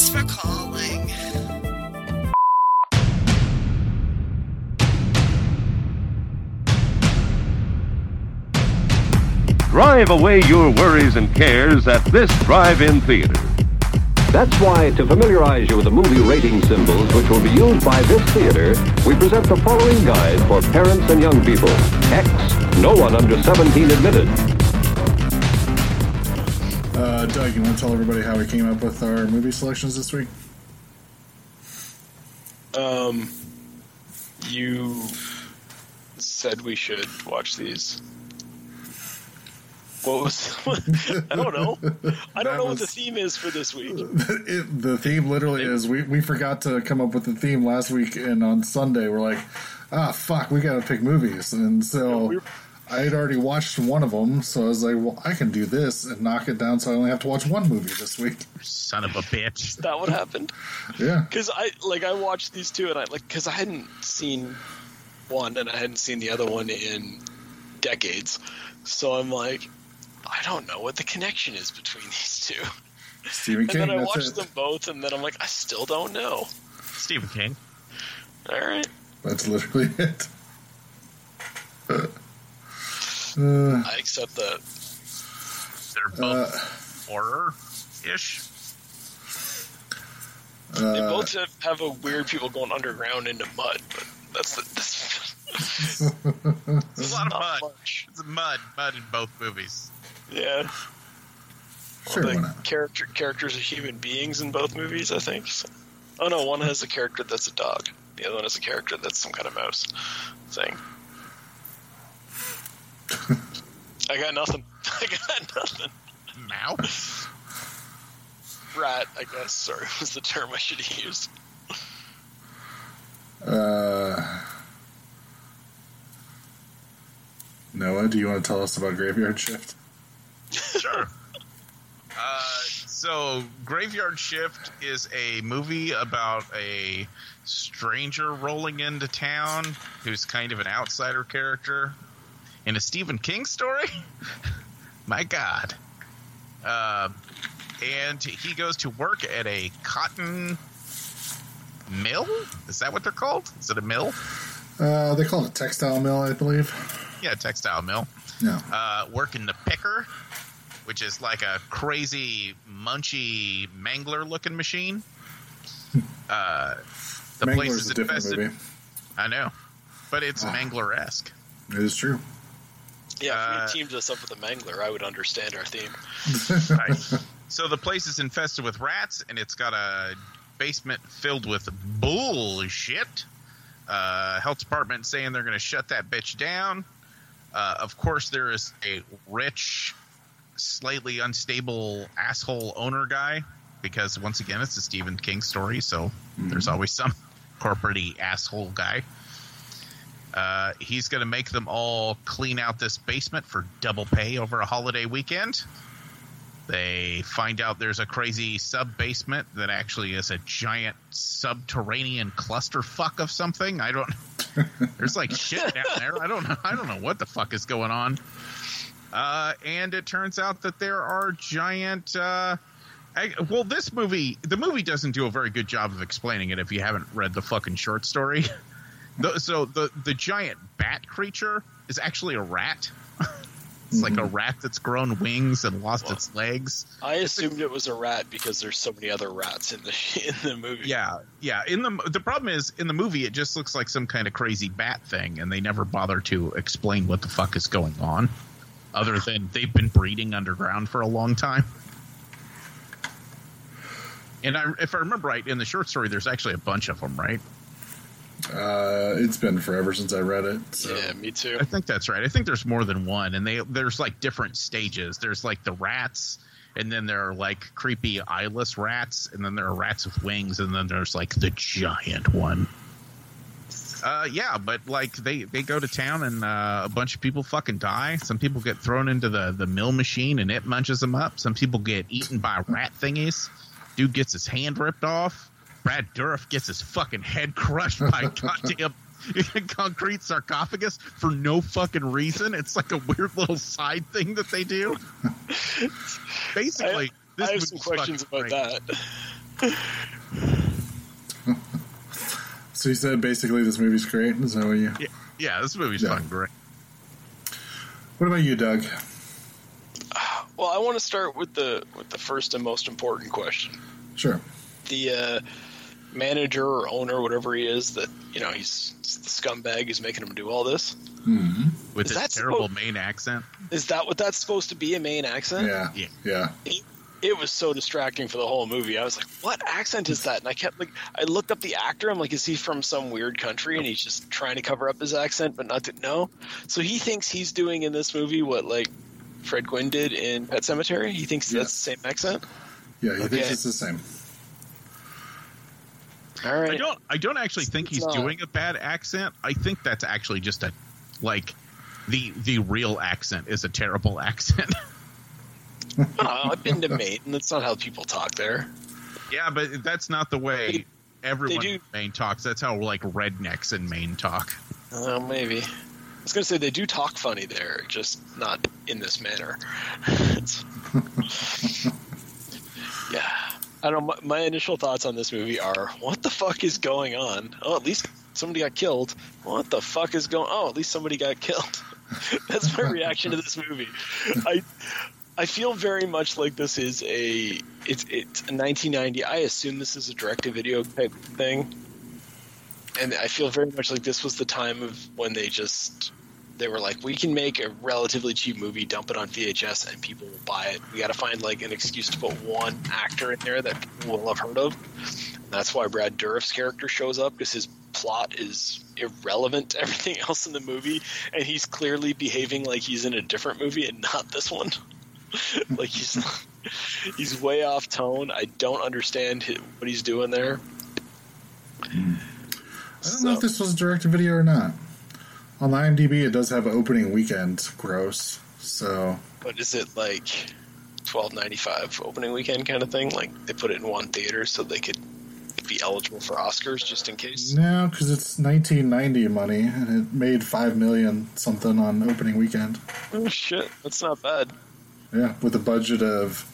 Thanks for calling. Drive away your worries and cares at this drive-in theater. That's why, to familiarize you with the movie rating symbols which will be used by this theater, we present the following guide for parents and young people. X, no one under 17 admitted. Uh, Doug, you want to tell everybody how we came up with our movie selections this week? Um, you said we should watch these. What was? I don't know. I don't know what the theme is for this week. it, the theme literally is we, we forgot to come up with the theme last week, and on Sunday we're like, ah, fuck, we got to pick movies. And so we're- I had already watched one of them, so I was like, well, I can do this and knock it down so I only have to watch one movie this week. Son of a bitch. Is that what happened? Yeah. Because I like I watched these two and I like because I hadn't seen one and I hadn't seen the other one in decades, so I'm like, I don't know what the connection is between these two. Stephen King. And then I watched it. them both, and then I'm like, I still don't know. Stephen King. All right, That's literally it. Uh, I accept that. They're both horror ish. They uh, both have, have a weird people going underground into mud, but that's the. That's, It's a lot of mud. much. It's mud. Mud in both movies. Yeah, sure, why the character characters are human beings in both movies. I think. So- Oh no, one has a character that's a dog. The other one has a character that's some kind of mouse thing. I got nothing. I got nothing. Mouse? Rat, I guess. Sorry, was the term I should have used. Uh, Noah, do you want to tell us about Graveyard Shift? Sure. Uh, so, Graveyard Shift is a movie about a stranger rolling into town who's kind of an outsider character in a Stephen King story. My God. Uh, and he goes to work at a cotton mill. Is that what they're called? Is it a mill? Uh, they call it a textile mill, I believe. Yeah, textile mill. Yeah. uh, working the picker, which is like a crazy munchy mangler looking machine. Uh, the place is a different infested. movie. I know, but it's Ah. mangler esque. It is true. Yeah, Uh, if you teamed us up with a mangler, I would understand our theme. Right. so the place is infested with rats, and it's got a basement filled with bullshit. Uh, health department saying they're going to shut that bitch down. Uh, of course, there is a rich, slightly unstable asshole owner guy because once again, it's a Stephen King story, so there's always some corporate asshole guy. Uh, he's going to make them all clean out this basement for double pay over a holiday weekend. They find out there's a crazy sub basement that actually is a giant subterranean clusterfuck of something. I don't. There's like shit down there. I don't know. I don't know what the fuck is going on. Uh, and it turns out that there are giant. Uh, I, well, this movie, the movie doesn't do a very good job of explaining it if you haven't read the fucking short story. The, so the the giant bat creature is actually a rat. it's like a hmm. rat that's grown wings and lost its legs. I assumed it was a rat because there's so many other rats in the in the movie. Yeah, yeah. In the the problem is in the movie it just looks like some kind of crazy bat thing, and they never bother to explain what the fuck is going on, other than they've been breeding underground for a long time. And I, if I remember right, in the short story, there's actually a bunch of them, right? Uh, it's been forever since I read it. So. Yeah, me too. I think that's right. I think there's more than one, and they there's like different stages. There's like the rats, and then there are like creepy eyeless rats, and then there are rats with wings, and then there's like the giant one. Uh, yeah, but like they they go to town and uh, a bunch of people fucking die. Some people get thrown into the the mill machine and it munches them up. Some people get eaten by rat thingies. Dude gets his hand ripped off. Brad Dourif gets his fucking head crushed by goddamn concrete sarcophagus for no fucking reason. It's like a weird little side thing that they do. Basically, this I have some questions about great. that. So you said basically this movie's great. Is that what you? Yeah, yeah, this movie's Yeah. fucking great. What about you, Doug? Well, I want to start with the with the first and most important question. Sure. The uh, manager or owner, whatever he is, that you know he's the scumbag He's making him do all this. Mm-hmm. With Is his that terrible supposed- Maine accent. Is that what that's supposed to be? A Maine accent? Yeah. Yeah. Yeah. It, it was so distracting for the whole movie. I was like, "What accent is that?" And I kept like, I looked up the actor. I'm like, "Is he from some weird country?" And he's just trying to cover up his accent, but not to no. So he thinks he's doing in this movie what like Fred Gwynne did in Pet Sematary. He thinks Yeah. that's the same accent. Yeah. He thinks it's the same. All right. I don't. I don't actually think It's he's not. doing a bad accent. I think that's actually just a like the the real accent is a terrible accent. Oh, I've been to Maine, and that's not how people talk there. yeah, but that's not the way everyone do- in Maine talks. That's how like rednecks in Maine talk. Uh, maybe. I was gonna say they do talk funny there, just not in this manner. Yeah, I don't. know. My, my initial thoughts on this movie are: What the fuck is going on? Oh, at least somebody got killed. What the fuck is going? Oh, at least somebody got killed. That's my reaction to this movie. I I feel very much like this is a it's it's a 1990. I assume this is a direct to video type thing and I feel very much like this was the time of when they just they were like, we can make a relatively cheap movie, dump it on VHS, and people will buy it. We got to find like an excuse to put one actor in there that people will have heard of. And that's why Brad Dourif's character shows up because his plot is irrelevant to everything else in the movie, and he's clearly behaving like he's in a different movie and not this one. like he's he's way off tone. I don't understand what he's doing there. I don't know if this was direct video or not. On IMDb, it does have opening weekend gross. So But is it like twelve ninety five opening weekend kind of thing? Like they put it in one theater so they could be eligible for Oscars just in case. no, because it's 1990 money, and it made five million something on opening weekend. Oh shit, that's not bad. Yeah, with a budget of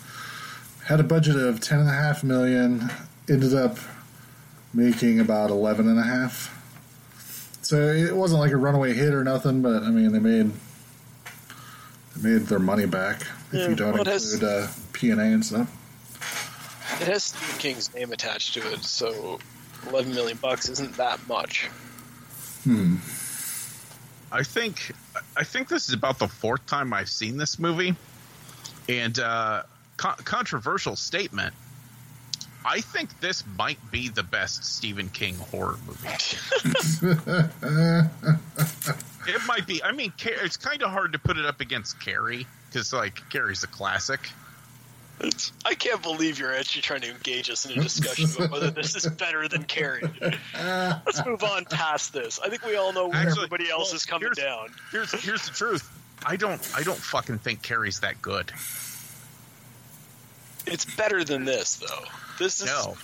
had a budget of ten and a half million, ended up making about eleven and a half. So it wasn't like a runaway hit or nothing, but I mean they made they made their money back if Yeah, you don't well, it has- include uh, P and A and stuff. It has Stephen King's name attached to it, so eleven million bucks isn't that much. Hmm. I think I think this is about the fourth time I've seen this movie, and uh, con- controversial statement. I think this might be the best Stephen King horror movie. it might be. I mean, it's kind of hard to put it up against Carrie because, like, Carrie's a classic. It's, I can't believe you're actually trying to engage us in a discussion about whether this is better than Carrie. Let's move on past this. I think we all know where Actually, everybody else well, is coming here's- down. Here's here's the truth. I don't I don't fucking think Carrie's that good. It's better than this, though. This is No,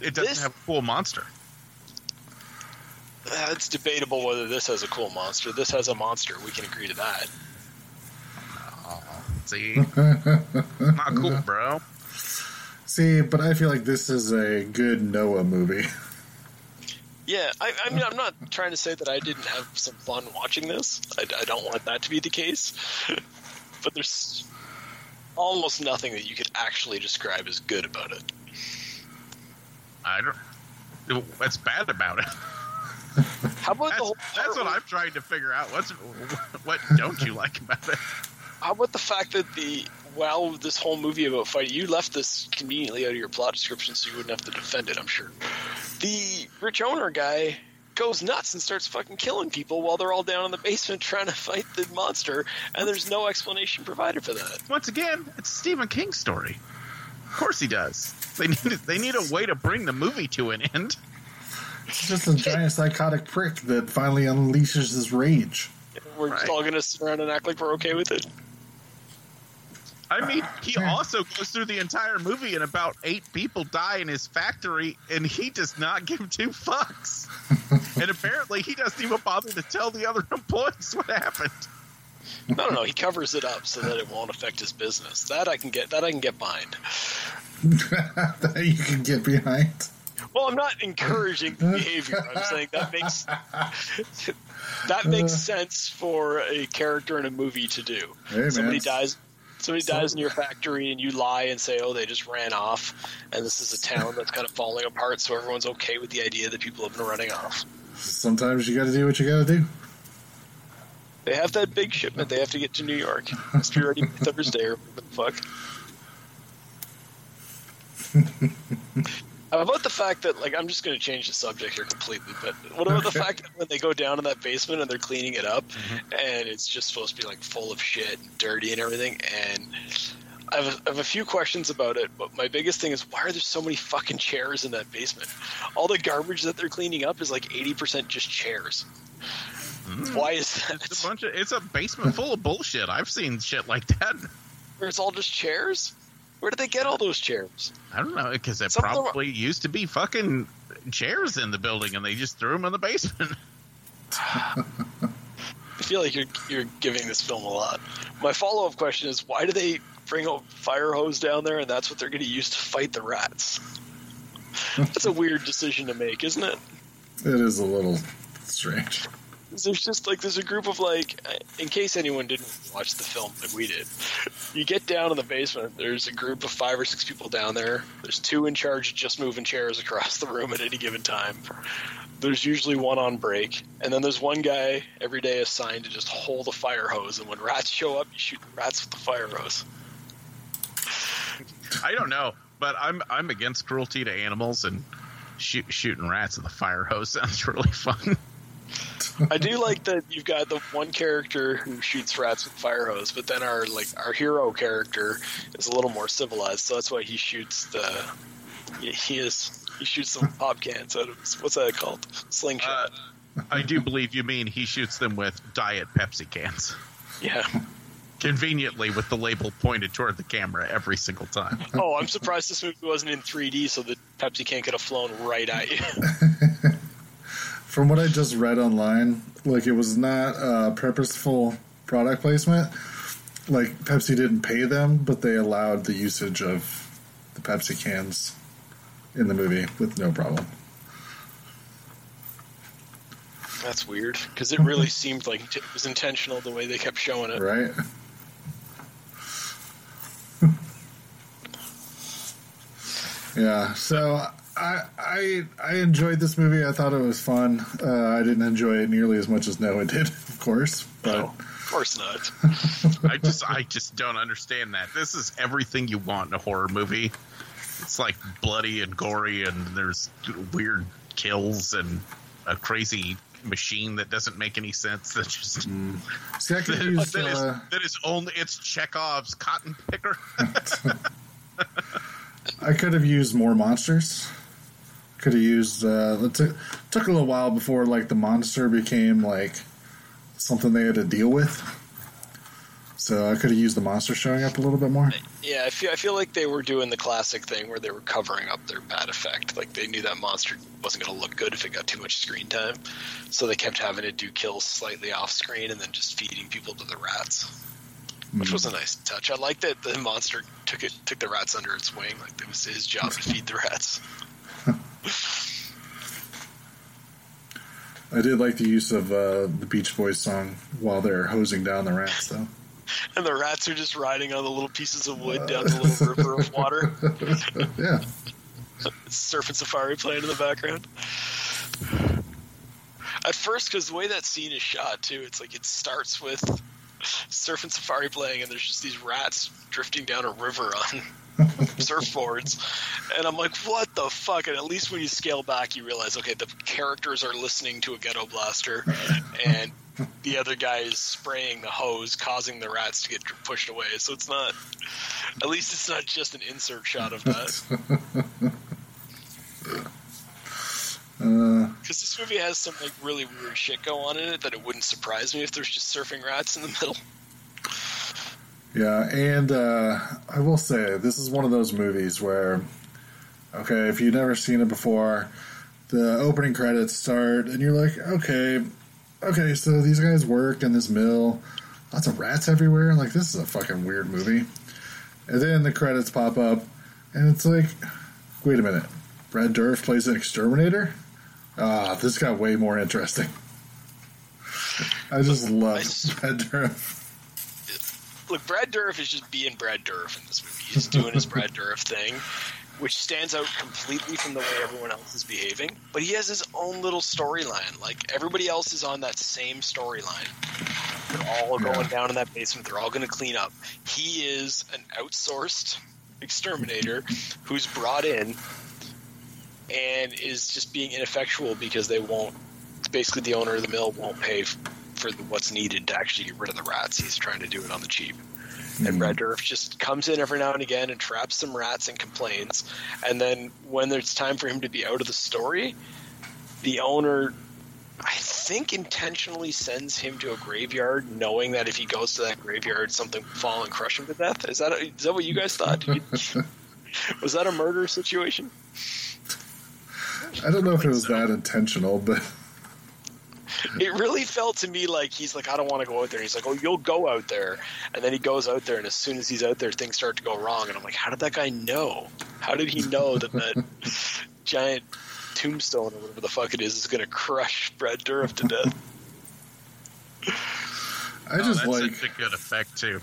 it doesn't This- have a cool monster. Uh, it's debatable whether this has a cool monster. This has a monster. We can agree to that. See, not cool, bro. See, but I feel like this is a good Noah movie. Yeah, I, I mean, I'm not trying to say that I didn't have some fun watching this. I, I don't want that to be the case. but there's almost nothing that you could actually describe as good about it. I don't. What's bad about it? How about the That's, whole that's what I'm trying to figure out. What's what don't you like about it? How about the fact that the wow, this whole movie about fighting, you left this conveniently out of your plot description, so you wouldn't have to defend it. I'm sure. The rich owner guy goes nuts and starts fucking killing people while they're all down in the basement trying to fight the monster, and there's no explanation provided for that. Once again, it's a Stephen King story. Of course he does. They need they need a way to bring the movie to an end. It's just a giant psychotic prick that finally unleashes his rage. We're just Right. all gonna sit around and act like we're okay with it. I mean, he also goes through the entire movie and about eight people die in his factory, and he does not give two fucks. and apparently, he doesn't even bother to tell the other employees what happened. No, no, no. He covers it up so that it won't affect his business. That I can get. That I can get behind. that you can get behind. Well, I'm not encouraging the behavior. I'm saying that makes that makes sense for a character in a movie to do. Hey, man. somebody dies. Somebody So- dies in your factory, and you lie and say, "Oh, they just ran off," and this is a town that's kind of falling apart. So everyone's okay with the idea that people have been running off. Sometimes you got to do what you got to do. They have that big shipment. They have to get to New York. Must be ready by Thursday or what the fuck. How about the fact that, like, I'm just going to change the subject here completely, but what about the fact that when they go down in that basement and they're cleaning it up, mm-hmm. and it's just supposed to be, like, full of shit and dirty and everything, and I have, a, I have a few questions about it, but my biggest thing is why are there so many fucking chairs in that basement? All the garbage that they're cleaning up is like 80% just chairs. Mm. Why is that? It's a bunch of it's a basement full of bullshit. I've seen shit like that. Where it's all just chairs? Where did they get all those chairs? I don't know because it Some of them are- probably used to be fucking chairs in the building, and they just threw them in the basement. I feel like you're you're giving this film a lot. My follow up question is why do they bring a fire hose down there and that's what they're going to use to fight the rats? That's a weird decision to make, isn't it? It is a little strange. There's just like there's a group of like, in case anyone didn't watch the film like we did, you get down in the basement. There's a group of five or six people down there. There's two in charge of just moving chairs across the room at any given time. There's usually one on break, and then there's one guy every day assigned to just hold a fire hose. And when rats show up, you shoot rats with the fire hose. I don't know, but I'm I'm against cruelty to animals and shoot, shooting rats with a fire hose sounds really fun. I do like that you've got the one character who shoots rats with fire hose, but then our like our hero character is a little more civilized, so that's why he shoots the he, he is he shoots some pop cans out of what's that called Uh, slingshot. I do believe you mean he shoots them with diet Pepsi cans, yeah. conveniently with the label pointed toward the camera every single time. Oh, I'm surprised this movie wasn't in 3D, so the Pepsi can could have flown right at you. From what I just read online, like it was not uh, purposeful product placement. Like Pepsi didn't pay them, but they allowed the usage of the Pepsi cans in the movie with no problem. That's weird because it really seemed like it was intentional the way they kept showing it. Right? yeah. So I I I enjoyed this movie. I thought it was fun. Uh, I didn't enjoy it nearly as much as Noah did, of course. But No, of course not. I just I just don't understand that. This is everything you want in a horror movie. It's like bloody and gory and there's weird kills and a crazy machine that doesn't make any sense. That just see, that, use. that is, Uh, that is only it's Chekhov's cotton picker. I could have used more monsters. Could have used. Uh, it took, took a little while before like the monster became like something they had to deal with. So I could have used the monster showing up a little bit more. Yeah, I feel I feel like they were doing the classic thing where they were covering up their bad effect. Like they knew that monster wasn't going to look good if it got too much screen time, so they kept having to do kills slightly off screen and then just feeding people to the rats, which was a nice touch. I liked that the monster took it took the rats under its wing. Like it was his job to feed the rats. I did like the use of uh, the Beach Boys song while they're hosing down the rats, though. And the rats are just riding on the little pieces of wood down the little river of water. yeah, Surfing Safari playing in the background. At first, because the way that scene is shot too, it's like it starts with Surfin' Safari playing, and there's just these rats drifting down a river on surfboards, and I'm like, what the fuck? And at least when you scale back, you realize, okay, the characters are listening to a ghetto blaster, and the other guy is spraying the hose, causing the rats to get pushed away. So it's not. At least it's not just an insert shot of that. Uh, Because this movie has some like really weird shit go on in it that it wouldn't surprise me if there's just surfing rats in the middle. Yeah, and uh, I will say this is one of those movies where, okay, if you've never seen it before, the opening credits start, and you're like, okay, okay, so these guys work in this mill, lots of rats everywhere. Like this is a fucking weird movie. And then the credits pop up, and it's like, wait a minute, Brad Dourif plays an exterminator. Ah, this got way more interesting. I just love Brad Dourif. Look, Brad Dourif is just being Brad Dourif in this movie. He's doing his Brad Dourif thing, which stands out completely from the way everyone else is behaving. But he has his own little storyline. Like everybody else is on that same storyline. They're all Yeah. going down in that basement. They're all going to clean up. He is an outsourced exterminator who's brought in and is just being ineffectual because they won't. Basically, the owner of the mill won't pay for the, what's needed to actually get rid of the rats. He's trying to do it on the cheap. And hmm. Brad Dourif just comes in every now and again and traps some rats and complains. And then when it's time for him to be out of the story, the owner, I think, intentionally sends him to a graveyard, knowing that if he goes to that graveyard, something will fall and crush him to death. Is that is that what you guys thought? Was that a murder situation? I don't know if it was that intentional, but It really felt to me like he's like, I don't want to go out there. He's like, Oh, you'll go out there, and then he goes out there, and as soon as he's out there, things start to go wrong. And I'm like, How did that guy know? How did he know that that giant tombstone or whatever the fuck it is is going to crush Brad Dourif to death? I Oh, just that's like such a good effect too.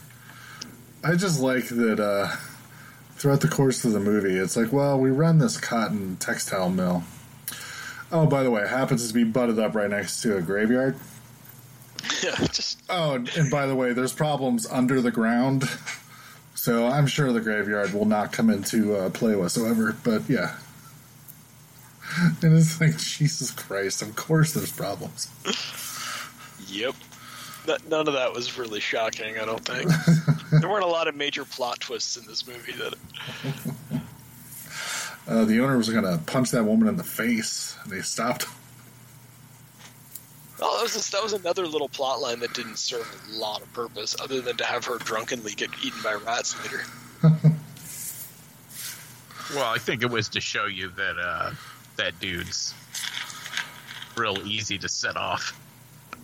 I just like that uh, throughout the course of the movie, it's like, well, we run this cotton textile mill. Oh, by the way, it happens to be butted up right next to a graveyard. yeah, just Oh, and, by the way, there's problems under the ground, so I'm sure the graveyard will not come into uh, play whatsoever. But yeah, and it's like Jesus Christ. Of course, there's problems. yep. None of that was really shocking. I don't think there weren't a lot of major plot twists in this movie. That Uh, the owner was going to punch that woman in the face, and they stopped. Oh, that was just, that was another little plot line that didn't serve a lot of purpose, other than to have her drunkenly get eaten by rats later. Well, I think it was to show you that uh, that dude's real easy to set off.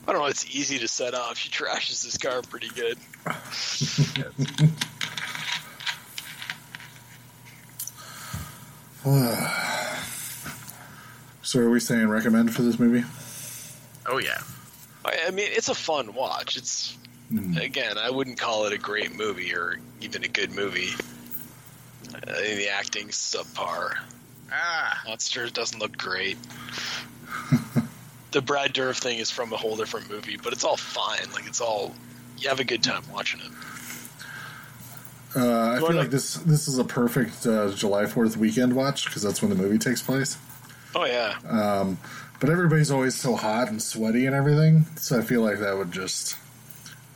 I don't know. It's easy to set off. She trashes his car pretty good. So, are we saying recommend for this movie? Oh yeah, I, I mean, it's a fun watch. It's again, I wouldn't call it a great movie or even a good movie. Uh, the acting's subpar. ah, Monster doesn't look great. the Brad Dourif thing is from a whole different movie, but it's all fine. Like it's all you have a good time watching it. Uh, I feel like this this is a perfect uh, July Fourth weekend watch because that's when the movie takes place. Oh yeah, But everybody's always so hot and sweaty and everything, so I feel like that would just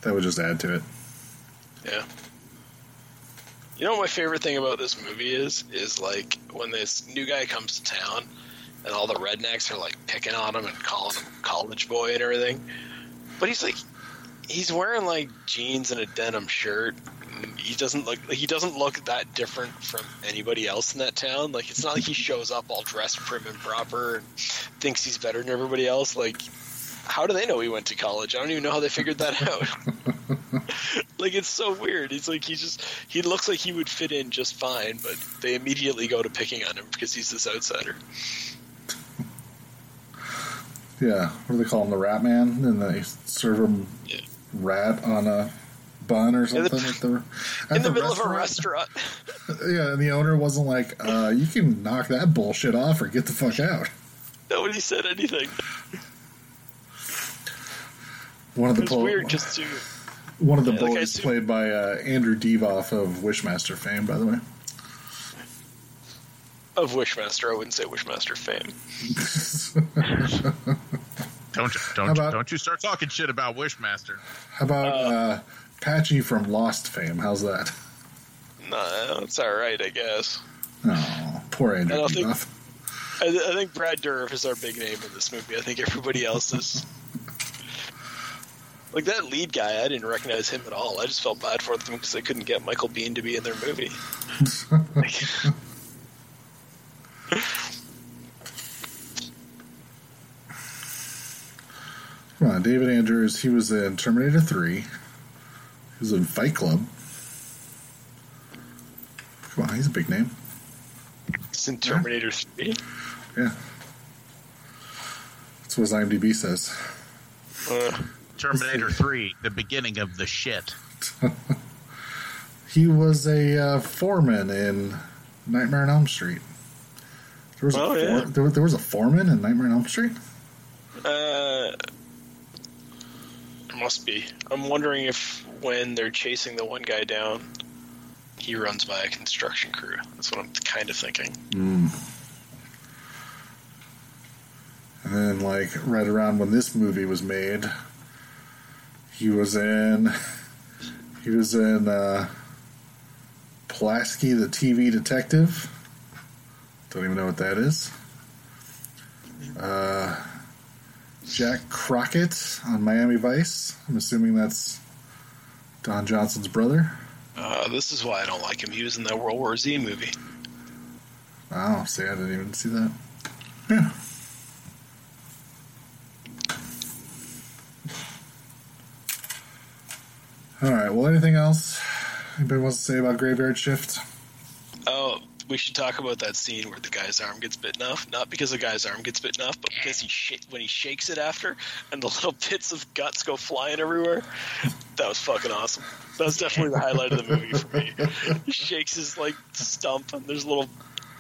that would just add to it. Yeah. You know what my favorite thing about this movie is? Is like when this new guy comes to town and all the rednecks are like picking on him and calling him college boy and everything. But he's like he's wearing like jeans and a denim shirt. He doesn't look he doesn't look that different from anybody else in that town. Like it's not like he shows up all dressed prim and proper and thinks he's better than everybody else. Like how do they know he went to college? I don't even know how they figured that out. like it's so weird. He's like he just he looks like he would fit in just fine, but they immediately go to picking on him because he's this outsider. Yeah, what do they call him? The Rat Man, and they serve him Yeah. rat on a bun or the- something at the at In the, middle of a restaurant. Yeah, and the owner wasn't like, uh, "You can knock that bullshit off or get the fuck out." Nobody said anything. One of the was pol- weird just to One of the Yeah, like bullies assume- played by uh, Andrew Divoff of Wishmaster fame, by the way. Of Wishmaster, I wouldn't say Wishmaster fame. Don't don't about- you, don't you start talking shit about Wishmaster. How about uh, Patchy from Lost fame? How's that? No, it's all right, I guess. Oh, poor Andrew I think- I, th- I think Brad Dourif is our big name in this movie. I think everybody else is. Like that lead guy, I didn't recognize him at all. I just felt bad for them because they couldn't get Michael Biehn to be in their movie. Like- Come on, David Andrews. He was in Terminator 3. He was in Fight Club. Come on, he's a big name. It's in Terminator 3. Yeah. That's what his IMDb says. Uh, Terminator 3, the beginning of the shit. He was a uh, foreman in Nightmare on Elm Street. There was, Oh, a, yeah. there, there was a foreman in Nightmare on Elm Street? uh, must be. I'm wondering if when they're chasing the one guy down, he runs by a construction crew. That's what I'm kind of thinking. And then, like, right around when this movie was made, he was in. He was in uh, Pulaski, the TV detective. Don't even know what that is. Uh, Jack Crockett on Miami Vice. I'm assuming that's Don Johnson's brother. Uh, this is why I don't like him. He was in that World War Z movie. Oh, see, I didn't even see that. Yeah. All right. Well, anything else anybody wants to say about Graveyard Shift? Oh, we should talk about that scene where the guy's arm gets bitten off. Not because the guy's arm gets bitten off, but because he sh- when he shakes it after, and the little bits of guts go flying everywhere. That was fucking awesome. That was definitely the highlight of the movie for me. He shakes his like stump, and there's little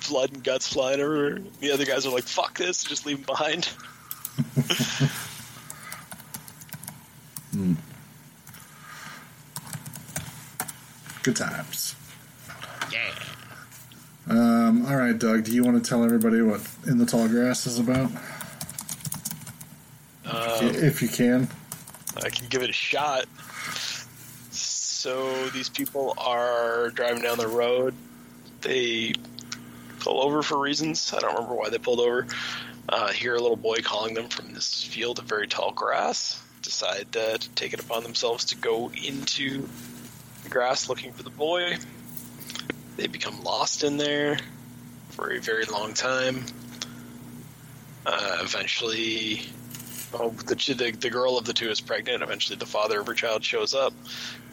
blood and guts flying everywhere. The other guys are like, "Fuck this," just leave him behind. Hmm. Good times. Yeah. Um, all right, Doug. Do you want to tell everybody what In the Tall Grass is about, Uh, if you can? I can give it a shot. So these people are driving down the road. They pull over for reasons. I don't remember why they pulled over. Uh, hear a little boy calling them from this field of very tall grass. Decide uh, to take it upon themselves to go into the grass looking for the boy. They become lost in there for a very long time. Uh, eventually, Oh, the, the the girl of the two is pregnant. Eventually, the father of her child shows up.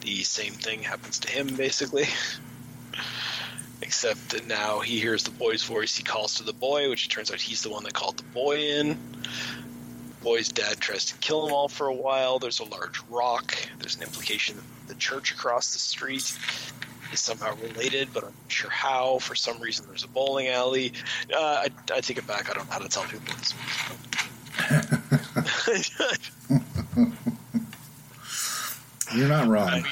The same thing happens to him, basically. Except that now he hears the boy's voice. He calls to the boy, which turns out he's the one that called the boy in. Boy's dad tries to kill them all for a while. There's a large rock. There's an implication that the church across the street is somehow related, but I'm not sure how. For some reason, there's a bowling alley. Uh, I, I take it back. I don't know how to tell people this. You're not I wrong. mean,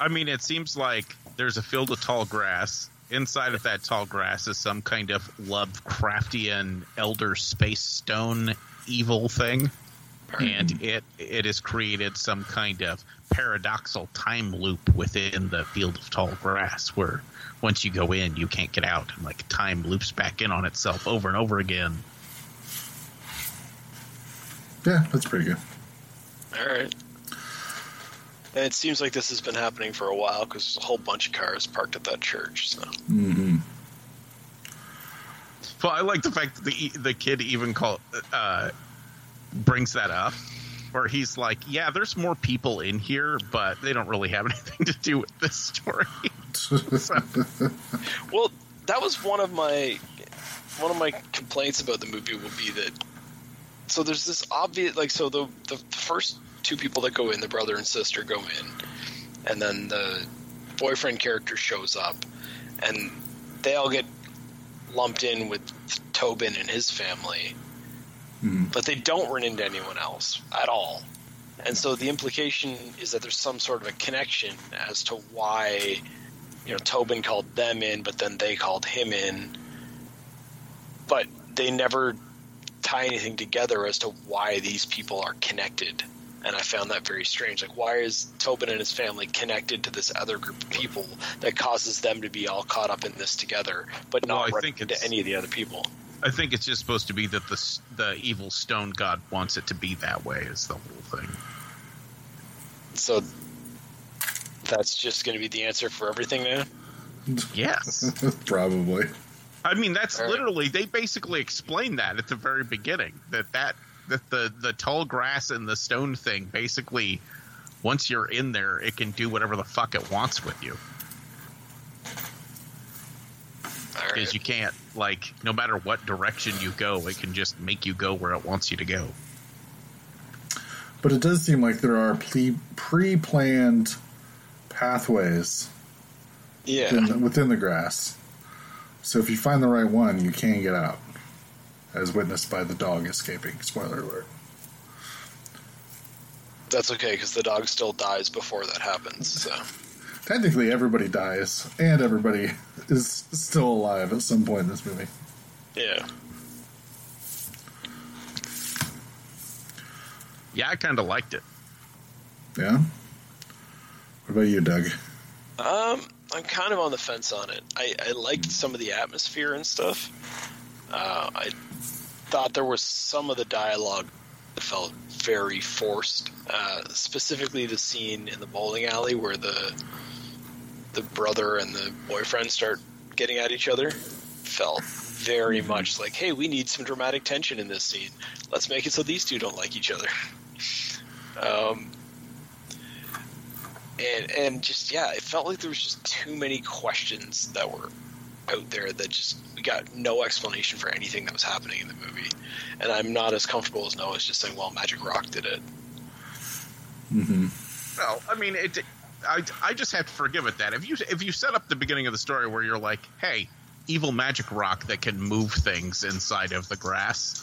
I mean, it seems like there's a field of tall grass. Inside of that tall grass is some kind of Lovecraftian elder space stone evil thing, and it it has created some kind of paradoxal time loop within the field of tall grass, where once you go in, you can't get out, and like time loops back in on itself over and over again. Yeah, that's pretty good. All right. And it seems like this has been happening for a while because there's a whole bunch of cars parked at that church. So mm-hmm. Well, I like the fact that the the kid even called uh, brings that up, where he's like, "Yeah, there's more people in here, but they don't really have anything to do with this story." Well, that was one of my one of my complaints about the movie will be that so there's this obvious like so the the first two people that go in, the brother and sister go in, and then the boyfriend character shows up, and they all get lumped in with Tobin and his family, Mhm. but they don't run into anyone else at all. And so the implication is that there's some sort of a connection as to why, you know, Tobin called them in, but then they called him in. But they never tie anything together as to why these people are connected. And I found that very strange. Like, why is Tobin and his family connected to this other group of people that causes them to be all caught up in this together, but Well, not think into any of the other people? I think it's just supposed to be that the the evil stone god wants it to be that way. Is the whole thing. So that's just going to be the answer for everything now. Yes. Probably. I mean, that's All right. literally they basically explained that at the very beginning that that that the the tall grass and the stone thing basically once you're in there, it can do whatever the fuck it wants with you All right. Because you can't like no matter what direction you go, it can just make you go where it wants you to go. But it does seem like there are pre-planned pathways yeah. within, within the grass. So if you find the right one, you can get out, as witnessed by the dog escaping. Spoiler alert. That's okay because the dog still dies before that happens. So Technically, everybody dies, and everybody is still alive at some point in this movie. yeah. Yeah, I kind of liked it. Yeah. What about you, Doug? Um, I'm kind of on the fence on it. I, I liked some of the atmosphere and stuff. Uh, I thought there was some of the dialogue that felt very forced. Uh, specifically, the scene in the bowling alley where the the brother and the boyfriend start getting at each other felt very much like, hey, we need some dramatic tension in this scene. Let's make it so these two don't like each other. Um, and and just yeah, it felt like there was just too many questions that were out there that just we got no explanation for anything that was happening in the movie. And I'm not as comfortable as Noah's just saying, "Well, Magic Rock did it." Mm-hmm. Well, I mean, it. I, I just have to forgive it that if you if you set up the beginning of the story where you're like, hey, evil magic rock that can move things inside of the grass,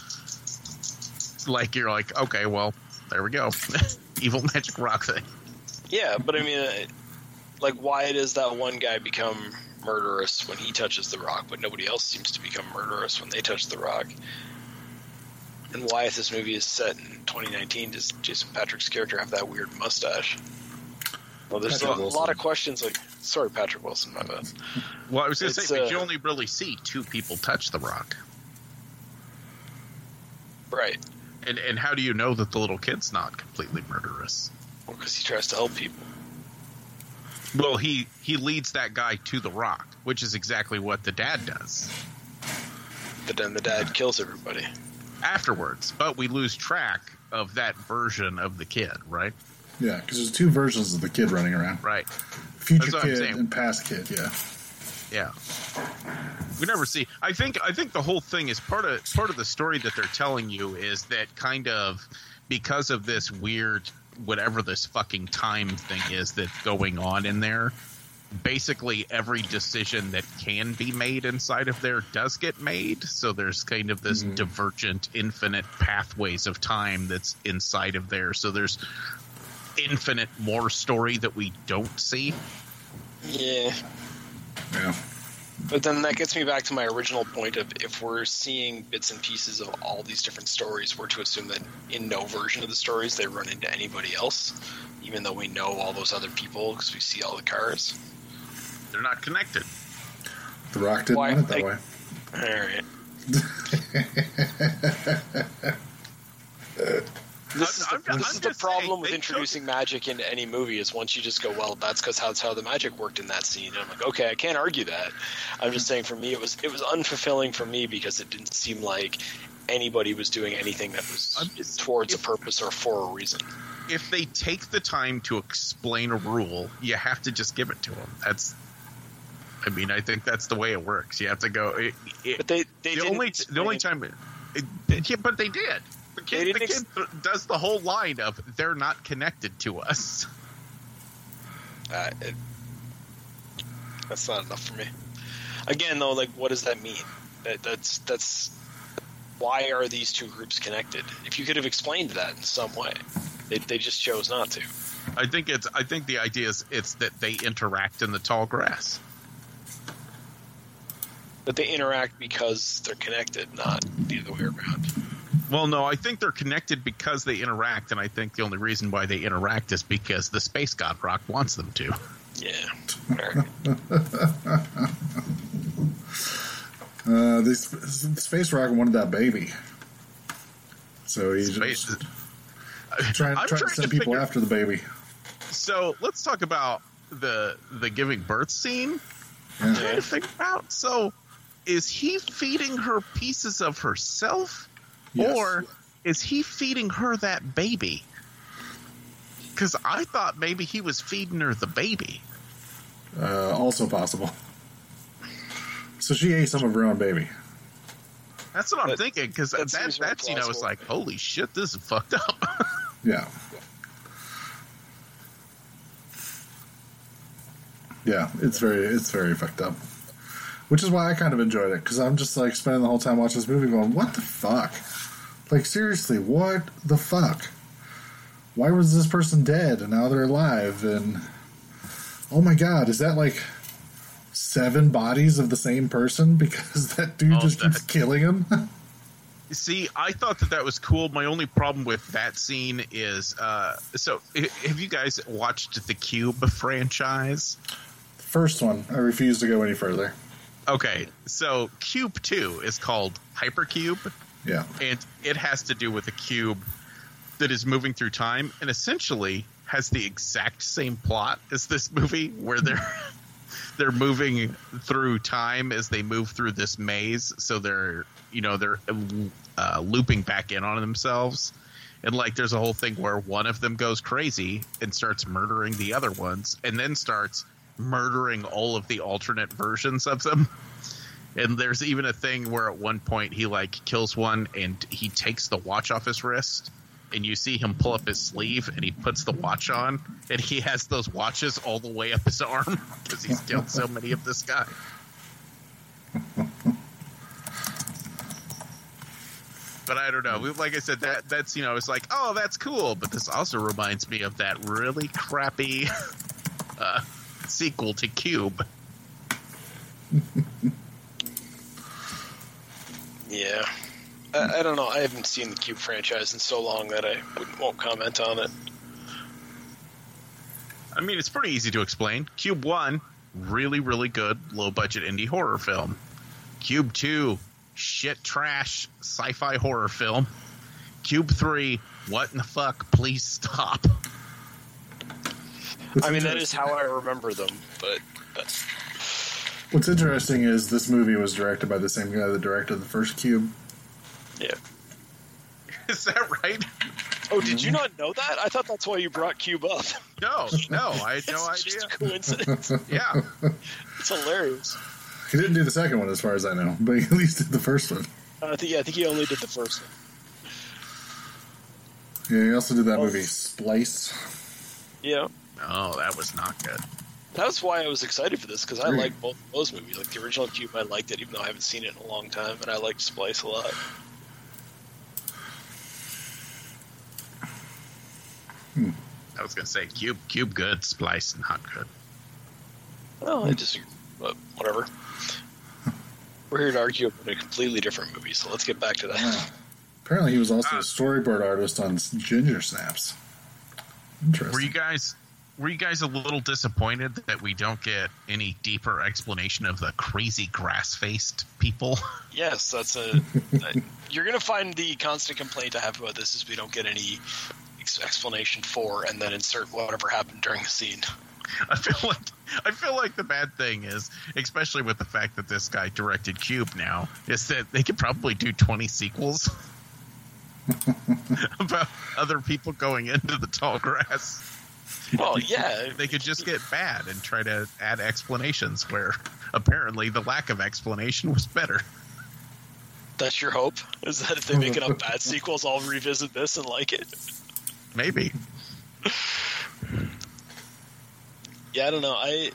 like you're like, okay, well, there we go, evil magic rock thing. Yeah, but I mean, uh, like, why does that one guy become murderous when he touches the rock, but nobody else seems to become murderous when they touch the rock? And why, if this movie is set in 2019, does Jason Patric's character have that weird mustache? Well, there's a, Patrick a Wilson. lot of questions. Like, sorry, Patrick Wilson, my bad. Well, I was going to say, but you uh, only really see two people touch the rock, Right, and and how do you know that the little kid's not completely murderous? Well, because he tries to help people. Well, he he leads that guy to the rock, which is exactly what the dad does But then the dad kills everybody. afterwards. But we lose track of that version of the kid, right? Yeah, because there's two versions of the kid running around: Right. future That's what I'm kid and past kid. Yeah. Yeah. We never see. I think. I think the whole thing is part of part of the story that they're telling you is that kind of because of this weird whatever this fucking time thing is that's going on in there. Basically, every decision that can be made inside of there does get made. So there's kind of this mm-hmm. divergent, infinite pathways of time that's inside of there. So there's infinite more story that we don't see. Yeah, Yeah. But then that gets me back to my original point of if we're seeing bits and pieces of all these different stories, we're to assume that in no version of the stories they run into anybody else, even though we know all those other people because we see all the cars. They're not connected. The Rock didn't Why- want it that like- way. All right. This is the, I'm- I'm is the problem saying, with introducing magic into any movie is once you just go, well, that's because that's how the magic worked in that scene. And I'm like, okay, I can't argue that. I'm just saying, for me, it was it was unfulfilling for me because it didn't seem like anybody was doing anything that was just- towards a purpose or for a reason. if they take the time to explain a rule, you have to just give it to them. That's, I mean, I think that's the way it works. You have to go. It, it, But they they the only the only time, it- yeah, but they did. The kid, the kid th- does the whole line of "they're not connected to us." Uh, it, that's not enough for me. Again, though, like, what does that mean? That, that's that's why are these two groups connected? If you could have explained that in some way, They, they just chose not to. I think it's. I think the idea is it's that they interact in the tall grass. But they interact because they're connected, not the other way around. Well, no, I think they're connected because they interact, and I think the only reason why they interact is because the space god rock wants them to. Yeah. Fair. Uh, this space rock wanted that baby, so he's Space- just trying, I'm trying to send to people figure- after the baby. So let's talk about the the giving birth scene. Yeah. trying to figure out. So, is he feeding her pieces of herself, Yes. or is he feeding her that baby? Because I thought maybe he was feeding her the baby. Uh, also possible. So she ate some of her own baby. That's what I'm That- thinking. Because that that, seems that, more scene, I was like, "Holy shit, this is fucked up." Yeah. Yeah, it's very it's very fucked up. Which is why I kind of enjoyed it because I'm just like spending the whole time watching this movie going, "What the fuck? Like seriously, what the fuck? Why was this person dead and now they're alive? And oh my god, is that like seven bodies of the same person because that dude Oh, just keeps killing him?" See, I thought that that was cool. My only problem with that scene is, uh, so have you guys watched the Cube franchise? First one, I refuse to go any further. Okay, so Cube Two is called Hypercube. Yeah. and it has to do with a cube that is moving through time and essentially has the exact same plot as this movie where they're they're moving through time as they move through this maze. So they're you know they're uh, looping back in on themselves. And like there's a whole thing where one of them goes crazy and starts murdering the other ones and then starts murdering all of the alternate versions of them and there's even a thing where at one point he like kills one and he takes the watch off his wrist and you see him pull up his sleeve and he puts the watch on and he has those watches all the way up his arm because he's killed so many of this guy. But I don't know. Like I said, that that's you know, it's like, oh, that's cool. But this also reminds me of that really crappy uh, sequel to Cube. Yeah. I, I don't know. I haven't seen the Cube franchise in so long that I won't comment on it. I mean, it's pretty easy to explain. Cube 1, really, really good low budget indie horror film. Cube 2, shit trash sci fi horror film. Cube 3, what in the fuck? Please stop. I mean, that is how I remember them, but that's What's interesting is this movie was directed by the same guy that directed the first Cube. yeah. Is that right? Oh, did mm-hmm. you not know that? I thought that's why you brought Cube up. No, no, I had no It's just a idea. coincidence. Yeah. It's hilarious. He didn't do the second one, as far as I know, but he at least did the first one. Uh, I think, yeah, I think he only did the first one. Yeah, he also did that Oh. movie Splice. Yeah. Oh, that was not good. That's why I was excited for this because I like both of those movies. Like the original Cube, I liked it even though I haven't seen it in a long time, and I liked Splice a lot. I was going to say Cube, Cube good, Splice not good. Well, I disagree, but whatever. We're here to argue about a completely different movie, so let's get back to that. Wow. Apparently, he was also Ah. a storyboard artist on Ginger Snaps. Interesting. Were you guys were you guys a little disappointed that we don't get any deeper explanation of the crazy grass faced people? Yes, that's a. a- you're going to find the constant complaint I have about this is we don't get any ex- explanation for, and then insert whatever happened during the scene. I feel like I feel like the bad thing is, especially with the fact that this guy directed Cube now, is that they could probably do twenty sequels about other people going into the tall grass. Well, yeah, They could just get bad and try to add explanations where apparently the lack of explanation was better. that's your hope. Is that if they make enough bad sequels, I'll revisit this and like it. Maybe. Yeah, I don't know. I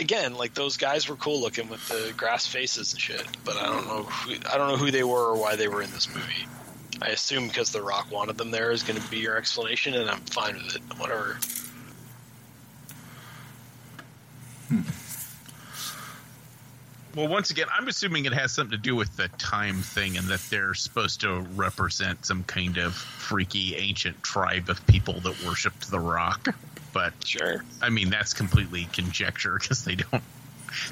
again, like those guys were cool looking with the grass faces and shit, but I don't know. Who, I don't know who they were or why they were in this movie. I assume because The Rock wanted them there is going to be your explanation, and I'm fine with it. Whatever. Hmm. Well, once again, I'm assuming it has something to do with the time thing and that they're supposed to represent some kind of freaky ancient tribe of people that worshipped the rock. But Sure. I mean, that's completely conjecture because they don't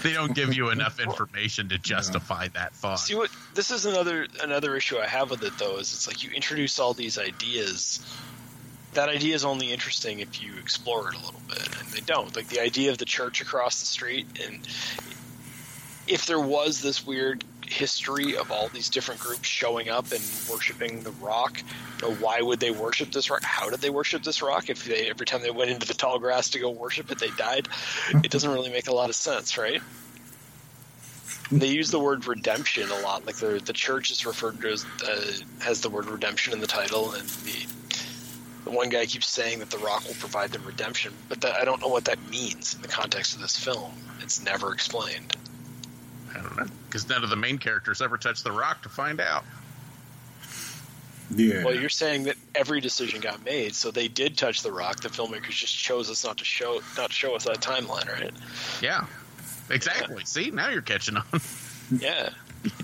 they don't give you enough information to justify that thought. See what this is another another issue I have with it though is it's like you introduce all these ideas. That idea is only interesting if you explore it a little bit, and they don't. Like the idea of the church across the street, and if there was this weird history of all these different groups showing up and worshiping the rock, you know, why would they worship this rock? How did they worship this rock? If they every time they went into the tall grass to go worship it, they died. It doesn't really make a lot of sense, right? They use the word redemption a lot. Like the the church is referred to as uh, has the word redemption in the title, and the the one guy keeps saying that the rock will provide them redemption, but that, I don't know what that means in the context of this film. It's never explained. I don't know because none of the main characters ever touched the rock to find out. Yeah. Well, you're saying that every decision got made, so they did touch the rock. The filmmakers just chose us not to show not to show us that timeline, right? Yeah, exactly. See, now you're catching on. Yeah.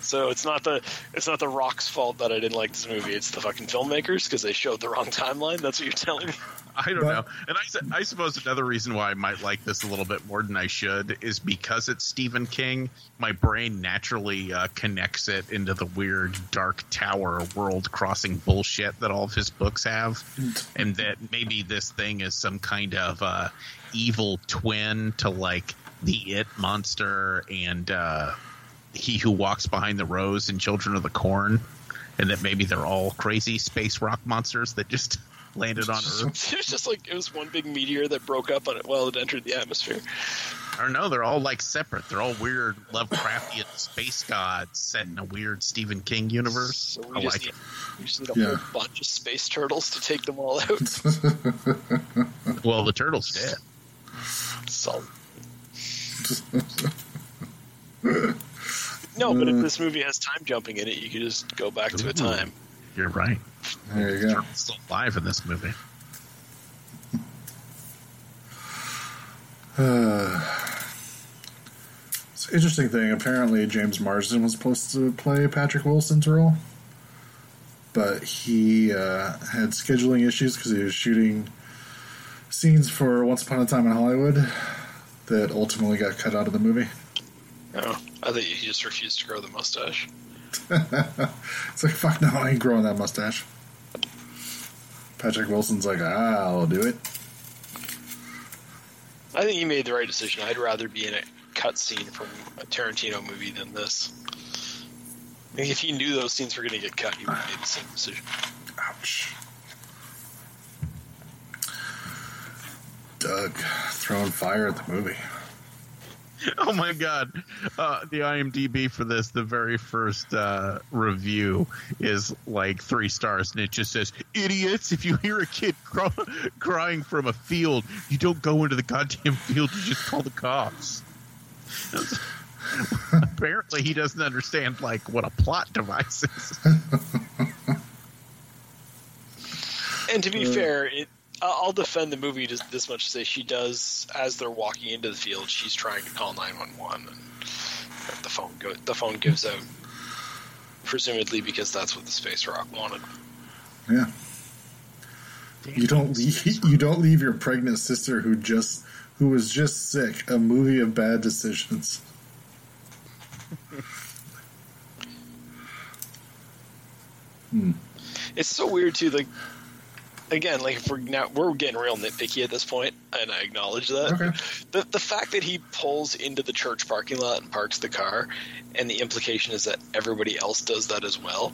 So it's not the it's not the rock's fault that I didn't like this movie. It's the fucking filmmakers because they showed the wrong timeline. That's what you're telling me. I don't But- know. And I, I suppose another reason why I might like this a little bit more than I should is because it's Stephen King. My brain naturally uh, connects it into the weird Dark Tower world crossing bullshit that all of his books have, and that maybe this thing is some kind of uh, evil twin to like the It monster and uh, He Who Walks Behind the Rows and Children of the Corn, and that maybe they're all crazy space rock monsters that just landed on Earth. It was just like it was one big meteor that broke up on it while it entered the atmosphere. I don't know. they're all like separate. They're all weird Lovecraftian space gods set in a weird Stephen King universe. So I we just like need, it. we just need a Yeah. whole bunch of space turtles to take them all out. Well, the turtle's dead. So. no, but if uh, this movie has time jumping in it, you could just go back to a time. You're right. there you go. Still alive in this movie. It's an interesting thing. Apparently, James Marsden was supposed to play Patrick Wilson's role, but he uh, had scheduling issues because he was shooting scenes for Once Upon a Time in Hollywood that ultimately got cut out of the movie. Oh, I think he just refused to grow the mustache. It's like, fuck no, I ain't growing that mustache. Patrick Wilson's like, ah, I'll do it. I think he made the right decision. I'd rather be in a cutscene from a Tarantino movie than this. If he knew those scenes were going to get cut, he would have made the same decision. Ouch. Doug throwing fire at the movie. Oh my god. Uh, the IMDb for this, the very first uh, review is like three stars, and it just says, Idiots, if you hear a kid cry- crying from a field, you don't go into the goddamn field, you just call the cops. Apparently, he doesn't understand like what a plot device is. And to be fair, it, I- I'll defend the movie just this much to say she does, as they're walking into the field, she's trying to call 911, and the phone go, the phone gives out, presumably because that's what the space rock wanted. Yeah. You don't leave, you don't leave your pregnant sister who just who was just sick a movie of bad decisions. Hmm. It's so weird too. Like again, like if we're now we're getting real nitpicky at this point, and I acknowledge that. Okay. The the fact that he pulls into the church parking lot and parks the car, and the implication is that everybody else does that as well.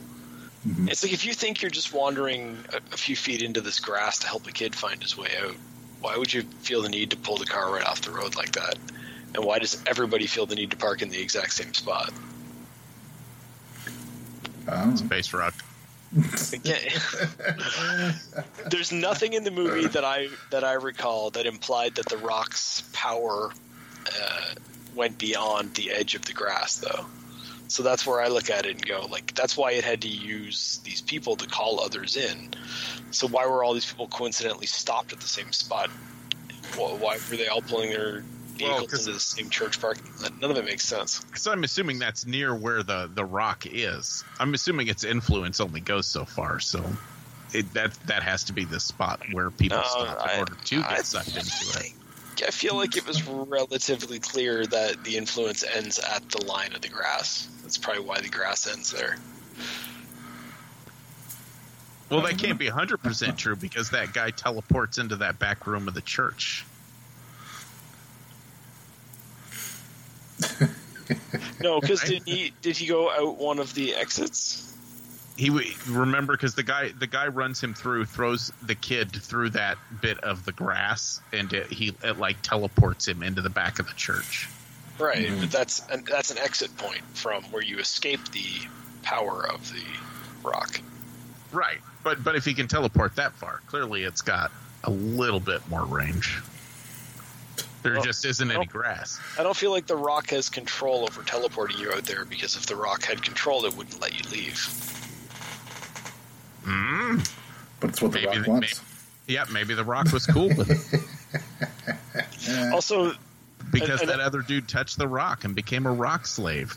It's like if you think you're just wandering a, a few feet into this grass to help a kid find his way out, why would you feel the need to pull the car right off the road like that? And why does everybody feel the need to park in the exact same spot? Um, Space rock. There's nothing in the movie that I that I recall that implied that the rock's power uh, went beyond the edge of the grass, though. So that's where I look at it and go, like, that's why it had to use these people to call others in. So why were all these people coincidentally stopped at the same spot? Why were they all pulling their vehicles 'cause into the same church lot? None of it makes sense. So I'm assuming that's near where the the rock is. I'm assuming its influence only goes so far. So it, that that has to be the spot where people No, stop in I- order to get I sucked into it. I feel like it was relatively clear that the influence ends at the line of the grass. That's probably why the grass ends there. Well, that can't be 100 percent true because that guy teleports into that back room of the church. No, because did he did he go out one of the exits? He remember because the guy the guy runs him through, throws the kid through that bit of the grass, and it, he it like teleports him into the back of the church. Right, mm-hmm. but that's an, that's an exit point from where you escape the power of the rock. Right, but but if he can teleport that far, clearly it's got a little bit more range. There Well, just isn't any grass. I don't feel like the rock has control over teleporting you out there because if the rock had control, it wouldn't let you leave. Mm. But it's what the Maybe rock the- wants. Yeah, maybe the rock was cool with it Also, because And- and- that other dude touched the rock and became a rock slave.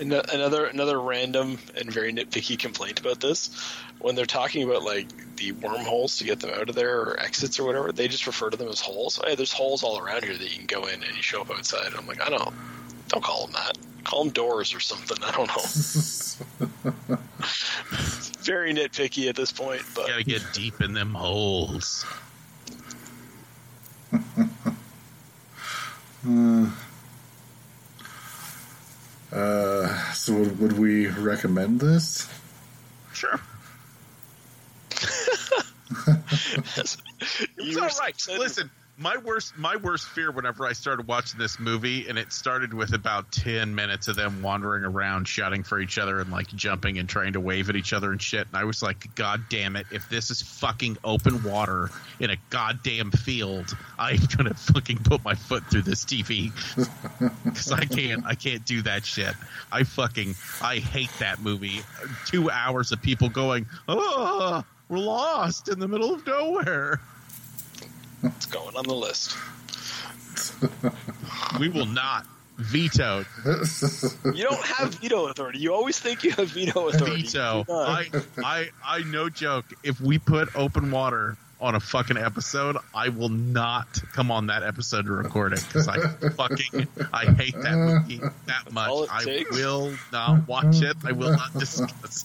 An- Another another random and very nitpicky complaint about this, when they're talking about like the wormholes to get them out of there or exits or whatever, they just refer to them as holes. Hey, there's holes all around here that you can go in and you show up outside. and I'm like, I don't, don't call them that. Call them doors or something. I don't know. very nitpicky at this point, but Gotta get deep in them holes. Uh, Uh, so would, would we recommend this? Sure. you It's all right. Listen, my worst my worst fear whenever I started watching this movie, and it started with about ten minutes of them wandering around, shouting for each other, and like jumping and trying to wave at each other and shit. And I was like, God damn it! If this is fucking open water in a goddamn field, I'm gonna fucking put my foot through this TV because I can't I can't do that shit. I fucking I hate that movie. Two hours of people going, oh, we're lost in the middle of nowhere. It's going on the list. We will not veto You don't have veto authority. You always think you have veto authority. veto. You do not. I I I no joke. If we put open water on a fucking episode, I will not come on that episode to record it because I fucking I hate that movie that much. I takes. will not watch it. I will not discuss.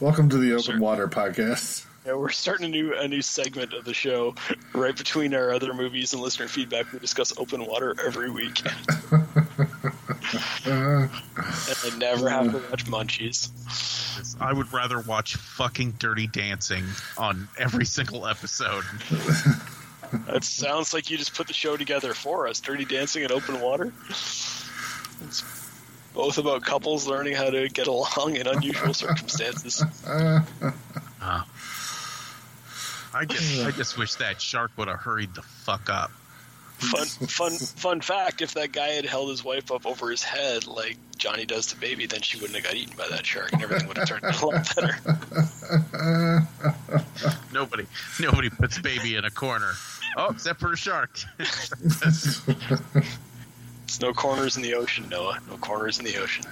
Welcome to the Open Sure. Water Podcast. Yeah, we're starting a new a new segment of the show right between our other movies and listener feedback. We discuss open water every week, and I never have to watch Munchies. I would rather watch fucking Dirty Dancing on every single episode. That sounds like you just put the show together for us. Dirty Dancing and Open Water. It's both about couples learning how to get along in unusual circumstances. Uh, I just I just wish that shark would have hurried the fuck up. Fun, fun, fun fact: If that guy had held his wife up over his head like Johnny does to Baby, then she wouldn't have got eaten by that shark, and everything would have turned out a lot better. Nobody nobody puts baby in a corner. Oh, except for a shark. It's no corners in the ocean, Noah. No corners in the ocean.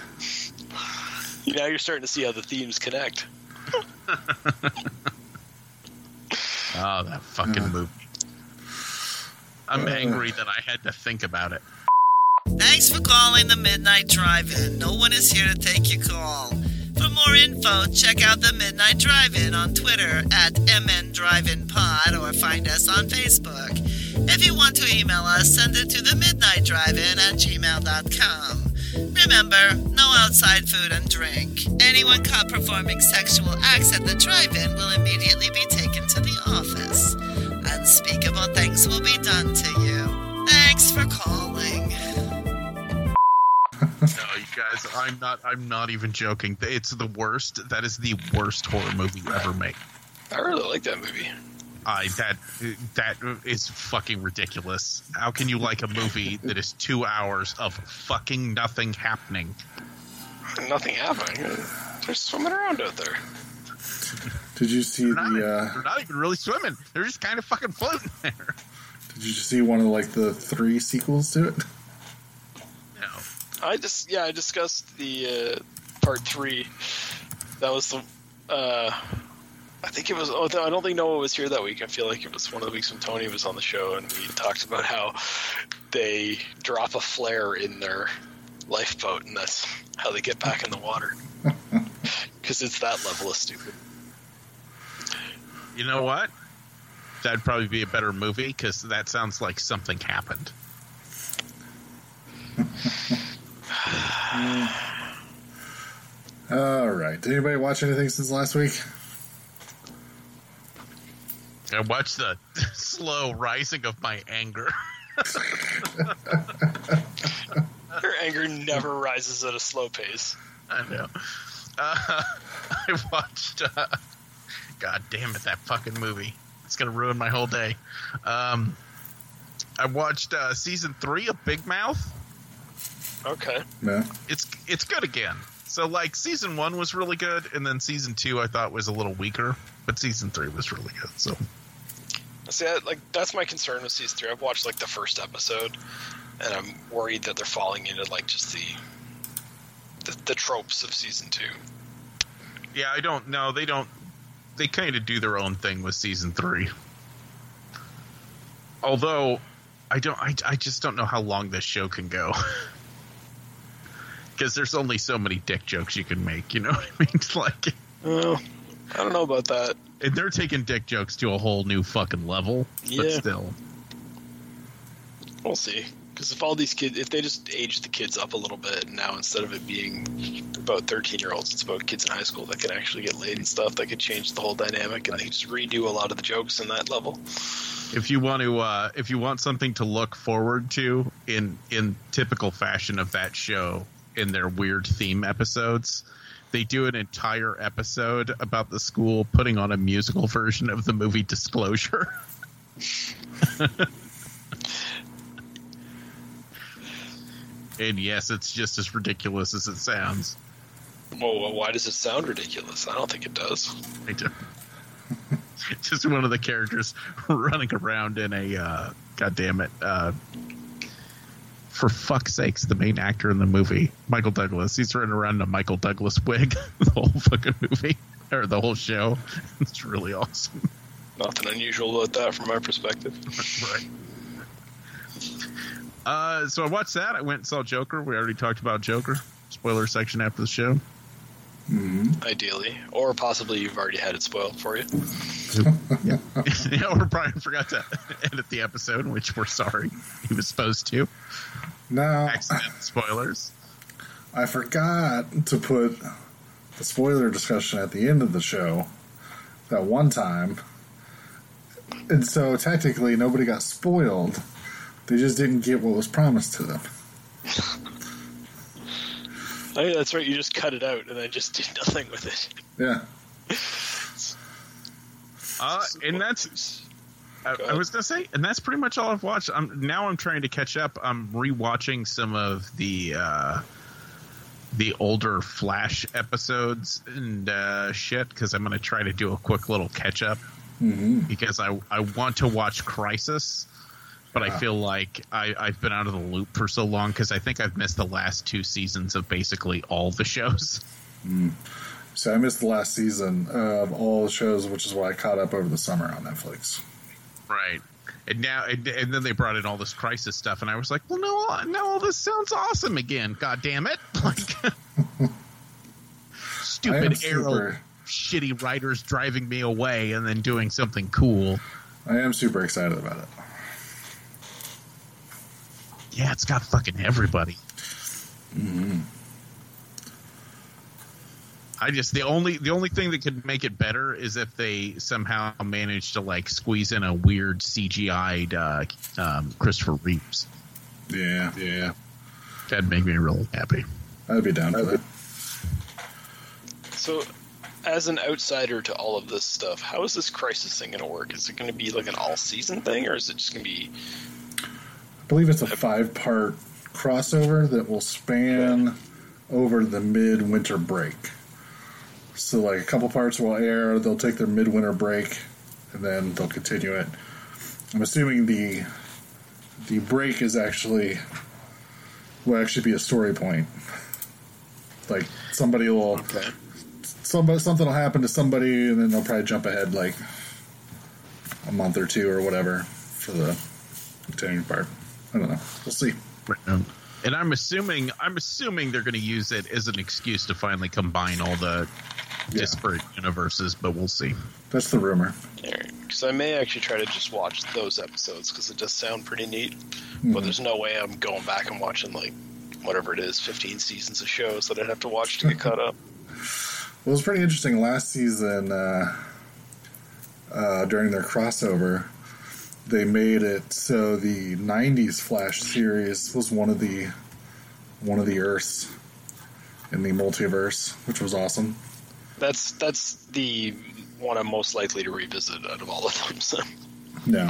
Now you're starting to see how the themes connect. oh, that fucking uh. movie. I'm uh. angry that I had to think about it. Thanks for calling the Midnight Drive-In. No one is here to take your call. For more info, check out the Midnight Drive-In on Twitter at MN Drive-In Pod or find us on Facebook. If you want to email us, send it to the Midnight Drive-In at gmail.com. Remember, no outside food and drink. Anyone caught performing sexual acts at the drive-in will immediately be taken to the office. Unspeakable things will be done to you. Thanks for calling. No, you guys, I'm not. I'm not even joking. It's the worst. That is the worst horror movie ever made. I really like that movie. I that that is fucking ridiculous. How can you like a movie that is two hours of fucking nothing happening? nothing happening. They're swimming around out there. Did you see They're not, the? Uh, they're not even really swimming. They're just kind of fucking floating there. did you see one of like the three sequels to it? No. I just yeah, I discussed the uh, part three. That was the. Uh, I think it was. Oh, I don't think Noah was here that week. I feel like it was one of the weeks when Tony was on the show, and we talked about how they drop a flare in their lifeboat, and that's how they get back in the water. Because it's that level of stupid. You know what? That'd probably be a better movie because that sounds like something happened. All right. Did anybody watch anything since last week? I watched the slow rising of my anger. Your anger never rises at a slow pace. I know. Uh, I watched. Uh, God damn it, that fucking movie. It's gonna ruin my whole day. Um, I watched uh, season three of Big Mouth. Okay. No. It's it's good again. So like season one was really good, and then season two I thought was a little weaker, but season three was really good. So See, I, like that's my concern with season three. I've watched like the first episode, and I'm worried that they're falling into like just the the, the tropes of season two. yeah, I don't know. They don't. They kind of do their own thing with season three. Although, I don't. I, I just don't know how long this show can go. Because there's only so many dick jokes you can make. You know what I mean? It's like, Oh, I don't know about that. and they're taking dick jokes to a whole new fucking level. But Yeah. still, We'll see. Because if all these kids, if they just age the kids up a little bit, now instead of it being about 13 year olds, it's about kids in high school that can actually get laid and stuff, that could change the whole dynamic, and they just redo a lot of the jokes in that level. if you want to, uh, if you want something to look forward to in in typical fashion of that show in their weird theme episodes, they do an entire episode about the school putting on a musical version of the movie Disclosure. and yes, it's just as ridiculous as it sounds. Well, why does it sound ridiculous? I don't think it does. I do. just one of the characters running around in a uh, god damn it uh, for fuck's sakes the main actor in the movie michael douglas he's running around in a michael douglas wig the whole fucking movie or the whole show it's really awesome Nothing unusual about that from my perspective. right uh, so i watched that i went and saw joker we already talked about joker spoiler section after the show Ideally, or possibly you've already had it spoiled for you. yeah, or Brian forgot to edit the episode, which we're sorry. He was supposed to. No. Accident spoilers. I forgot to put the spoiler discussion at the end of the show that one time. And so technically nobody got spoiled. They just didn't get what was promised to them. Oh, that's right. You just cut it out and then just did nothing with it. Yeah. Uh, and that's I, I was gonna say, and that's pretty much all I've watched. I'm now I'm trying to catch up. I'm rewatching some of the uh, the older Flash episodes and uh, shit because I'm gonna try to do a quick little catch up because I I want to watch Crisis. But I uh-huh. feel like I, I've been out of the loop for so long because I think I've missed the last two seasons of basically all the shows. Hmm. So I missed the last season of all the shows, which is why I caught up over the summer on Netflix. Right. And now, and, and then they brought in all this crisis stuff, and I was like, "Well, no, uh, now all this sounds awesome again. God damn it! Like, stupid arrow shitty writers driving me away, and then doing something cool. I am super excited about it. Yeah, it's got fucking everybody. I just the only the only thing that could make it better is if they somehow managed to like squeeze in a weird CGI'd uh, um, Christopher Reeves. Yeah, yeah. That'd make me really happy. I'd be down for that. So, as an outsider to all of this stuff, how is this crisis thing going to work? Is it going to be like an all season thing, or is it just going to be? I believe it's a five part crossover that will span over the mid-winter break. So like a couple parts will air, they'll take their midwinter break, and then they'll continue it. I'm assuming the the break is actually will actually be a story point. Like somebody will Okay. somebody something will happen to somebody, and then they'll probably jump ahead like a month or two or whatever for the continuing part. I don't know. We'll see. And I'm assuming I'm assuming they're going to use it as an excuse to finally combine all the Yeah. disparate universes, but we'll see. That's the rumor. Because I may actually try to just watch those episodes because it does sound pretty neat. Mm-hmm. But there's no way I'm going back and watching like whatever it is, 15 seasons of shows that I'd have to watch to get caught up. Well, it was pretty interesting last season. Uh, uh, during their crossover, they made it so the '90s Flash series was one of the one of the Earths in the multiverse, which was awesome. That's that's the one I'm most likely to revisit out of all of them. So No.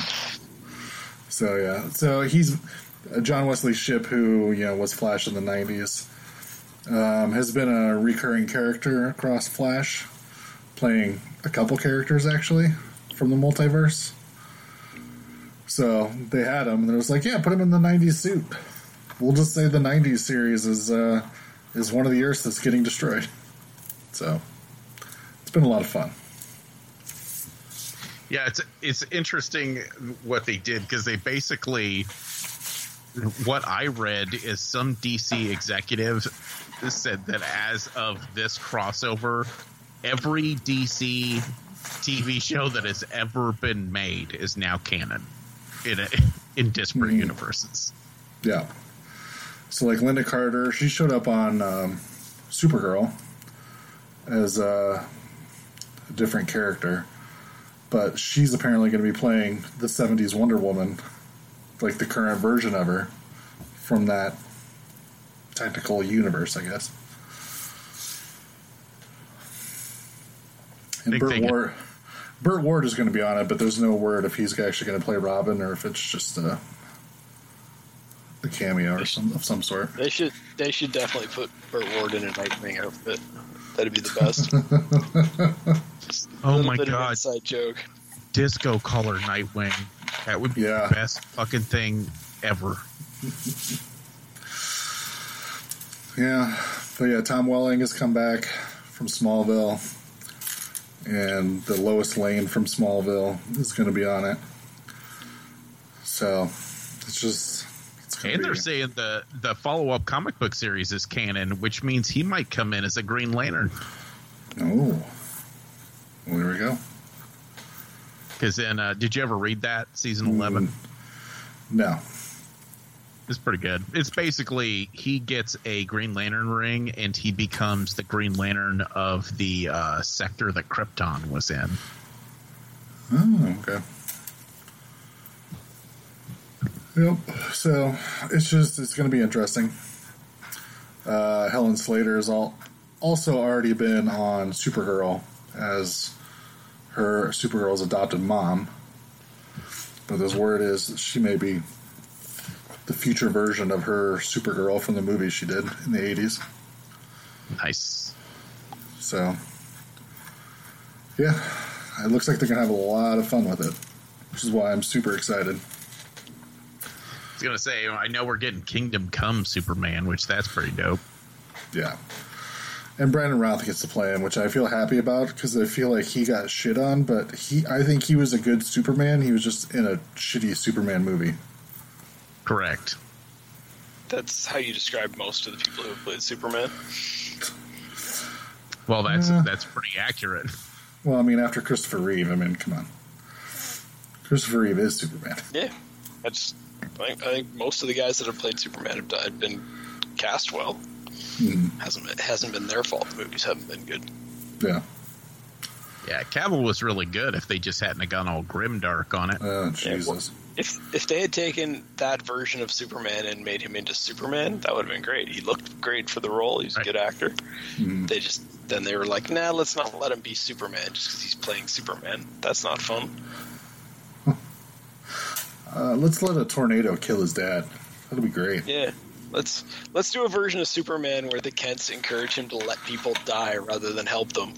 So yeah, so he's uh, John Wesley Shipp, who you know was Flash in the '90s, um, has been a recurring character across Flash, playing a couple characters actually from the multiverse. So they had him, and it was like, yeah, put him in the '90s suit. We'll just say the '90s series is uh, is one of the Earths that's getting destroyed. So it's been a lot of fun. Yeah, it's it's interesting what they did because they basically what I read is some DC executive said that as of this crossover, every DC TV show that has ever been made is now canon in a, in disparate Mhm. universes. Yeah. So like Lynda Carter, she showed up on um, Supergirl as a, a different character, but she's apparently going to be playing the '70s Wonder Woman, like the current version of her from that technical universe, I guess. And Burt Ward, Burt Ward is going to be on it, but there's no word if he's actually going to play Robin or if it's just uh, a a cameo or some of some sort. they should they should definitely put Burt Ward in a Nightwing outfit. That'd be the best. Oh my bit of God. inside joke. Disco color Nightwing. That would be Yeah. the best fucking thing ever. Yeah, but yeah, Tom Welling has come back from Smallville, and the Lois Lane from Smallville is going to be on it. So it's just it's And they're be. saying the the follow up comic book series is canon, which means he might come in as a Green Lantern. Oh, well, there we go. Because then, uh, did you ever read that season eleven? No, It's pretty good. It's basically he gets a Green Lantern ring and he becomes the Green Lantern of the uh, sector that Krypton was in. oh, okay. Yep. So it's just it's going to be interesting. Uh, Helen Slater has all also already been on Supergirl as her Supergirl's adopted mom. But this word is she may be the future version of her Supergirl from the movie she did in the eighties. Nice. So yeah, it looks like they're gonna have a lot of fun with it, which is why I'm super excited. I was gonna say I know we're getting Kingdom Come Superman, which that's pretty dope. Yeah. And Brandon Routh gets to play him, which I feel happy about because I feel like he got shit on, but he I think he was a good Superman. He was just in a shitty Superman movie. Correct. That's how you describe most of the people who have played Superman. Well, that's Yeah. that's pretty accurate. Well, I mean, after Christopher Reeve, I mean, come on. Christopher Reeve is Superman. Yeah, I just I think, I think most of the guys that have played Superman have died, been cast well. Hmm. Hasn't been, hasn't been their fault. The movies haven't been good. Yeah. Yeah, Cavill was really good if they just hadn't have gone all grim dark on it. Oh, Jesus. If if they had taken that version of Superman and made him into Superman, that would have been great. He looked great for the role. He's a good actor. Hmm. They just then they were like, nah, let's not let him be Superman just because he's playing Superman. That's not fun. Uh, let's let a tornado kill his dad. That'll be great. Yeah, Let's let's do a version of Superman where the Kents encourage him to let people die rather than help them,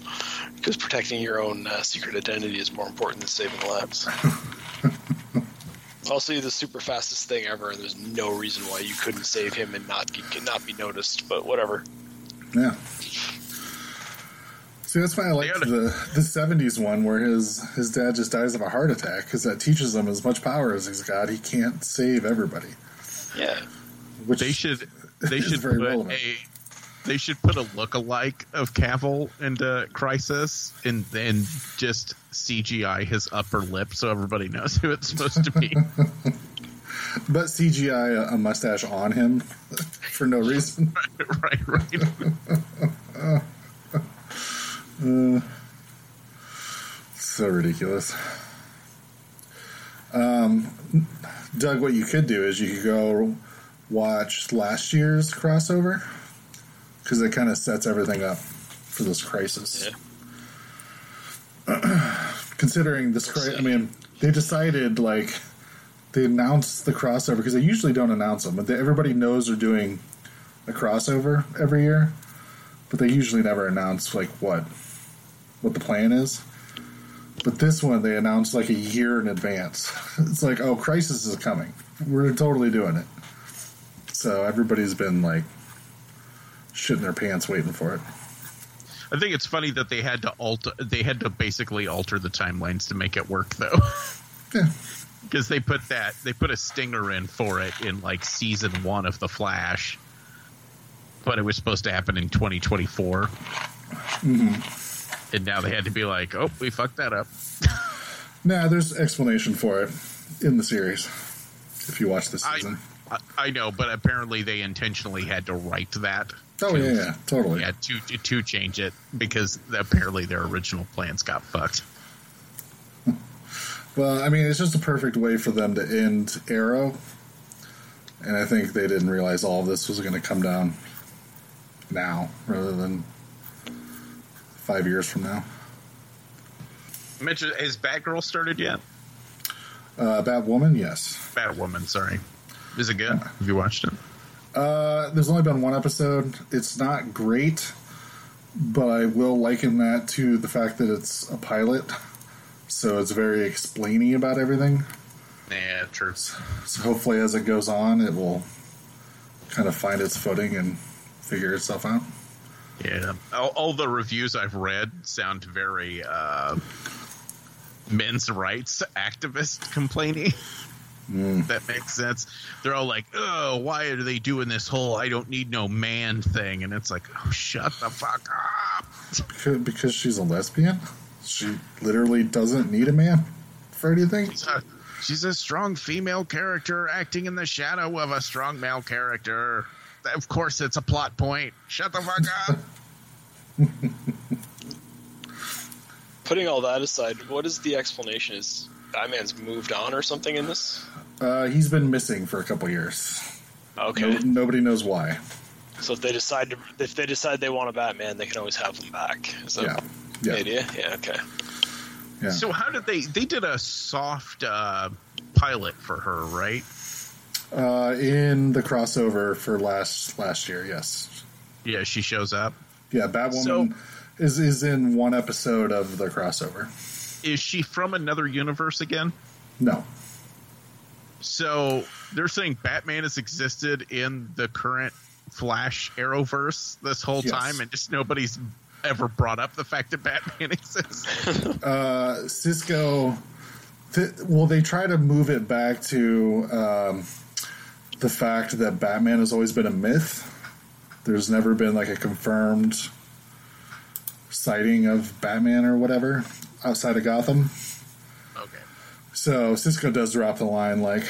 because protecting your own uh, secret identity is more important than saving lives. also, the super fastest thing ever, and there's no reason why you couldn't save him and not get, not be noticed. But whatever. Yeah. See, that's why I like the the '70s one where his his dad just dies of a heart attack because that teaches him as much power as he's got. He can't save everybody. Yeah. Which They should they should very put relevant. a they should put a look-alike of Cavill into Crisis and then just CGI his upper lip so everybody knows who it's supposed to be. but CGI a, mustache on him for no reason. right, right. So ridiculous. Um, Doug, what you could do is you could go watch last year's crossover because it kind of sets everything up for this crisis. Considering this, cri- I mean, they decided like they announced the crossover because they usually don't announce them, but they, everybody knows they're doing a crossover every year, but they usually never announce like what what the plan is. But this one they announced like a year in advance. It's like, oh, Crisis is coming. We're totally doing it. So everybody's been like shitting their pants waiting for it. I think it's funny that they had to alter they had to basically alter the timelines to make it work though. Yeah. Because they put that they put a stinger in for it in like season one of the Flash, but it was supposed to happen in 2024, mm-hmm. and now they had to be like, "Oh, we fucked that up." Nah, there's explanation for it in the series. If you watch this I, season. I I know, but apparently they intentionally had to write that. Oh yeah, yeah, totally. Yeah, to to- to change it because apparently their original plans got fucked. Well, I mean, it's just a perfect way for them to end Arrow, and I think they didn't realize all of this was going to come down now rather than five years from now. Mitch, has Batgirl started yet? Uh, Batwoman, yes. Batwoman, sorry. Is it good? Have you watched it? Uh, there's only been one episode. It's not great, but I will liken that to the fact that it's a pilot, so it's very explainy about everything. Yeah, true. So hopefully, as it goes on, it will kind of find its footing and figure itself out. Yeah. All, all the reviews I've read sound very uh, men's rights activist complaining. Mm. That makes sense. They're all like, "Oh, why are they doing this whole I don't need no man thing?" And it's like, "Oh, shut the fuck up." Because, because she's a lesbian, she literally doesn't need a man for anything. She's a, she's a strong female character acting in the shadow of a strong male character. Of course, it's a plot point. Shut the fuck up. Putting all that aside, what is the explanation? Is Batman's moved on or something in this? Uh, he's been missing for a couple years. Okay. No, nobody knows why. So if they decide to, if they decide they want a Batman, they can always have him back. Is that Yeah, yeah, idea? Yeah. Okay. yeah. So how did they? They did a soft uh, pilot for her, right? Uh, in the crossover for last last year, yes, Yeah, she shows up. yeah. Batwoman So- is is in one episode of the crossover. Is she from another universe again? No, So they're saying Batman has existed in the current Flash Arrowverse this whole Yes. time, and just nobody's ever brought up the fact that Batman exists. uh, Cisco. Th- well, they try to move it back to um, the fact that Batman has always been a myth. There's never been like a confirmed sighting of Batman or whatever outside of Gotham. okay. So Cisco does drop the line like,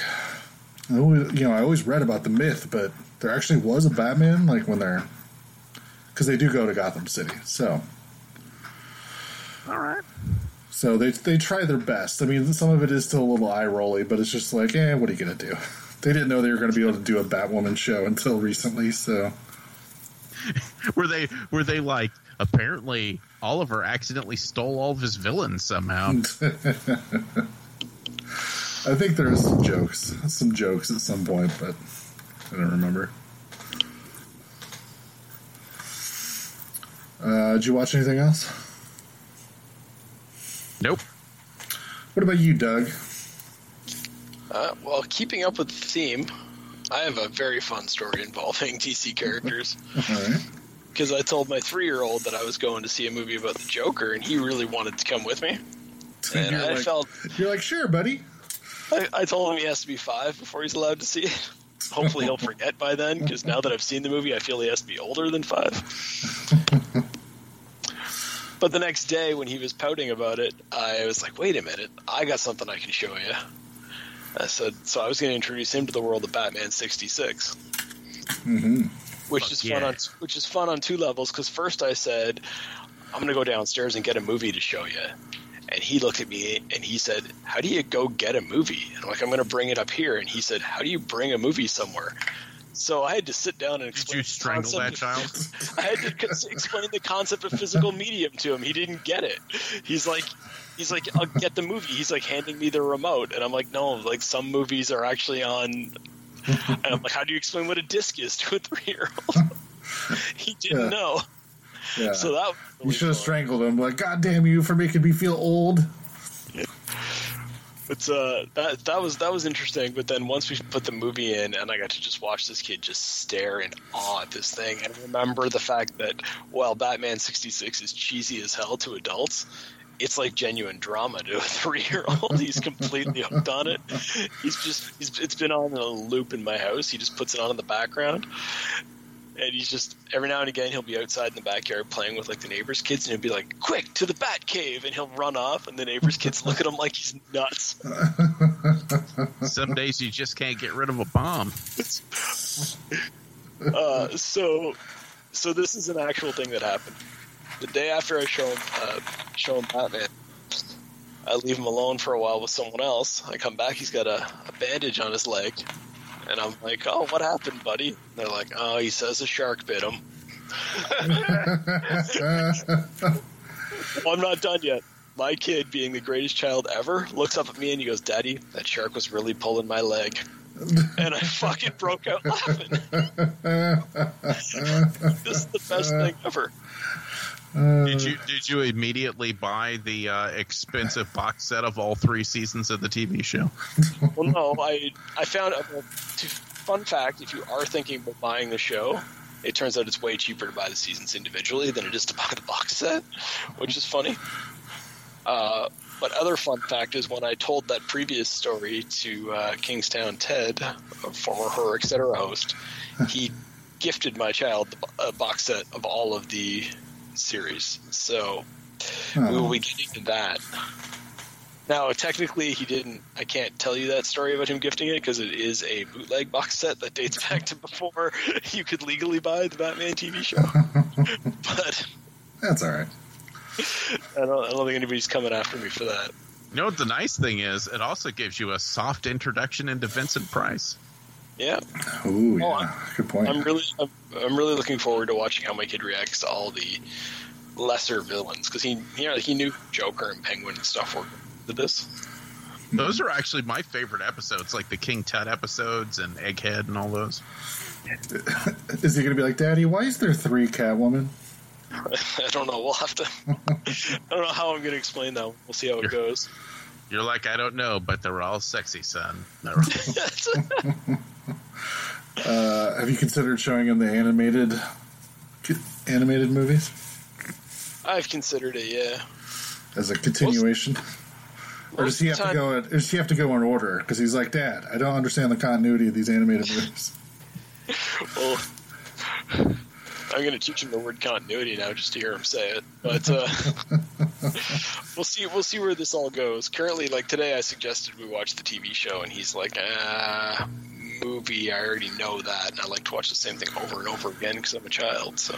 always- you know, I always read about the myth, but there actually was a Batman. Like when they're, because they do go to Gotham City. So, All right. so they they try their best. I mean, some of it is still a little eye rolly, but it's just like, eh, what are you gonna do? They didn't know they were going to be able to do a Batwoman show until recently. So, Were they were they like apparently Oliver accidentally stole all of his villains somehow. I think there is some jokes, some jokes at some point, but I don't remember. Uh, did you watch anything else? Nope. What about you, Doug? Uh, well, keeping up with the theme, I have a very fun story involving DC characters. all right. Because I told my three-year-old that I was going to see a movie about the Joker, and he really wanted to come with me. And I like, felt you're like, sure, buddy. I, I told him he has to be five before he's allowed to see it. Hopefully, he'll forget by then. Because now that I've seen the movie, I feel he has to be older than five. but the next day, when he was pouting about it, I was like, "Wait a minute! I got something I can show you." I said, so I was going to introduce him to the world of Batman '66 hmm which Fuck is yeah. fun on which is fun on two levels. Because first I said, "I'm going to go downstairs and get a movie to show you," and he looked at me and he said, "How do you go get a movie?" And I'm like, "I'm going to bring it up here," and he said, "How do you bring a movie somewhere?" So I had to sit down and Did explain. you the strangle that concept- child? I had to explain the concept of physical medium to him. He didn't get it. He's like, he's like, I'll get the movie. He's like handing me the remote, and I'm like, no, like some movies are actually on. And I'm like, how do you explain what a disc is to a three year old? he didn't Yeah. know. Yeah. So that was you should have strangled him. Like, God damn you for making me feel old. It's uh that that was that was interesting. But then once we put the movie in, and I got to just watch this kid just stare in awe at this thing, and remember the fact that while Batman sixty six is cheesy as hell to adults, it's like genuine drama to a three year old. He's completely hooked on it. He's just he's it's been on a loop in my house. He just puts it on in the background. And he's just every now and again he'll be outside in the backyard playing with like the neighbors' kids, and he'll be like, "Quick to the bat cave!" and he'll run off, and the neighbors' kids look at him like he's nuts. Some days you just can't get rid of a bomb. uh, so so this is an actual thing that happened. The day after I show him uh, show him Batman, I leave him alone for a while with someone else. I come back, he's got a, a bandage on his leg, and I'm like, "Oh, what happened, buddy?" And they're like, "Oh, he says a shark bit him." Well, I'm not done yet. My kid, being the greatest child ever, looks up at me and he goes, "Daddy, that shark was really pulling my leg." And I fucking broke out laughing. this is the best thing ever. Did you did you immediately buy the uh, expensive box set of all three seasons of the TV show? Well, no, I I found a fun fact: if you are thinking about buying the show, it turns out it's way cheaper to buy the seasons individually than it is to buy the box set, which is funny. Uh, but other fun fact is when I told that previous story to uh, Kingstown Ted, former Horror Etc. host, he gifted my child a box set of all of the series. So we will be getting to that. Now, technically, he didn't. I can't tell you that story about him gifting it because it is a bootleg box set that dates back to before you could legally buy the Batman TV show. but That's all right. I don't, I don't think anybody's coming after me for that. You know what the nice thing is? It also gives you a soft introduction into Vincent Price. Yeah, Ooh, oh, yeah. Oh, I'm- Good point. I'm really, I'm, I'm really looking forward to watching how my kid reacts to all the lesser villains because he, you know, he knew Joker and Penguin and stuff were to this. Those are actually my favorite episodes, like the King Tut episodes and Egghead and all those. Is he going to be like, Daddy, why is there three Catwoman? I don't know. We'll have to. I don't know how I'm going to explain that. We'll see how it goes. You're like, I don't know, but they're all sexy, son. Have you considered showing him the animated animated movies I've considered it. Yeah. as a continuation? Or does he have Most to go? Does he have to go in order? Because he's like, Dad, I don't understand the continuity of these animated movies. Well, I'm going to teach him the word continuity now just to hear him say it. But uh, we'll see. We'll see where this all goes. Currently, like today, I suggested we watch the TV show, and he's like, "Ah, movie. I already know that, and I like to watch the same thing over and over again because I'm a child." So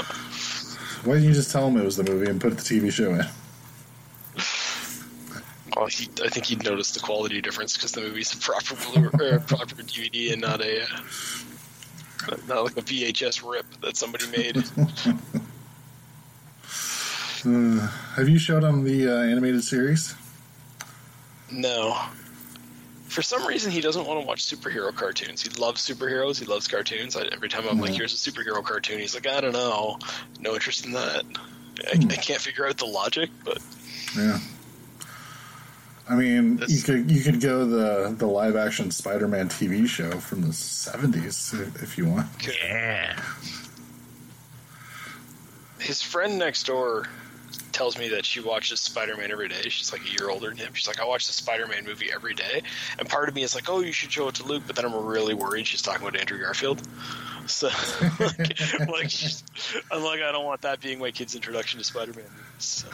Why didn't you just tell him it was the movie and put the TV show in? well, he, I think he'd notice the quality difference because the movie's a proper Blu- or proper DVD and not a. Uh, not like a VHS rip that somebody made. Uh, have you showed him the uh, animated series? No. For some reason, he doesn't want to watch superhero cartoons. He loves superheroes. He loves cartoons. I, every time I'm like, Mhm. "Here's a superhero cartoon," he's like, "I don't know, no interest in that." I, I can't figure out the logic, but Yeah. I mean, This- you could you could go the the live action Spider Man TV show from the seventies if, if you want. Yeah. his friend next door tells me that she watches Spider-Man every day. She's like a year older than him. She's like, I watch the Spider-Man movie every day, and part of me is like, oh, you should show it to Luke, but then I'm really worried she's talking about Andrew Garfield. So, like, like she's- I'm like, I don't want that being my kid's introduction to Spider-Man. So,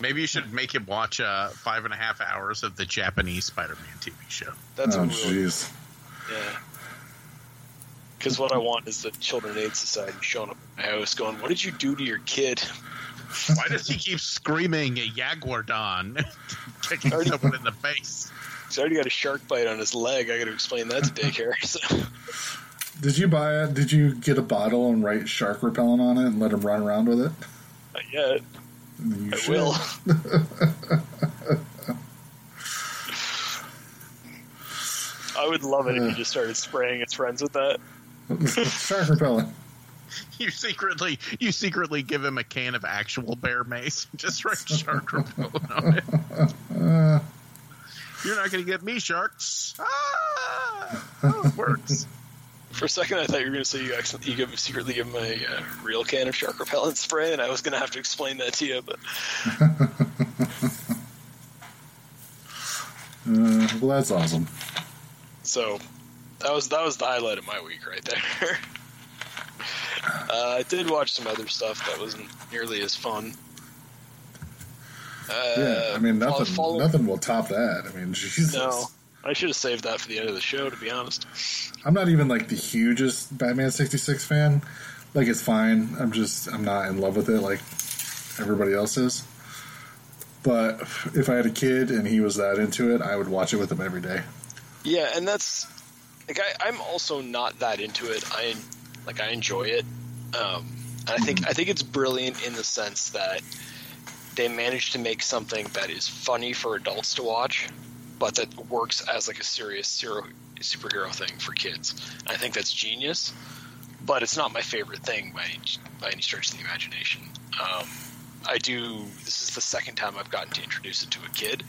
Maybe you should make him watch uh, five and a half hours of the Japanese Spider-Man TV show. that's oh a really, jeez. yeah. Because what I want is the Children Aid Society showing up at my house, going, "What did you do to your kid?" Why does he keep screaming a Jaguardon, kicking Already- someone in the face? He's already got a shark bite on his leg. I got to explain that to daycare. So. Did you buy it? Did you get a bottle and write shark repellent on it and let him run around with it? Not yet. You I should. will. I would love it if you uh. just started spraying its friends with that. shark repellent. You secretly, you secretly give him a can of actual bear mace. Just write shark repellent on it. You're not going to get me, sharks. Ah! Oh, it works. For a second, I thought you were going to say you actually you give, secretly give him a uh, real can of shark repellent spray, and I was going to have to explain that to you. But Uh, well, that's awesome. so that was that was the highlight of my week right there. Uh, I did watch some other stuff that wasn't nearly as fun. Uh, Yeah, I mean nothing. follow- Nothing will top that. I mean, Jesus. No, I should have saved that for the end of the show. To be honest, I'm not even like the hugest Batman 66 fan. Like it's fine. I'm just I'm not in love with it like everybody else is. But if I had a kid and he was that into it, I would watch it with him every day. yeah, and that's like I, I'm also not that into it. I like I enjoy it. Um, and I think I think it's brilliant in the sense that they managed to make something that is funny for adults to watch, but that works as like a serious hero, superhero thing for kids. I think that's genius, but it's not my favorite thing by any, by any stretch of the imagination. Um, I do. This is the second time I've gotten to introduce it to a kid,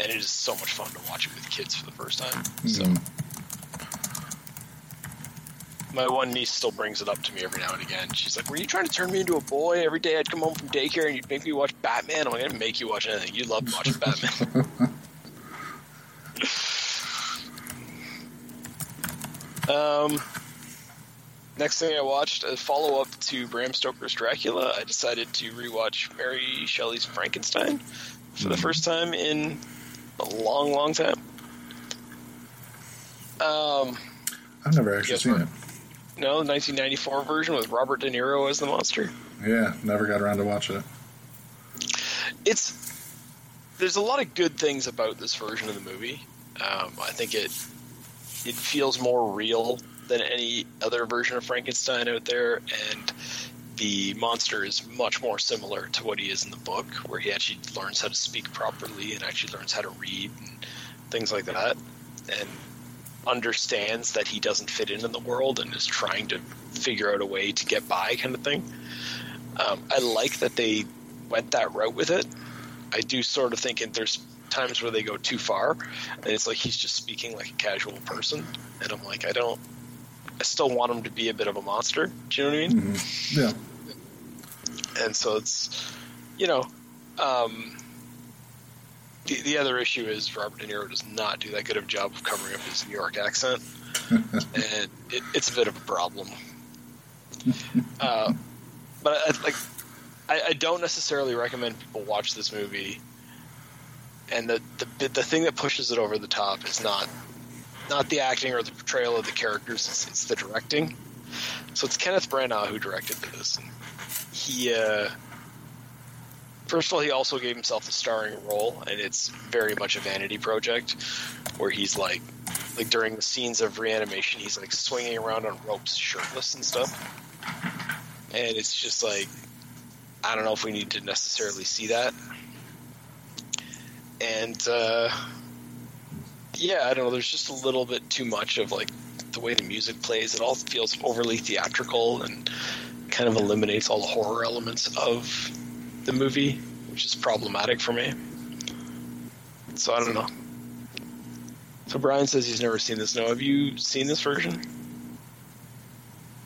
and it is so much fun to watch it with kids for the first time. So Mhm. My one niece still brings it up to me every now and again. She's like, "Were you trying to turn me into a boy? Every day I'd come home from daycare and you'd make me watch Batman." I'm like, "I didn't make you watch anything. You love watching Batman." um, next thing I watched, a follow up to Bram Stoker's Dracula. I decided to rewatch Mary Shelley's Frankenstein for the first time in a long, long time. Um, I've never actually seen it. No, the 1994 version with Robert De Niro as the monster. Yeah, never got around to watch it. It's there's a lot of good things about this version of the movie. Um, I think it it feels more real than any other version of Frankenstein out there, and the monster is much more similar to what he is in the book, where he actually learns how to speak properly and actually learns how to read and things like that, and understands that he doesn't fit in in the world and is trying to figure out a way to get by, kind of thing. Um, I like that they went that route with it. I do sort of think it, there's times where they go too far, and it's like he's just speaking like a casual person, and I'm like, I don't. I still want him to be a bit of a monster. Do you know what I mean? hmm Yeah, and so it's you know um, the, the other issue is Robert De Niro does not do that good of a job of covering up his New York accent, and it, it's a bit of a problem. Uh, but I, like, I, I don't necessarily recommend people watch this movie. And the, the the thing that pushes it over the top is not not the acting or the portrayal of the characters; it's, it's the directing. So it's Kenneth Branagh who directed this. And he uh, first of all he also gave himself a starring role and it's very much a vanity project where he's like like during the scenes of reanimation he's like swinging around on ropes shirtless and stuff. And it's just like i don't know if we need to necessarily see that. And uh yeah i don't know there's just a little bit too much of like the way the music plays. It all feels overly theatrical and kind of eliminates all the horror elements of the movie, which is problematic for me. So I don't know. So Brian says he's never seen this. No, have you seen this version?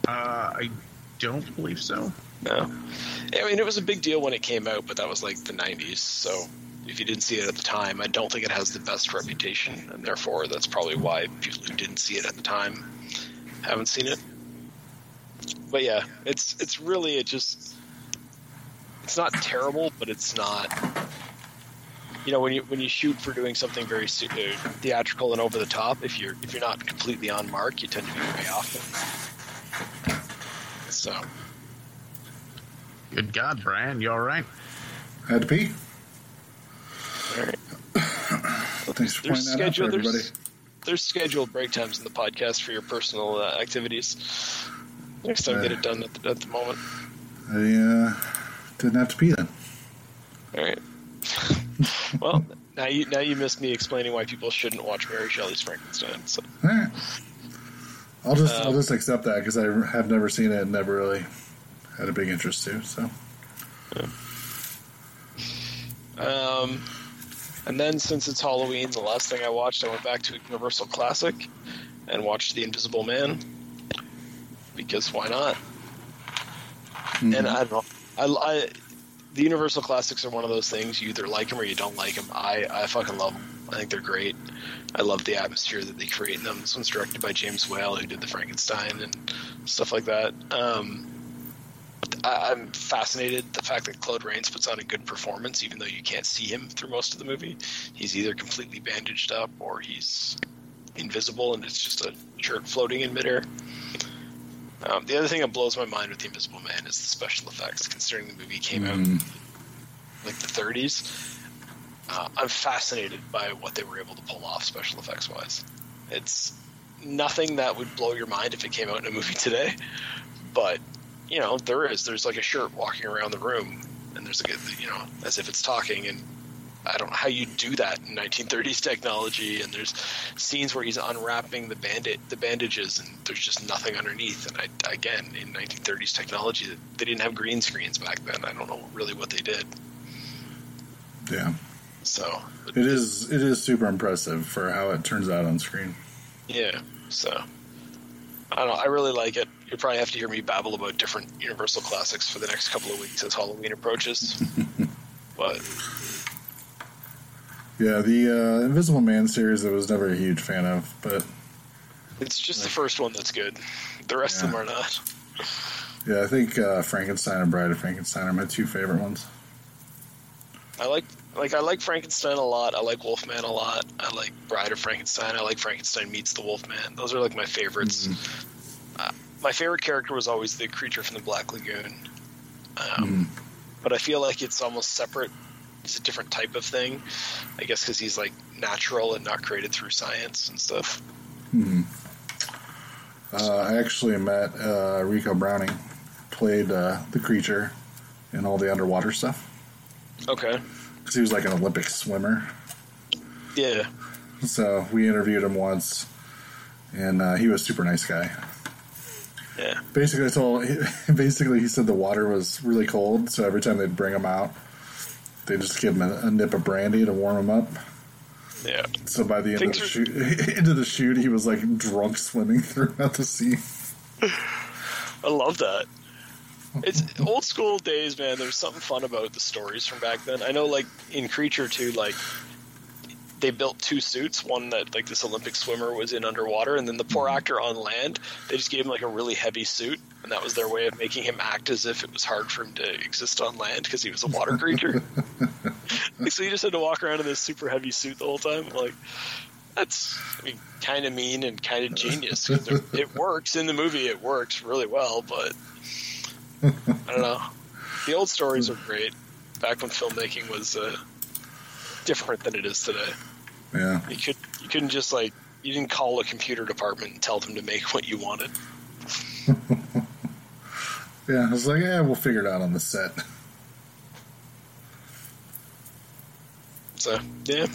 Uh, I don't believe so. No. I mean, it was a big deal when it came out, but that was like the 90s. So if you didn't see it at the time, I don't think it has the best reputation, and therefore that's probably why people who didn't see it at the time haven't seen it. But yeah, it's it's really it just it's not terrible, but it's not. You know, when you when you shoot for doing something very uh, theatrical and over the top, if you're if you're not completely on mark, you tend to be way off. So Good God, Brian, you all right? Had to pee. all right. Thanks for There's pointing that out for everybody. there's- there's scheduled break times in the podcast for your personal uh, activities. Next time, get it done at the, at the moment. I uh, didn't have to pee then. All right. well, now you now you missed me explaining why people shouldn't watch Mary Shelley's Frankenstein. So All right. I'll just I'll Um, just accept that because I have never seen it and never really had a big interest to. So Um, and then since it's Halloween, the last thing I watched, I went back to a Universal Classic and watched The Invisible Man because why not? And I don't know. I, I the Universal Classics are one of those things you either like them or you don't like them. I I fucking love them. I think they're great. I love the atmosphere that they create in them. This one's directed by James Whale, who did the Frankenstein and stuff like that. Um, I, I'm fascinated the fact that Claude Rains puts on a good performance, even though you can't see him through most of the movie. He's either completely bandaged up or he's invisible, and it's just a jerk floating in midair. Um, the other thing that blows my mind with the Invisible Man is the special effects. Considering the movie came out in like the 30s, uh, I'm fascinated by what they were able to pull off special effects wise. It's nothing that would blow your mind if it came out in a movie today, but you know there is. There's like a shirt walking around the room, and there's like a, you know as if it's talking, and I don't know how you do that in 1930s technology. And there's scenes where he's unwrapping the bandit, the bandages, and there's just nothing underneath. And I, again, in 1930s technology, they didn't have green screens back then. I don't know really what they did. yeah, So it is it is super impressive for how it turns out on screen. Yeah, so I don't know. I really like it. You'll probably have to hear me babble about different Universal classics for the next couple of weeks as Halloween approaches. but Yeah, the uh, Invisible Man series I was never a huge fan of, but it's just the first one that's good. The rest of them are not. yeah, I think uh, Frankenstein and Bride of Frankenstein are my two favorite ones. I like like I like Frankenstein a lot. I like Wolfman a lot. I like Bride of Frankenstein. I like Frankenstein meets the Wolfman. Those are like my favorites. Uh, my favorite character was always the creature from the Black Lagoon. Um, But I feel like it's almost separate. It's a different type of thing. I guess because he's like natural and not created through science and stuff. Uh, I actually met uh, Ricou Browning, played uh, the creature in all the underwater stuff Okay. because he was like an Olympic swimmer. Yeah. So we interviewed him once, and uh, he was a super nice guy. Yeah. Basically, I told basically he said the water was really cold, so every time they'd bring him out, they just give him a, a nip of brandy to warm him up. Yeah. So by the end of Things the are- shoot, into the shoot, he was like drunk swimming throughout the sea. I love that. It's old school days, man. There's something fun about the stories from back then. I know, like in Creature too, like they built two suits. One that like this Olympic swimmer was in underwater, and then the poor actor on land. They just gave him like a really heavy suit, and that was their way of making him act as if it was hard for him to exist on land because he was a water creature. so he just had to walk around in this super heavy suit the whole time. Like that's, I mean, kind of mean and kind of genius. it works in the movie. It works really well, but I don't know. The old stories are great. Back when filmmaking was uh, different than it is today. Yeah, You could you couldn't just like you didn't call a computer department and tell them to make what you wanted. yeah. I was like, yeah, we'll figure it out on the set. So yeah,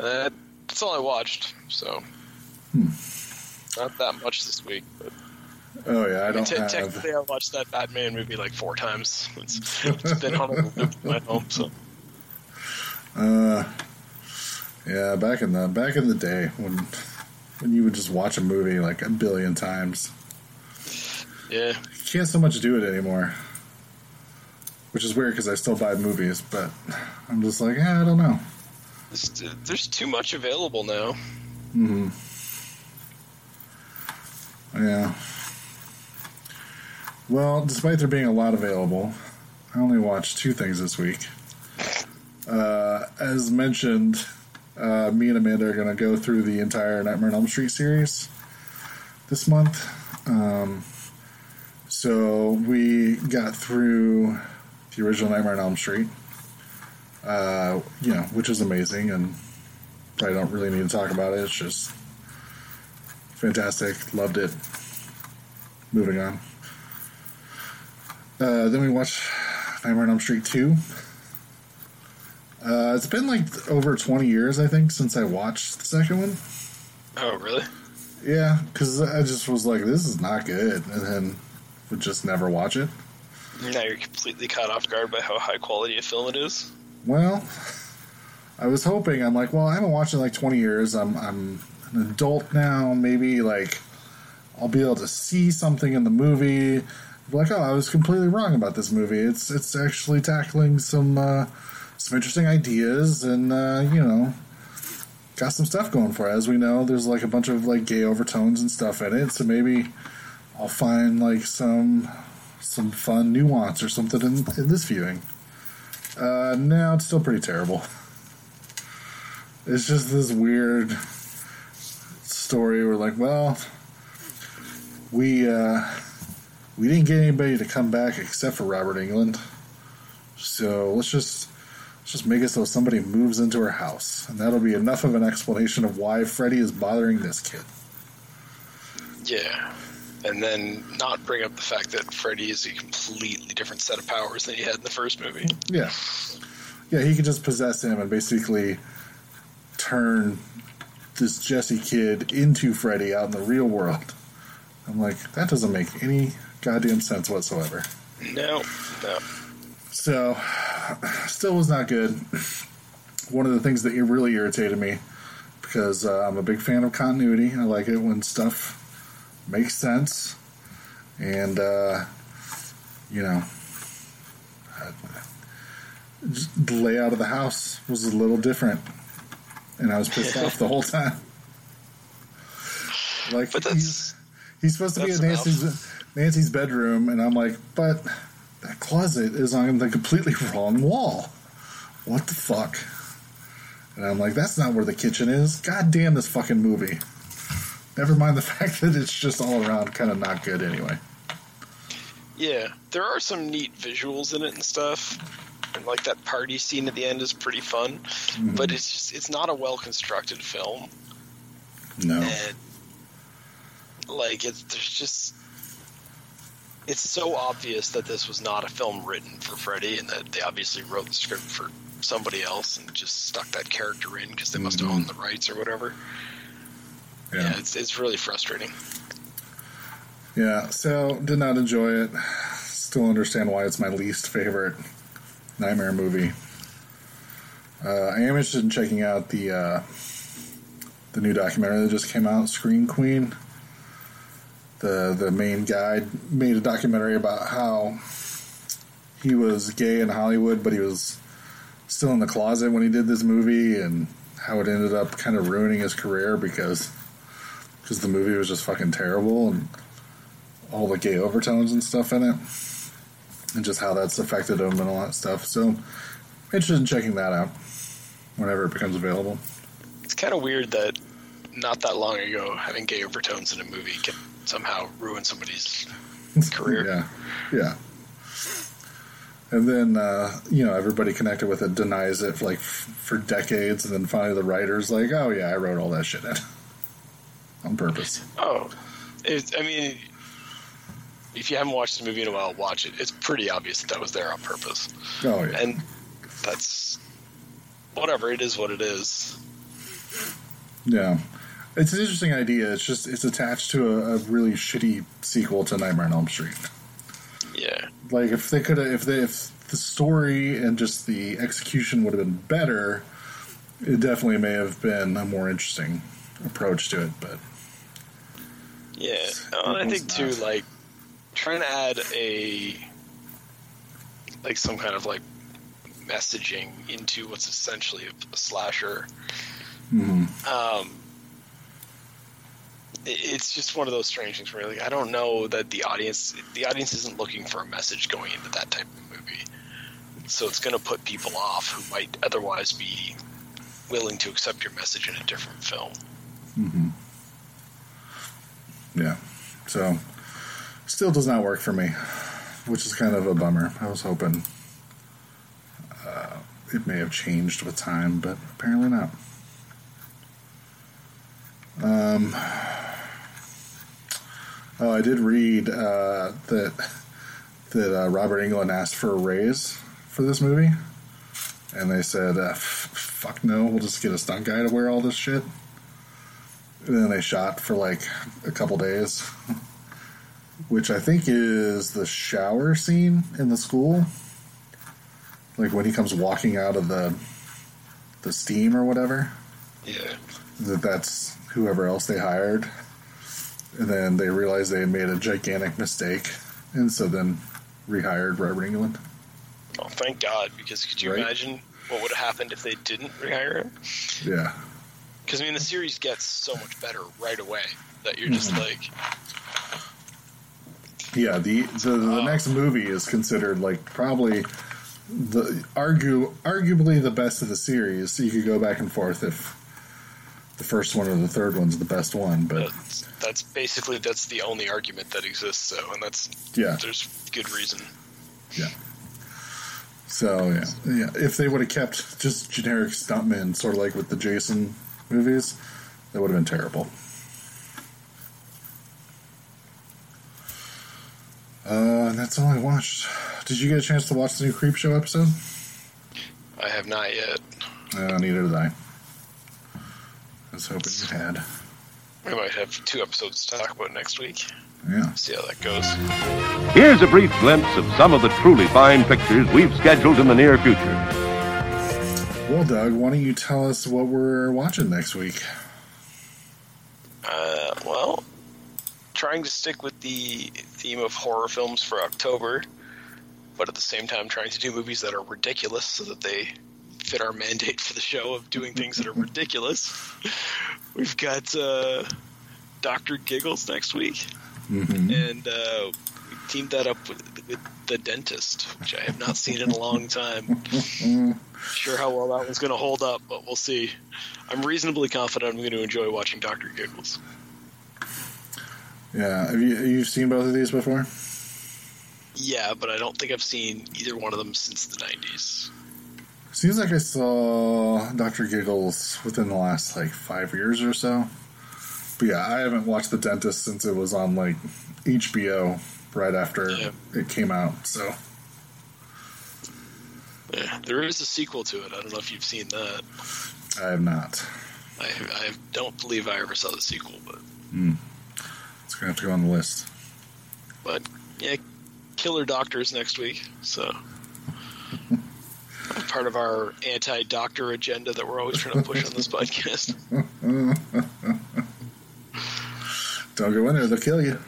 uh, that's all I watched. So not that much this week, but Oh yeah, I I don't have. technically, I watched that Batman movie like four times. It's, it's been on a loop in my home. So Uh, yeah, back in the back in the day when when you would just watch a movie like a billion times. yeah, You can't so much do it anymore, which is weird because I still buy movies, but I'm just like, eh, I don't know. there's, there's too much available now. hmm Yeah. Well, despite there being a lot available, I only watched two things this week. Uh, as mentioned, uh, me and Amanda are going to go through the entire Nightmare on Elm Street series this month. Um, so we got through the original Nightmare on Elm Street, uh, you know, which is amazing, and I don't really need to talk about it. It's just fantastic. Loved it. Moving on. Uh, then we watched Nightmare on Elm Street 2. Uh, it's been like over 20 years, I think, since I watched the second one. Oh, really? Yeah, because I just was like, this is not good. And then would just never watch it. Now you're completely caught off guard by how high quality a film it is. Well, I was hoping. I'm like, well, I haven't watched it in like 20 years. I'm I'm an adult now. Maybe like I'll be able to see something in the movie. Like, oh, I was completely wrong about this movie. It's it's actually tackling some uh, some interesting ideas, and uh, you know, got some stuff going for it. As we know, there's like a bunch of like gay overtones and stuff in it. So maybe I'll find like some some fun nuance or something in, in this viewing. Uh, no, it's still pretty terrible. It's just this weird story. We're like, well, we uh, we didn't get anybody to come back except for Robert Englund, so let's just just make it so somebody moves into her house, and that'll be enough of an explanation of why Freddy is bothering this kid. Yeah. And then not bring up the fact that Freddy is a completely different set of powers than he had in the first movie. Yeah, yeah, he could just possess him and basically turn this Jesse kid into Freddy out in the real world. I'm like, that doesn't make any goddamn sense whatsoever. No, no. So, still was not good. One of the things that really irritated me because uh, I'm a big fan of continuity. I like it when stuff makes sense, and uh, you know, the layout of the house was a little different, and I was pissed off the whole time. Like But he's, he's supposed to be in Nancy's Nancy's bedroom, and I'm like, but that closet is on the completely wrong wall. What the fuck? And I'm like, that's not where the kitchen is. God damn this fucking movie. Never mind the fact that it's just all around kind of not good anyway. yeah. There are some neat visuals in it and stuff. And like that party scene at the end is pretty fun. Mm-hmm. But it's just it's not a well constructed film. No. and like it's there's just it's so obvious that this was not a film written for Freddy and that they obviously wrote the script for somebody else and just stuck that character in because they must have owned the rights or whatever. Yeah, Yeah. it's it's really frustrating. Yeah, so did not enjoy it. Still understand why it's my least favorite Nightmare movie. Uh, I am interested in checking out the uh, the new documentary that just came out, Scream Queen. The the main guy made a documentary about how he was gay in Hollywood, but he was still in the closet when he did this movie, and how it ended up kind of ruining his career because because the movie was just fucking terrible and all the gay overtones and stuff in it, and just how that's affected him and all that stuff. So, interested in checking that out whenever it becomes available. It's kind of weird that not that long ago having gay overtones in a movie can somehow ruin somebody's career. Yeah, yeah. And then uh, you know everybody connected with it denies it for like f- for decades, and then finally the writers like, oh yeah, I wrote all that shit in on purpose. Oh, it, I mean, if you haven't watched the movie in a while, watch it. It's pretty obvious that that was there on purpose, Oh yeah, and that's whatever. It is what it is. yeah. It's an interesting idea. It's just it's attached to a, a really shitty sequel to Nightmare on Elm Street. Yeah. Like if they could have, if they, if the story and just the execution would have been better, it definitely may have been a more interesting approach to it. But Yeah, uh, I think too, like trying to add a like some kind of like messaging into what's essentially a, slasher. mhm. Um, it's just one of those strange things. Where like, I don't know that the audience, the audience isn't looking for a message going into that type of movie, so it's going to put people off who might otherwise be willing to accept your message in a different film. Mm-hmm. yeah, so still does not work for me, which is kind of a bummer. I was hoping uh, it may have changed with time, but apparently not. Um. Oh, I did read uh, that that uh, Robert Englund asked for a raise for this movie, and they said, uh, f- "Fuck no, we'll just get a stunt guy to wear all this shit." And then they shot for like a couple days, which I think is the shower scene in the school, like when he comes walking out of the the steam or whatever. Yeah. That that's whoever else they hired, and then they realized they had made a gigantic mistake, and so then rehired Robert Englund. Oh, thank God! Because could you Right. imagine what would have happened if they didn't rehire him? Yeah, Because I mean, the series gets so much better right away that you're just mm-hmm. like, yeah. The the, the next movie is considered like probably the argue arguably the best of the series. So You could go back and forth if the first one or the third one's the best one, but that's, basically that's the only argument that exists. So, and that's yeah. there's good reason. Yeah. So yeah, yeah. If they would have kept just generic stuntmen, sort of like with the Jason movies, that would have been terrible. Uh, and that's all I watched. Did you get a chance to watch the new Creepshow episode? I have not yet. Uh, neither did I. I was hoping you had. We might have two episodes to talk about next week. Yeah. See how that goes. Here's a brief glimpse of some of the truly fine pictures we've scheduled in the near future. Well, Doug, why don't you tell us what we're watching next week? Uh, well, trying to stick with the theme of horror films for October, but at the same time trying to do movies that are ridiculous so that they fit our mandate for the show of doing things that are ridiculous. We've got uh, Doctor Giggles next week, Mm-hmm. and uh, we teamed that up with, with The Dentist, which I have not seen in a long time. Sure, how well that one's going to hold up, but we'll see. I'm reasonably confident I'm going to enjoy watching Doctor Giggles. Yeah. Have you you've seen both of these before? Yeah, but I don't think I've seen either one of them since the 90s. Seems like I saw Dr. Giggles within the last like five years or so. But yeah, I haven't watched The Dentist since it was on like HBO right after Yeah. it came out. So Yeah, there is a sequel to it. I don't know if you've seen that. I have not. I, I don't believe I ever saw the sequel, but hmm. It's gonna have to go on the list. but yeah, Killer Doctors next week. So part of our anti-doctor agenda that we're always trying to push on this podcast. Don't go in there; they'll kill you.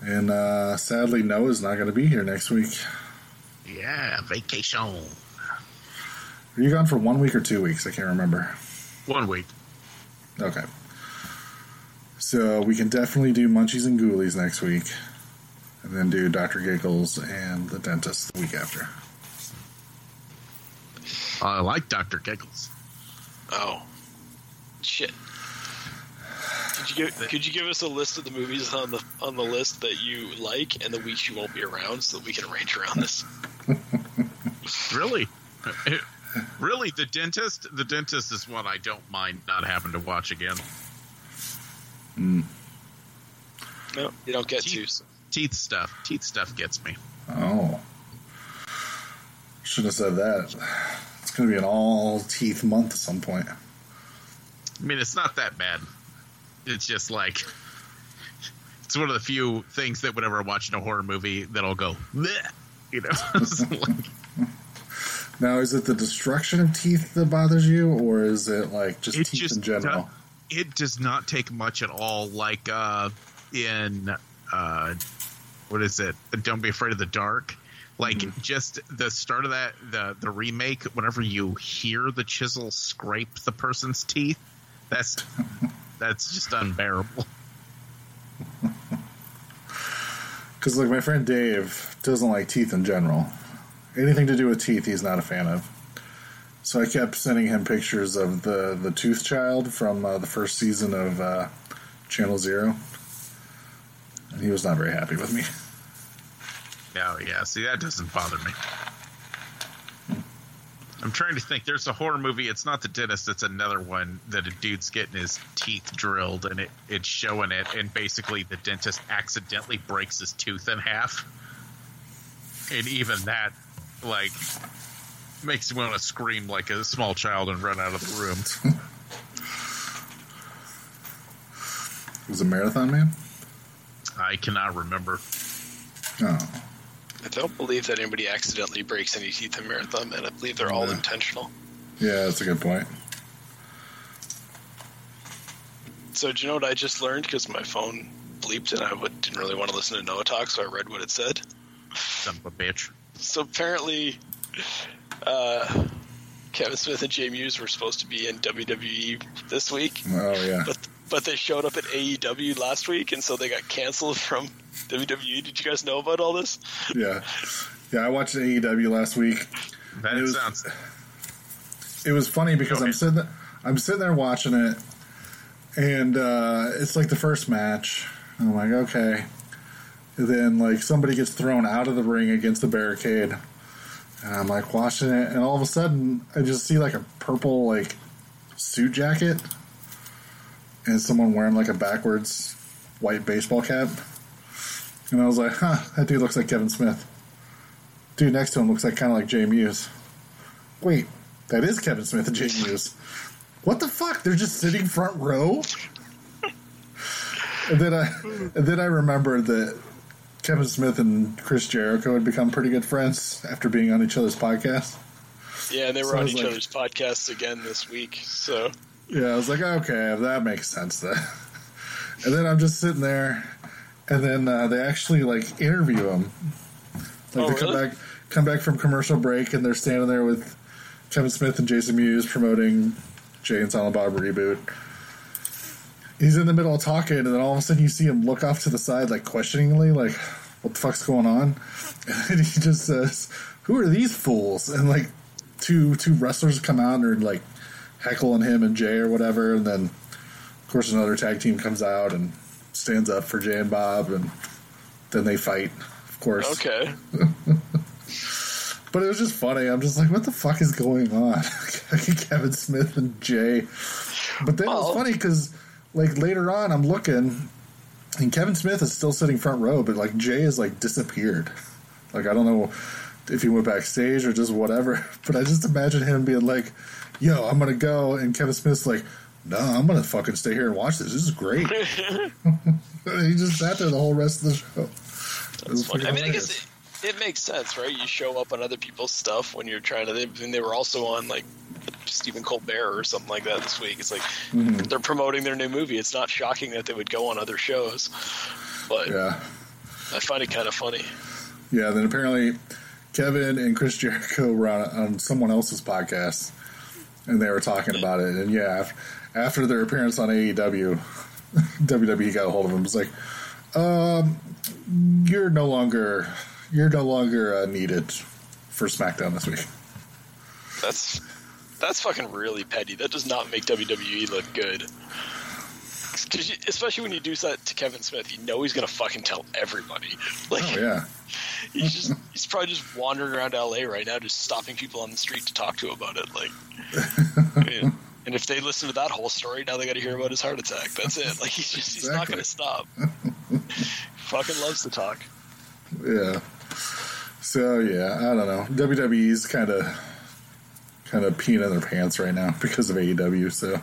And uh, sadly, Noah's not going to be here next week. Yeah, vacation. Are you gone for one week or two weeks? I can't remember. One week. Okay. So we can definitely do Munchies and Ghoulies next week, and then do Dr. Giggles and the dentist the week after. I like Dr. Giggles. Oh, shit. Could you give Could you give us a list of the movies on the on the list that you like and the weeks you won't be around, so that we can arrange around this? Really? really, the dentist? The dentist is one I don't mind not having to watch again. Mm. No, you don't get to. Teeth, teeth stuff. Teeth stuff gets me. Oh. Should have said that. It's going to be an all teeth month at some point. I mean, it's not that bad. It's just like it's one of the few things that whenever I'm watching a horror movie that I'll go, Bleh, you know. Like- Now, is it the destruction of teeth that bothers you, or is it like just it teeth just in general? do- it does not take much at all. Like uh, in uh, what is it? Don't be afraid of the dark. Like Mm-hmm. just the start of that the the remake. Whenever you hear the chisel scrape the person's teeth, that's that's just unbearable. Because like my friend Dave doesn't like teeth in general. Anything to do with teeth, he's not a fan of. So I kept sending him pictures of the the Tooth Child from uh, the first season of uh, Channel Zero, and he was not very happy with me. No, yeah. See, that doesn't bother me. I'm trying to think. There's a horror movie. It's not the dentist. It's another one that a dude's getting his teeth drilled, and it it's showing it. And basically, the dentist accidentally breaks his tooth in half. And even that, like, makes me want to scream like a small child and run out of the room. It was a marathon man. I cannot remember. Oh, I don't believe that anybody accidentally breaks any teeth in Marathon and I believe they're all Yeah. intentional. yeah, that's a good point. So, do you know what I just learned? Because my phone bleeped and I would, didn't really want to listen to Noah talk, so I read what it said. Son of a bitch. So, apparently, uh, Kevin Smith and Jay Mewes were supposed to be in WWE this week, Oh yeah, but but they showed up at AEW last week, and so they got canceled from WWE. Did you guys know about all this? yeah, yeah. I watched AEW last week. That It was- sounds. it was funny because Go I'm sitting there, I'm sitting there watching it, and uh, it's like the first match. I'm like, okay. And then like somebody gets thrown out of the ring against the barricade, and I'm like watching it, and all of a sudden I just see like a purple like suit jacket, and someone wearing like a backwards white baseball cap, and I was like, huh, that dude looks like Kevin Smith. Dude next to him looks like kind of like Jay Mewes. Wait, that is Kevin Smith and Jay Mewes. What the fuck? They're just sitting front row. and then I, and then I remembered that Kevin Smith and Chris Jericho had become pretty good friends after being on each other's podcast. Yeah, and they were So on each like- other's podcasts again this week. So, Yeah, I was like, okay, that makes sense then. And then I'm just sitting there, and then uh, they actually like interview him. Like Oh, they come really? back, come back from commercial break, and they're standing there with Kevin Smith and Jason Mewes promoting Jay and Silent Bob reboot. He's in the middle of talking, and then all of a sudden you see him look off to the side, like questioningly, like, "What the fuck's going on?" And he just says, "Who are these fools?" And like two two wrestlers come out and are like heckling him and Jay or whatever, and then of course another tag team comes out and stands up for Jay and Bob, and then they fight, of course. okay. But it was just funny. I'm just like, what the fuck is going on? Kevin Smith and Jay. But then it was funny because, like, later on, I'm looking, and Kevin Smith is still sitting front row, but, like, Jay has, like, disappeared. Like, I don't know if he went backstage or just whatever, but I just imagine him being like, yo, I'm going to go. And Kevin Smith's like, no, I'm going to fucking stay here and watch this. This is great. he just sat there the whole rest of the show. I mean, I guess it, it makes sense, right? You show up on other people's stuff when you're trying to. They, and they were also on like Stephen Colbert or something like that this week. It's like Mm-hmm. they're promoting their new movie. It's not shocking that they would go on other shows, but Yeah. I find it kind of funny. Yeah, then apparently Kevin and Chris Jericho were on, on someone else's podcast, and they were talking about it. And yeah, after their appearance on AEW, WWE got a hold of him. It was like, um, "You're no longer, you're no longer uh, needed for SmackDown this week." That's that's fucking really petty. That does not make WWE look good. Cause you, especially when you do that to Kevin Smith, you know he's gonna fucking tell everybody. Like Oh yeah, he's just he's probably just wandering around LA right now, just stopping people on the street to talk to about it. Like, I mean, and if they listen to that whole story, now they got to hear about his heart attack. That's it. Like he's just he's not gonna stop. fucking loves to talk. yeah. So yeah, I don't know. WWE's kind of, kind of peeing in their pants right now because of AEW. So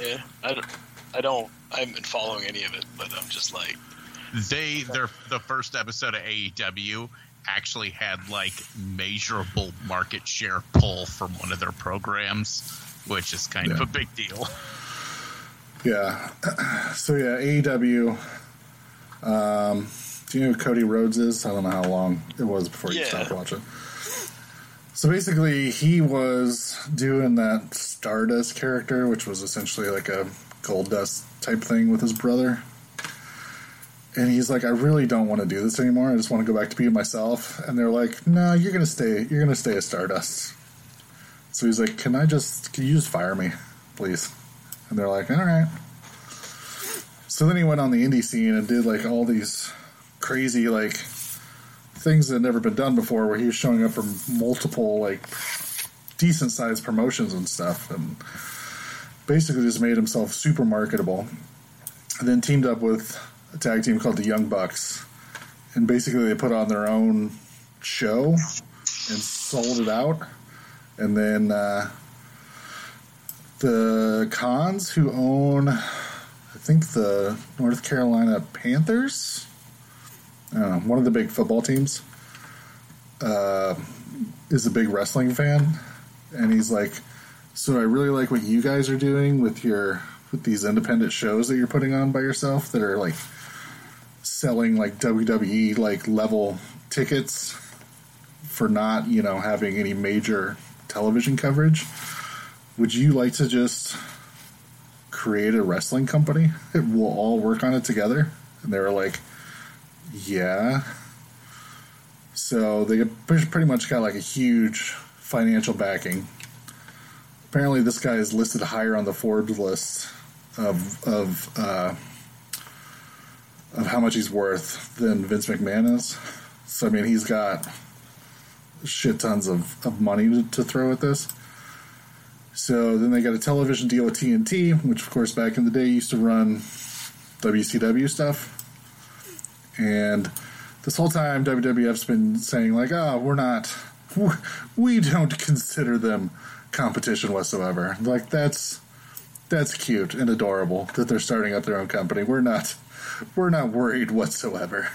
Yeah, I don't, I don't, I haven't been following any of it, but I'm just like, They their the first episode of AEW actually had like measurable market share pull from one of their programs, which is kind of a big deal. Yeah. So yeah, AEW. Um, do you know who Cody Rhodes is? I don't know how long it was before you Yeah. stopped watching. So basically, he was doing that Stardust character, which was essentially like a Goldust type thing with his brother. And he's like, I really don't want to do this anymore. I just want to go back to being myself. And they're like, No, you're gonna stay. You're gonna stay a Stardust. So he's like, Can I just? Can you just fire me, please? And they're like, all right. So then he went on the indie scene and did like all these crazy like things that had never been done before, where he was showing up for multiple like decent sized promotions and stuff, and basically just made himself super marketable. And then teamed up with a tag team called the Young Bucks, and basically they put on their own show and sold it out, and then. Uh, the Khans who own, I think the North Carolina Panthers. One of the big football teams. Uh, is a big wrestling fan, and he's like, "So I really like what you guys are doing with your with these independent shows that you're putting on by yourself that are like selling like WWE like level tickets for not you know having any major television coverage." would you like to just create a wrestling company? We'll all work on it together. And they were like, yeah. So they pretty much got like a huge financial backing. Apparently, this guy is listed higher on the Forbes list of of uh, of how much he's worth than Vince McMahon is. So I mean, he's got shit tons of, of money to, to throw at this. So then they got a television deal with TNT, which of course back in the day used to run WCW stuff. And this whole time WWF's been saying like, "Oh, we're not we don't consider them competition whatsoever." Like that's that's cute and adorable that they're starting up their own company. We're not we're not worried whatsoever.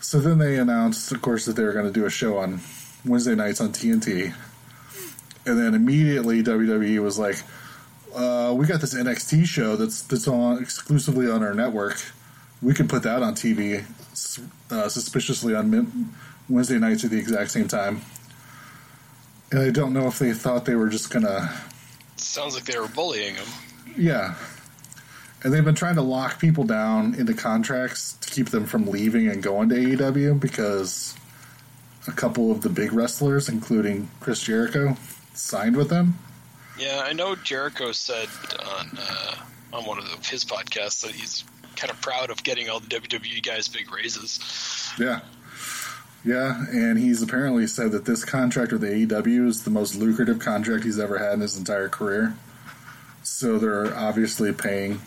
So then they announced, of course, that they were going to do a show on Wednesday nights on TNT. And then immediately WWE was like, uh, "We got this NXT show that's that's on exclusively on our network. We can put that on TV, uh, suspiciously on Wednesday nights at the exact same time." And I don't know if they thought they were just gonna, sounds like they were bullying him. yeah. And they've been trying to lock people down into contracts to keep them from leaving and going to AEW because a couple of the big wrestlers, including Chris Jericho, signed with them. Yeah, I know Jericho said on uh, on one of his podcasts that he's kind of proud of getting all the WWE guys big raises. Yeah. Yeah, and he's apparently said that this contract with AEW is the most lucrative contract he's ever had in his entire career. So they're obviously paying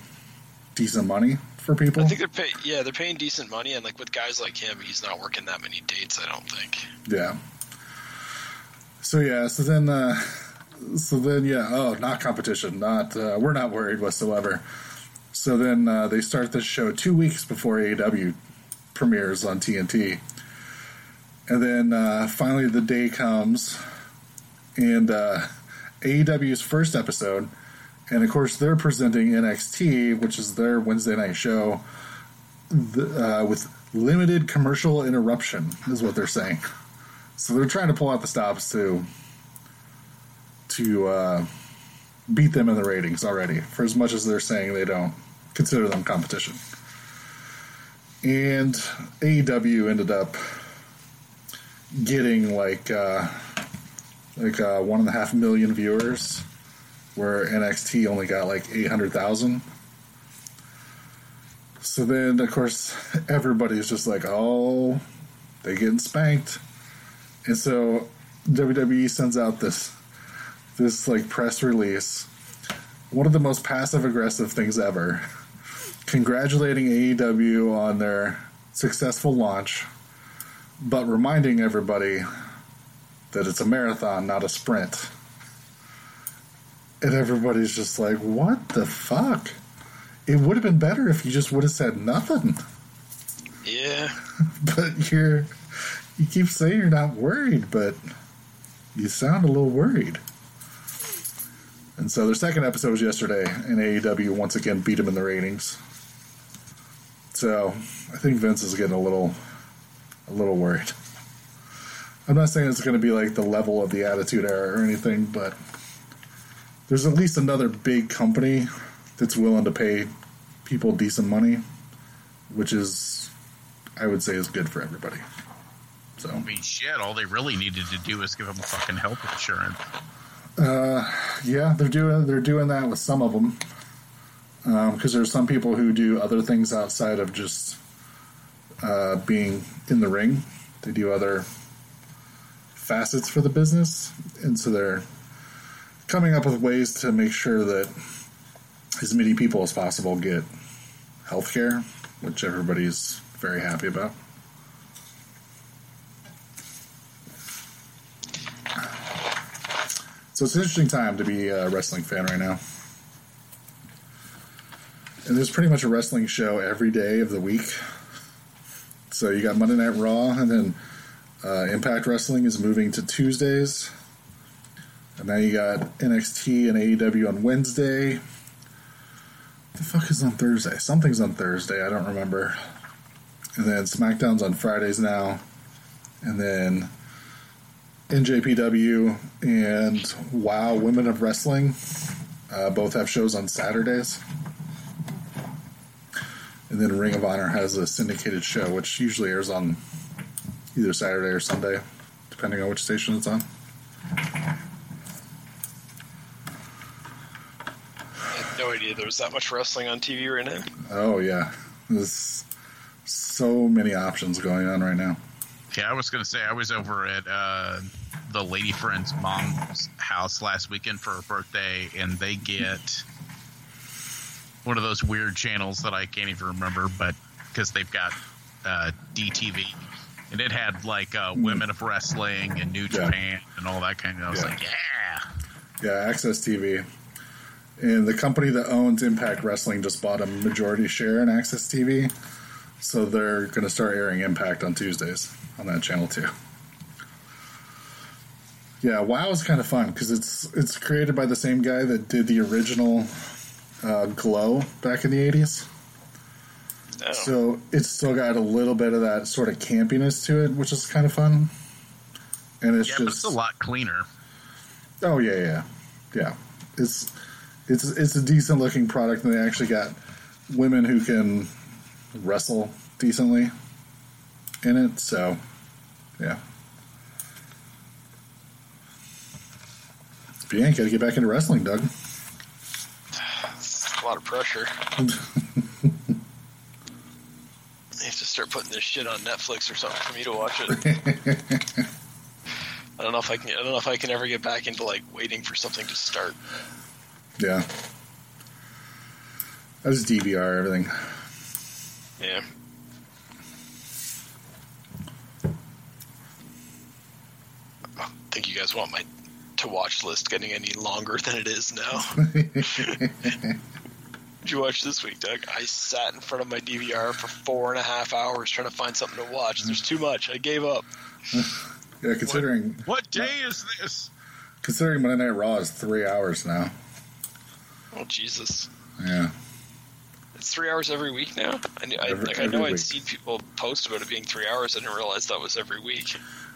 decent money for people. I think they're pay yeah they're paying decent money, and like with guys like him, he's not working that many dates. I don't think. Yeah. So yeah, so then uh so then yeah, oh, not competition, not uh, we're not worried whatsoever. So then uh, they start this show 2 weeks before AEW premieres on TNT. And then uh, finally the day comes and uh AEW's first episode and of course they're presenting NXT, which is their Wednesday night show the, uh, with limited commercial interruption is what they're saying. So they're trying to pull out the stops to to uh, beat them in the ratings already. For as much as they're saying they don't consider them competition, and AEW ended up getting like uh, like uh, one and a half million viewers, where NXT only got like eight hundred thousand. So then, of course, everybody's just like, "Oh, they getting spanked." And so WWE sends out this this like press release, one of the most passive aggressive things ever, congratulating AEW on their successful launch, but reminding everybody that it's a marathon, not a sprint. And everybody's just like, what the fuck? It would have been better if you just would have said nothing. Yeah. But you're, you keep saying you're not worried, but you sound a little worried. And so their second episode was yesterday, and AEW once again beat them in the ratings. So I think Vince is getting a little, a little worried. I'm not saying it's going to be like the level of the Attitude Era or anything, but there's at least another big company that's willing to pay people decent money, which is, I would say, is good for everybody. So I mean, shit. All they really needed to do is give them fucking health insurance. Uh, yeah, they're doing they're doing that with some of them because there's some people who do other things outside of just uh, being in the ring. They do other facets for the business, and so they're coming up with ways to make sure that as many people as possible get health care, which everybody's very happy about. So it's an interesting time to be a wrestling fan right now. And there's pretty much a wrestling show every day of the week. So you got Monday Night Raw, and then uh, Impact Wrestling is moving to Tuesdays. And now you got NXT and AEW on Wednesday. The fuck is on Thursday? Something's on Thursday. I don't remember. And then SmackDown's on Fridays now. And then NJPW and WoW Women of Wrestling uh, both have shows on Saturdays. And then Ring of Honor has a syndicated show, which usually airs on either Saturday or Sunday, depending on which station it's on. I had there was that much wrestling on TV right now. Oh, yeah. There's so many options going on right now. Yeah, I was going to say I was over at uh, the lady friend's mom's house last weekend for her birthday, and they get one of those weird channels that I can't even remember, but because they've got uh, DTV, and it had like uh, women of wrestling and New Yeah. Japan and all that kind of. I was Yeah. like, yeah, Yeah, Access TV. And the company that owns Impact Wrestling just bought a majority share in Access TV. So they're going to start airing Impact on Tuesdays on that channel too. Yeah, WoW is kind of fun because it's it's created by the same guy that did the original uh, Glow back in the eighties. Oh. So it's still got a little bit of that sort of campiness to it, which is kind of fun. And it's yeah, just but it's a lot cleaner. Oh yeah, yeah, yeah. It's it's it's a decent looking product, and they actually got women who can wrestle decently in it. So yeah. But yeah, you got to get back into wrestling, Doug. It's a lot of pressure. I have to start putting this shit on Netflix or something for me to watch it. I don't know if I can. I don't know if I can ever get back into like waiting for something to start. Yeah. I just DVR everything. Yeah. I don't think you guys want my to watch list getting any longer than it is now. Did you watch this week, Doug? I sat in front of my DVR for four and a half hours trying to find something to watch. There's too much. I gave up. Yeah, considering What day is this? considering Monday Night Raw is three hours now. Oh Jesus! Yeah. It's three hours every week now. I, knew, I, Every- like, I know week. I'd seen people post about it being three hours. I didn't realize that was every week.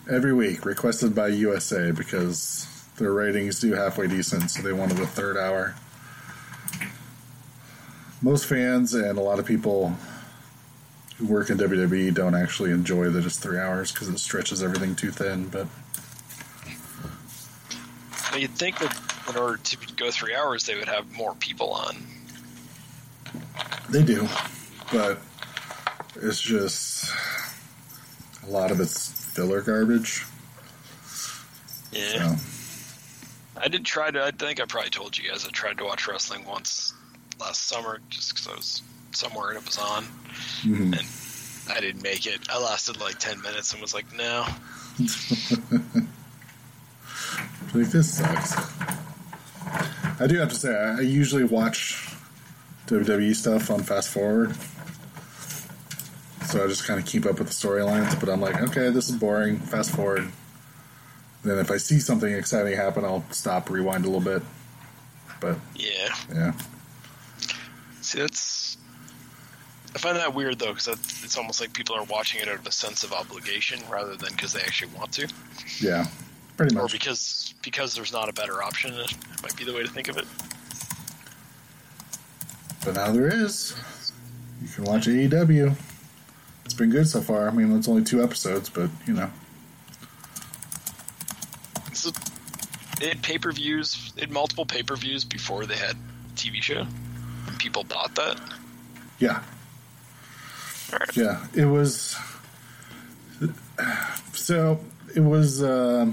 Every week, requested by USA because their ratings do halfway decent, so they wanted a third hour. Most fans and a lot of people who work in WWE don't actually enjoy the just three hours because it stretches everything too thin. But you'd think that in order to go three hours, they would have more people on. they do. But it's just a lot of it's filler garbage. Yeah. So, I did try to. I think I probably told you guys I tried to watch wrestling once last summer just because I was somewhere and it was on. mhm. And I didn't make it. I lasted like 10 minutes and was like, no. like this sucks. I do have to say, I usually watch WWE stuff on fast forward. So I just kind of keep up with the storylines, but I'm like, okay, this is boring. Fast forward. Then if I see something exciting happen, I'll stop, rewind a little bit. But Yeah. yeah, See, that's. I find that weird though, because it's almost like people are watching it out of a sense of obligation rather than because they actually want to, yeah, pretty much. or because because there's not a better option. It might be the way to think of it. But now there is. You can watch AEW. It's been good so far. I mean, it's only two episodes, but you know, So it had pay per views, it had multiple pay per views before they had TV show. And people bought that. yeah, right. Yeah, it was. So it was. Uh,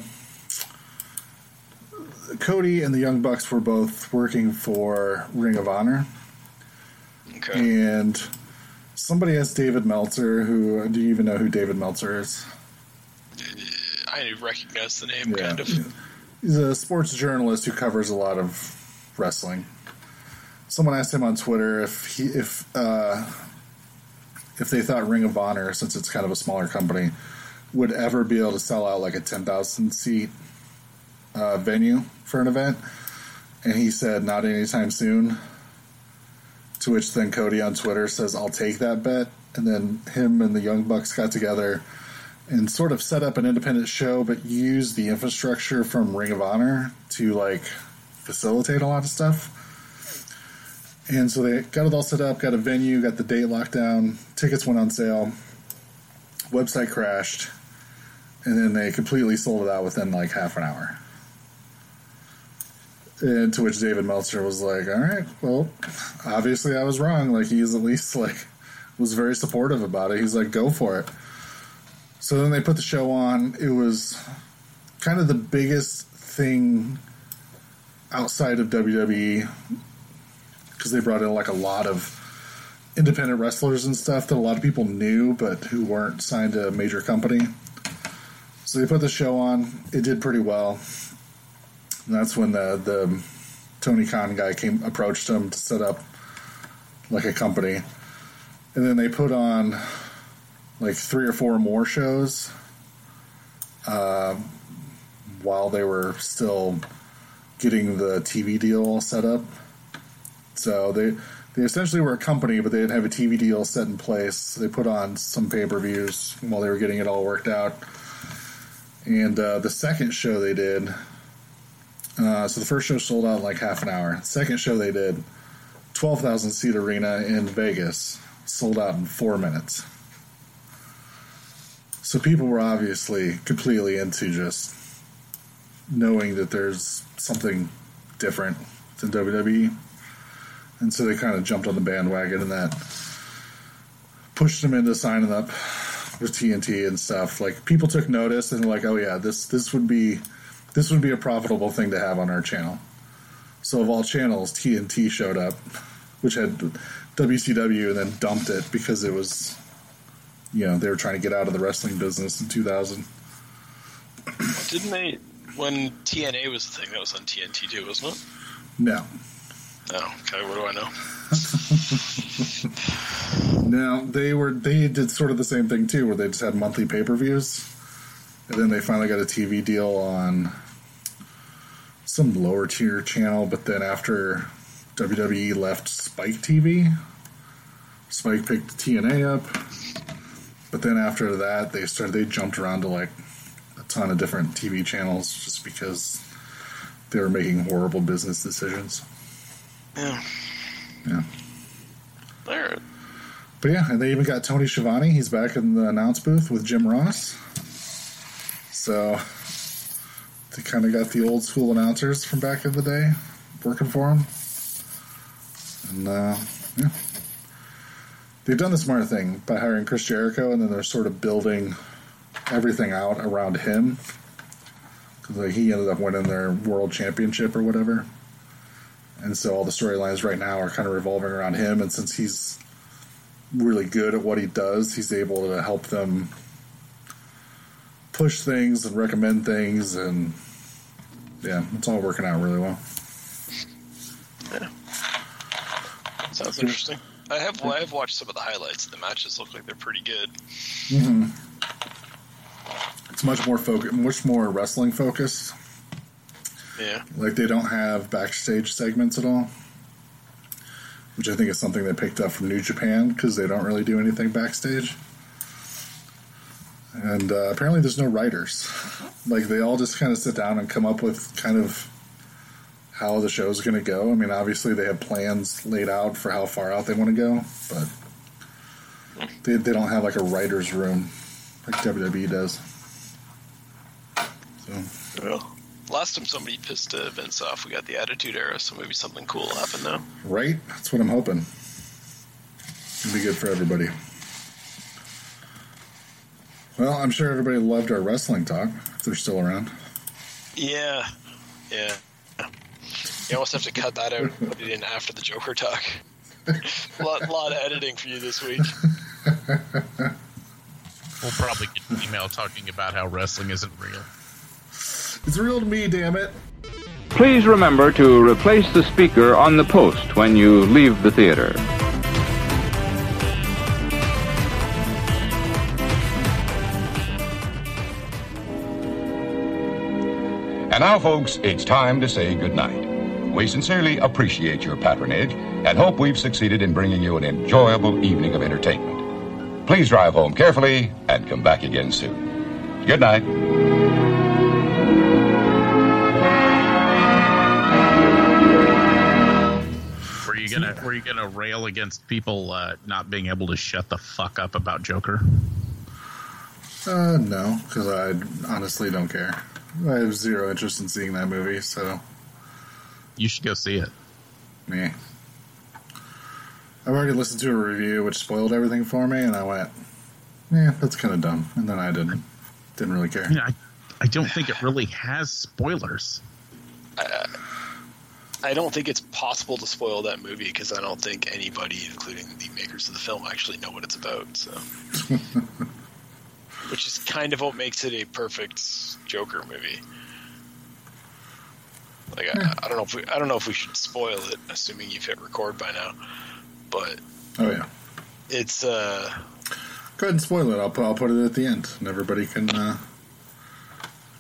Cody and the Young Bucks were both working for Ring of Honor, Okay. and somebody asked David Meltzer, who do you even know who David Meltzer is? I recognize the name, kind of. He's a sports journalist who covers a lot of wrestling. Someone asked him on Twitter if he if uh, if they thought Ring of Honor, since it's kind of a smaller company, would ever be able to sell out like a ten thousand seat uh, venue for an event, and he said not anytime soon. To which then Cody on Twitter says, "I'll take that bet," and then him and the Young Bucks got together and sort of set up an independent show, but use the infrastructure from Ring of Honor to like facilitate a lot of stuff. And so they got it all set up, got a venue, got the date locked down, tickets went on sale, website crashed, and then they completely sold it out within like half an hour. And to which David Meltzer was like, "All right, well, obviously I was wrong. Like he's at least like was very supportive about it. He's like, go for it." So then they put the show on. It was kind of the biggest thing outside of WWE because they brought in like a lot of independent wrestlers and stuff that a lot of people knew but who weren't signed to a major company. So they put the show on. It did pretty well. And that's when the the Tony Khan guy came approached him to set up like a company. And then they put on like three or four more shows uh, while they were still getting the TV deal all set up. So they they essentially were a company, but they didn't have a TV deal set in place. They put on some pay per views while they were getting it all worked out. And uh, the second show they did, uh, so the first show sold out in like half an hour. Second show they did, twelve thousand seat arena in Vegas, sold out in four minutes. So people were obviously completely into just knowing that there's something different than WWE. And so they kind of jumped on the bandwagon and that pushed them into signing up with TNT and stuff. Like people took notice and like, oh yeah, this this would be this would be a profitable thing to have on our channel. So of all channels, TNT showed up, which had WCW and then dumped it because it was you know, they were trying to get out of the wrestling business in 2000. Didn't they? When TNA was the thing, that was on TNT too, wasn't it? No. Oh, okay. What do I know? now they were they did sort of the same thing too, where they just had monthly pay per views, and then they finally got a TV deal on some lower tier channel. But then after WWE left Spike TV, Spike picked TNA up. But then after that, they started they jumped around to like a ton of different TV channels just because they were making horrible business decisions. Yeah. Yeah. All right. But yeah, and they even got Tony Schiavone. He's back in the announce booth with Jim Ross. So they kind of got the old school announcers from back in the day working for them. And uh, yeah, they've done the smart thing by hiring Chris Jericho, and then they're sort of building everything out around him because like, he ended up winning their world championship or whatever. And so all the storylines right now are kind of revolving around him, and since he's really good at what he does. He's able to help them push things and recommend things, and yeah, it's all working out really well. Yeah, Sounds interesting. I have I have watched some of the highlights. Of the matches look like they're pretty good. hmm It's much more focus, much more wrestling focused. Yeah. Like they don't have backstage segments at all, which I think is something they picked up from New Japan because they don't really do anything backstage. And uh, apparently, there's no writers. Like they all just kind of sit down and come up with kind of how the show's going to go. I mean, obviously they have plans laid out for how far out they want to go, but they they don't have like a writers' room like WWE does. So. Well, last time somebody pissed uh, Vince off, we got the Attitude Era, so maybe something cool will happen now. Right? That's what I'm hoping. It'll be good for everybody. Well, I'm sure everybody loved our wrestling talk, if they're still around. Yeah. Yeah. You almost have to cut that out and put it in after the Joker talk. lot, lot of editing for you this week. We'll probably get an email talking about how wrestling isn't real. It's real to me, damn it. Please remember to replace the speaker on the post when you leave the theater. And now, folks, it's time to say goodnight. We sincerely appreciate your patronage and hope we've succeeded in bringing you an enjoyable evening of entertainment. Please drive home carefully and come back again soon. Good night. Were you gonna Were you gonna rail against people uh, not being able to shut the fuck up about Joker? Uh, no, because I honestly don't care. I have zero interest in seeing that movie, so You should go see it. me. I've already listened to a review which spoiled everything for me, and I went, "Yeah, that's kind of dumb." And then I didn't, didn't really care. I, mean, I, I don't think it really has spoilers. Uh, I don't think it's possible to spoil that movie because I don't think anybody, including the makers of the film, actually know what it's about. So, which is kind of what makes it a perfect Joker movie. Like I, I don't know if we, I don't know if we should spoil it, assuming you've hit record by now. But Oh yeah, it's uh, go ahead and spoil it. I'll put, I'll put it at the end, and everybody can uh,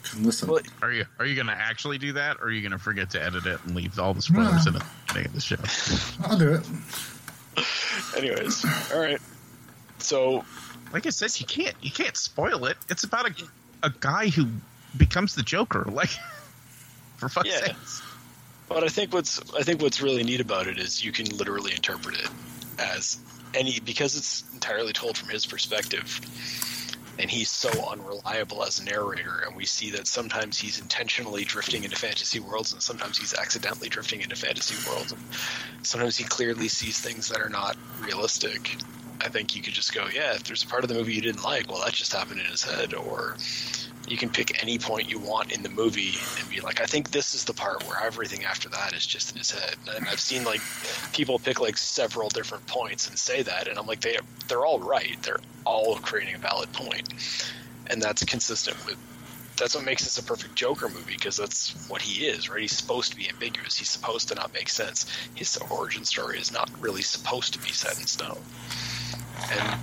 can listen. well, Are you Are you gonna actually do that, or are you gonna forget to edit it and leave all the spoilers in the beginning of the show? I'll do it. anyways, all right. So Like I said, you can't you can't spoil it. It's about a a guy who becomes the Joker. Like for fuck's Yeah. sakes. But I think what's I think what's really neat about it is you can literally interpret it as any because it's entirely told from his perspective, and he's so unreliable as a narrator. And we see that sometimes he's intentionally drifting into fantasy worlds, and sometimes he's accidentally drifting into fantasy worlds. And sometimes he clearly sees things that are not realistic. I think you could just go, yeah, if there's a part of the movie you didn't like, well, that just happened in his head, or you can pick any point you want in the movie and be like, I think this is the part where everything after that is just in his head. And I've seen like people pick like several different points and say that, and I'm like, they they're all right. They're all creating a valid point. and that's consistent with. That's what makes this a perfect Joker movie because that's what he is, right? He's supposed to be ambiguous. He's supposed to not make sense. His origin story is not really supposed to be set in stone. And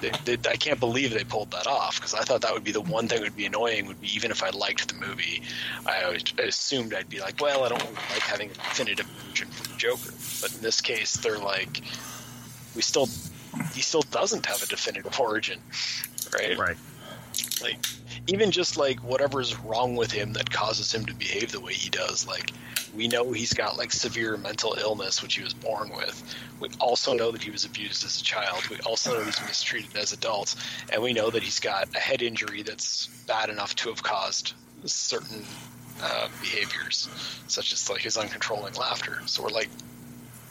they, they, I can't believe they pulled that off because I thought that would be the one thing that would be annoying. Would be even if I liked the movie, I, always, assumed I'd be like, well, I don't like having a definitive version for the Joker. But in this case, they're like, we still, he still doesn't have a definitive origin, right? Right. Like, even just like whatever's wrong with him that causes him to behave the way he does. Like, we know he's got like severe mental illness, which he was born with. We also know that he was abused as a child. We also know he's mistreated as adults, and we know that he's got a head injury that's bad enough to have caused certain uh, behaviors, such as like his uncontrolling laughter. So we're like,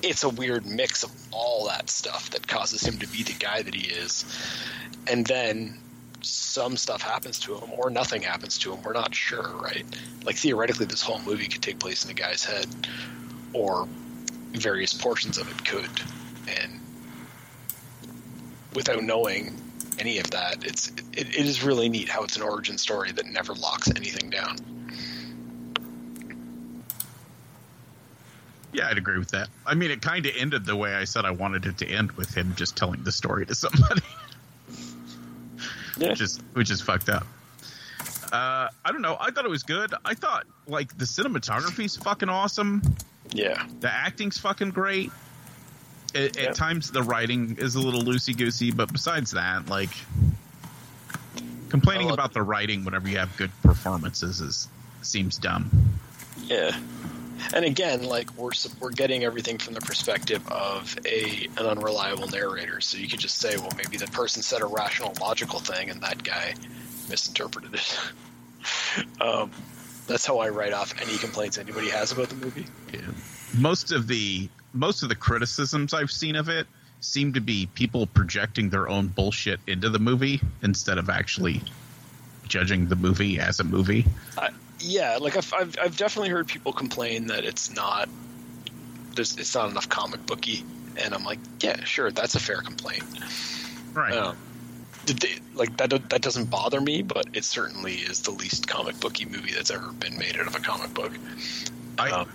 it's a weird mix of all that stuff that causes him to be the guy that he is, and then some stuff happens to him or nothing happens to him. We're not sure, right? Like theoretically, this whole movie could take place in a guy's head, or various portions of it could, and without knowing any of that, it's it, it is really neat how it's an origin story that never locks anything down. Yeah, I'd agree with that. I mean, it kind of ended the way I said I wanted it to end, with him just telling the story to somebody, Yeah. which is which is fucked up. Uh, I don't know. I thought it was good. I thought like the cinematography's fucking awesome. Yeah. The acting's fucking great. At, Yeah. at times, the writing is a little loosey goosey, but besides that, like complaining about the writing whenever you have good performances is seems dumb. Yeah. And again, like we're we're getting everything from the perspective of a an unreliable narrator. So you could just say, well, maybe the person said a rational, logical thing, and that guy misinterpreted it. um, that's how I write off any complaints anybody has about the movie. Yeah. Most of the most of the criticisms I've seen of it seem to be people projecting their own bullshit into the movie instead of actually judging the movie as a movie. I, yeah, like I've, I've I've definitely heard people complain that it's not there's it's not enough comic booky, and I'm like, yeah, sure, that's a fair complaint. Right. Um, they, like that that doesn't bother me, but it certainly is the least comic booky movie that's ever been made out of a comic book. I Um,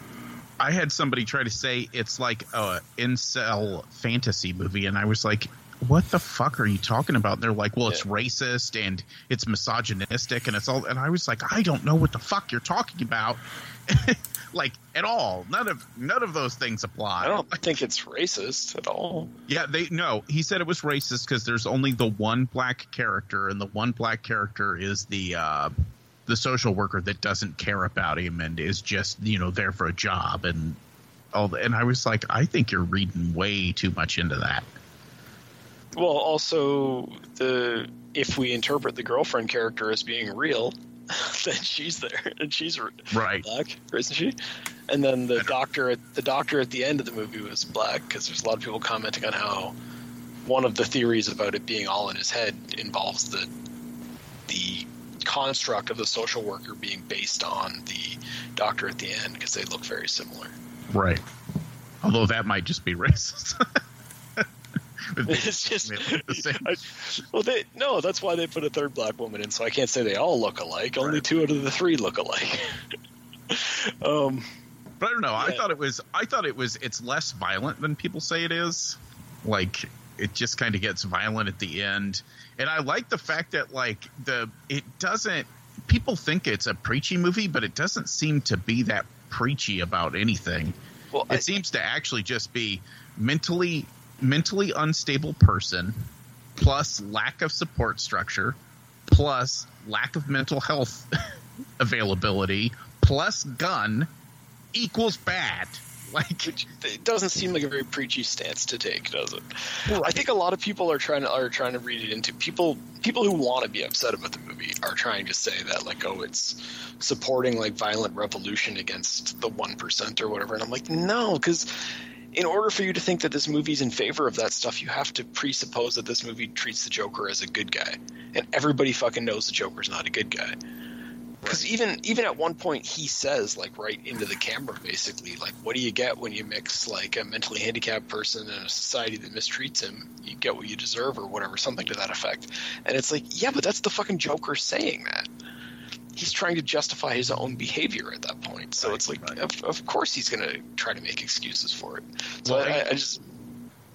I had somebody try to say it's like a incel fantasy movie, and I was like, "What the fuck are you talking about?" And they're like, "Well, it's racist and it's misogynistic and it's all." And I was like, "I don't know what the fuck you're talking about." like at all none of none of those things apply I don't think it's racist at all. Yeah, they no. He said it was racist because there's only the one black character, and the one black character is the uh, the social worker that doesn't care about him and is just you know there for a job and all. The, and I was like, I think you're reading way too much into that. Well, also the if we interpret the girlfriend character as being real, then she's there and she's Right. black, isn't she? And then the doctor at the doctor at the end of the movie was black because there's a lot of people commenting on how one of the theories about it being all in his head involves the the construct of the social worker being based on the doctor at the end because they look very similar. Right. Although that might just be racist. It's just. I, well, they no. That's why they put a third black woman in. So I can't say they all look alike. Only two out of the three look alike. um, But I don't know. I thought it was. I thought it was. It's less violent than people say it is. Like it just kind of gets violent at the end, and I like the fact that like the it doesn't. People think it's a preachy movie, but it doesn't seem to be that preachy about anything. well, It I, seems to actually just be mentally mentally unstable person plus lack of support structure plus lack of mental health availability plus gun equals bad. Like it doesn't seem like a very preachy stance to take, does it? I think a lot of people are trying to are trying to read it into people people who want to be upset about the movie are trying to say that like oh it's supporting like violent revolution against the one percent or whatever, and I'm like no, because in order for you to think that this movie's in favor of that stuff, you have to presuppose that this movie treats the Joker as a good guy, and everybody fucking knows the Joker's not a good guy. Because even even at one point he says like right into the camera basically like what do you get when you mix like a mentally handicapped person in a society that mistreats him? You get what you deserve or whatever something to that effect. And it's like yeah but that's the fucking Joker saying that he's trying to justify his own behavior at that point so Right, it's like right. of, of course he's gonna try to make excuses for it so Well, I, I- I just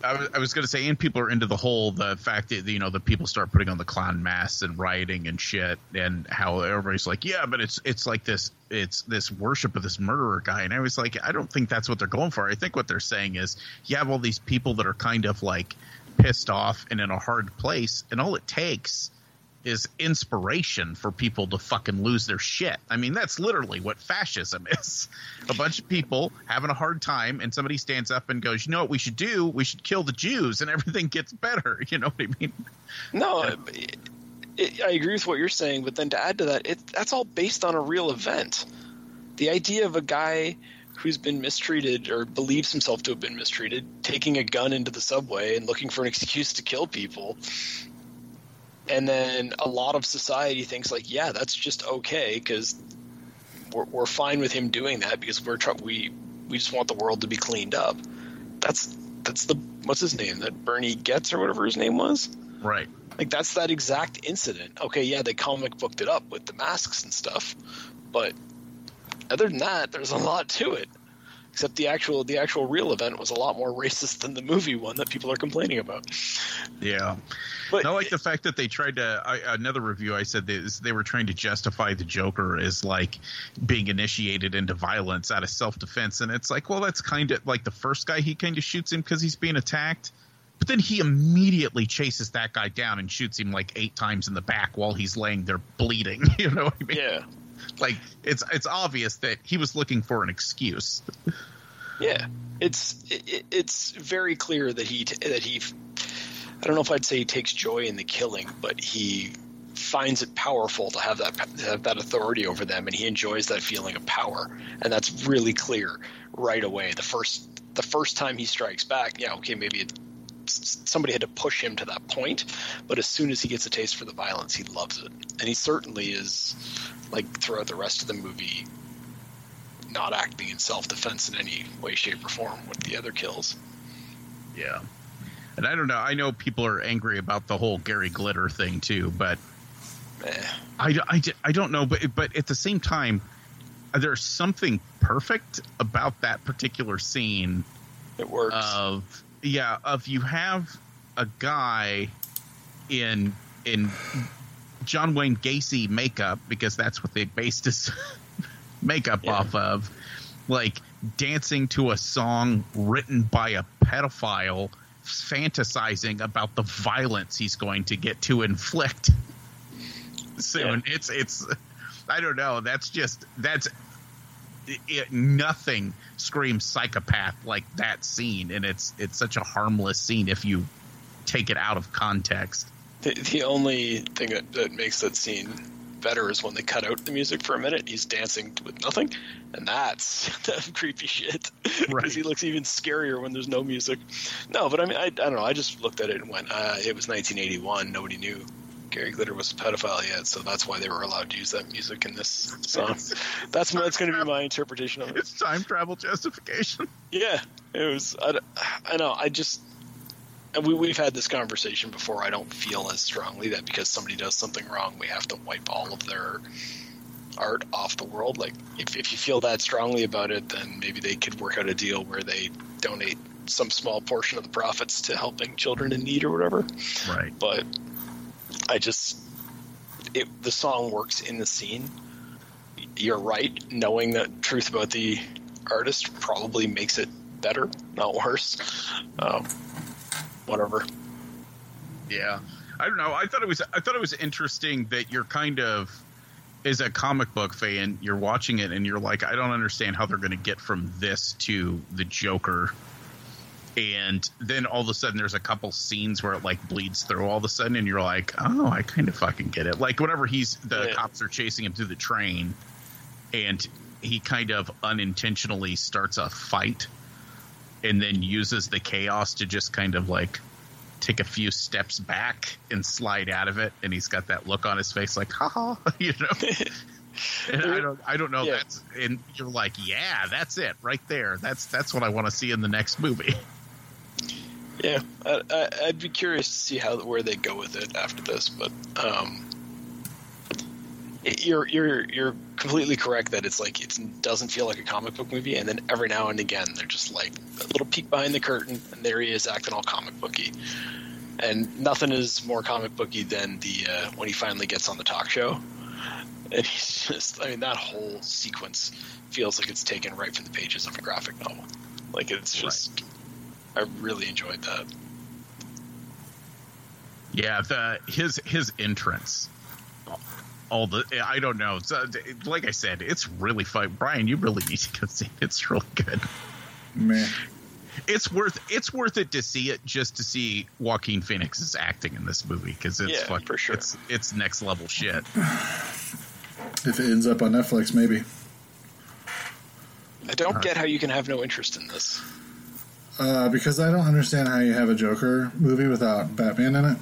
I was, I was going to say, and people are into the whole the fact that you know the people start putting on the clown masks and rioting and shit, and how everybody's like, yeah, but it's it's like this it's this worship of this murderer guy, and I was like, I don't think that's what they're going for. I think what they're saying is you have all these people that are kind of like pissed off and in a hard place, and all it takes is inspiration for people to fucking lose their shit. I mean, that's literally what fascism is. A bunch of people having a hard time, and somebody stands up and goes, "You know what we should do? We should kill the Jews, and everything gets better." You know what I mean? No, it, it, I agree with what you're saying, but then to add to that, it, that's all based on a real event. The idea of a guy who's been mistreated or believes himself to have been mistreated taking a gun into the subway and looking for an excuse to kill people. And then a lot of society thinks like, yeah, that's just okay because we're, we're fine with him doing that because we're try- we we just want the world to be cleaned up. That's that's the what's his name that Bernie Goetz or whatever his name was. Right. Like that's that exact incident. Okay, yeah, they comic booked it up with the masks and stuff, but other than that, there's a lot to it. Except the actual the actual real event was a lot more racist than the movie one that people are complaining about. Yeah. But I like the fact that they tried to. I, another review I said this, they were trying to justify the Joker as like being initiated into violence out of self defense, and it's like, well, that's kind of like the first guy he kind of shoots him because he's being attacked, but then he immediately chases that guy down and shoots him like eight times in the back while he's laying there bleeding. You know what I mean? yeah, Like it's it's obvious that he was looking for an excuse. yeah, it's it, it's very clear that he that he. I don't know if I'd say he takes joy in the killing, but he finds it powerful to have that have that authority over them, and he enjoys that feeling of power, and that's really clear right away. The first the first time he strikes back, yeah, okay, maybe it, somebody had to push him to that point, but as soon as he gets a taste for the violence, he loves it, and he certainly is like throughout the rest of the movie. Not acting in self defense in any way, shape, or form with the other kills. Yeah. And I don't know. I know people are angry about the whole Gary Glitter thing too, but Eh. I, I, I don't know. But but at the same time, there's something perfect about that particular scene It works. of yeah if you have a guy in in John Wayne Gacy makeup because that's what they based his makeup Yeah. off of, like dancing to a song written by a pedophile, fantasizing about the violence he's going to get to inflict soon. It's it's I don't know. That's just that's it, nothing screams psychopath like that scene, and it's it's such a harmless scene if you take it out of context. The, the only thing that, that makes that scene better is when they cut out the music for a minute. He's dancing with nothing, and that's that creepy shit. Because Right. he looks even scarier when there's no music. No, but I mean, I, I don't know. I just looked at it and went, uh, it was 1981. Nobody knew Gary Glitter was a pedophile yet, so that's why they were allowed to use that music in this song. that's that's going to be my interpretation of it. It's time travel justification. Yeah, it was. I know. I just. And we, we've had this conversation before. I don't feel as strongly that because somebody does something wrong, we have to wipe all of their art off the world. Like, if, if you feel that strongly about it, then maybe they could work out a deal where they donate some small portion of the profits to helping children in need or whatever. Right. But I just. It, the song works in the scene. You're right. Knowing that truth about the artist probably makes it better, not worse. Um, whatever. Yeah. I don't know. I thought it was I thought it was interesting that you're kind of as a comic book fan, you're watching it and you're like, I don't understand how they're going to get from this to the Joker. And then all of a sudden, there's a couple scenes where it like bleeds through all of a sudden, and you're like, oh, I kind of fucking get it. Like whenever he's the Yeah. cops are chasing him through the train, and he kind of unintentionally starts a fight, and then uses the chaos to just kind of like take a few steps back and slide out of it, and he's got that look on his face, like, haha, you know. And I don't, I don't know. Yeah. That's and you're like, yeah, that's it right there. That's that's what I want to see in the next movie. Yeah, I, I, I'd be curious to see how where they go with it after this, but um, you're you're you're completely correct that it's like it doesn't feel like a comic book movie, and then every now and again they're just like a little peek behind the curtain, and there he is acting all comic booky, and nothing is more comic booky than the uh, when he finally gets on the talk show, and he's just I mean that whole sequence feels like it's taken right from the pages of a graphic novel, like it's just. I really enjoyed that. Yeah, the his his entrance. All the I don't know. So, like I said, it's really fun. Brian, you really need to go see it. It's really good. Man, It's worth it's worth it to see it just to see Joaquin Phoenix's acting in this movie because it's Yeah, fucking, for sure. It's it's next level shit. If it ends up on Netflix, maybe. I don't get how you can have no interest in this. Uh, because I don't understand how you have a Joker movie without Batman in it.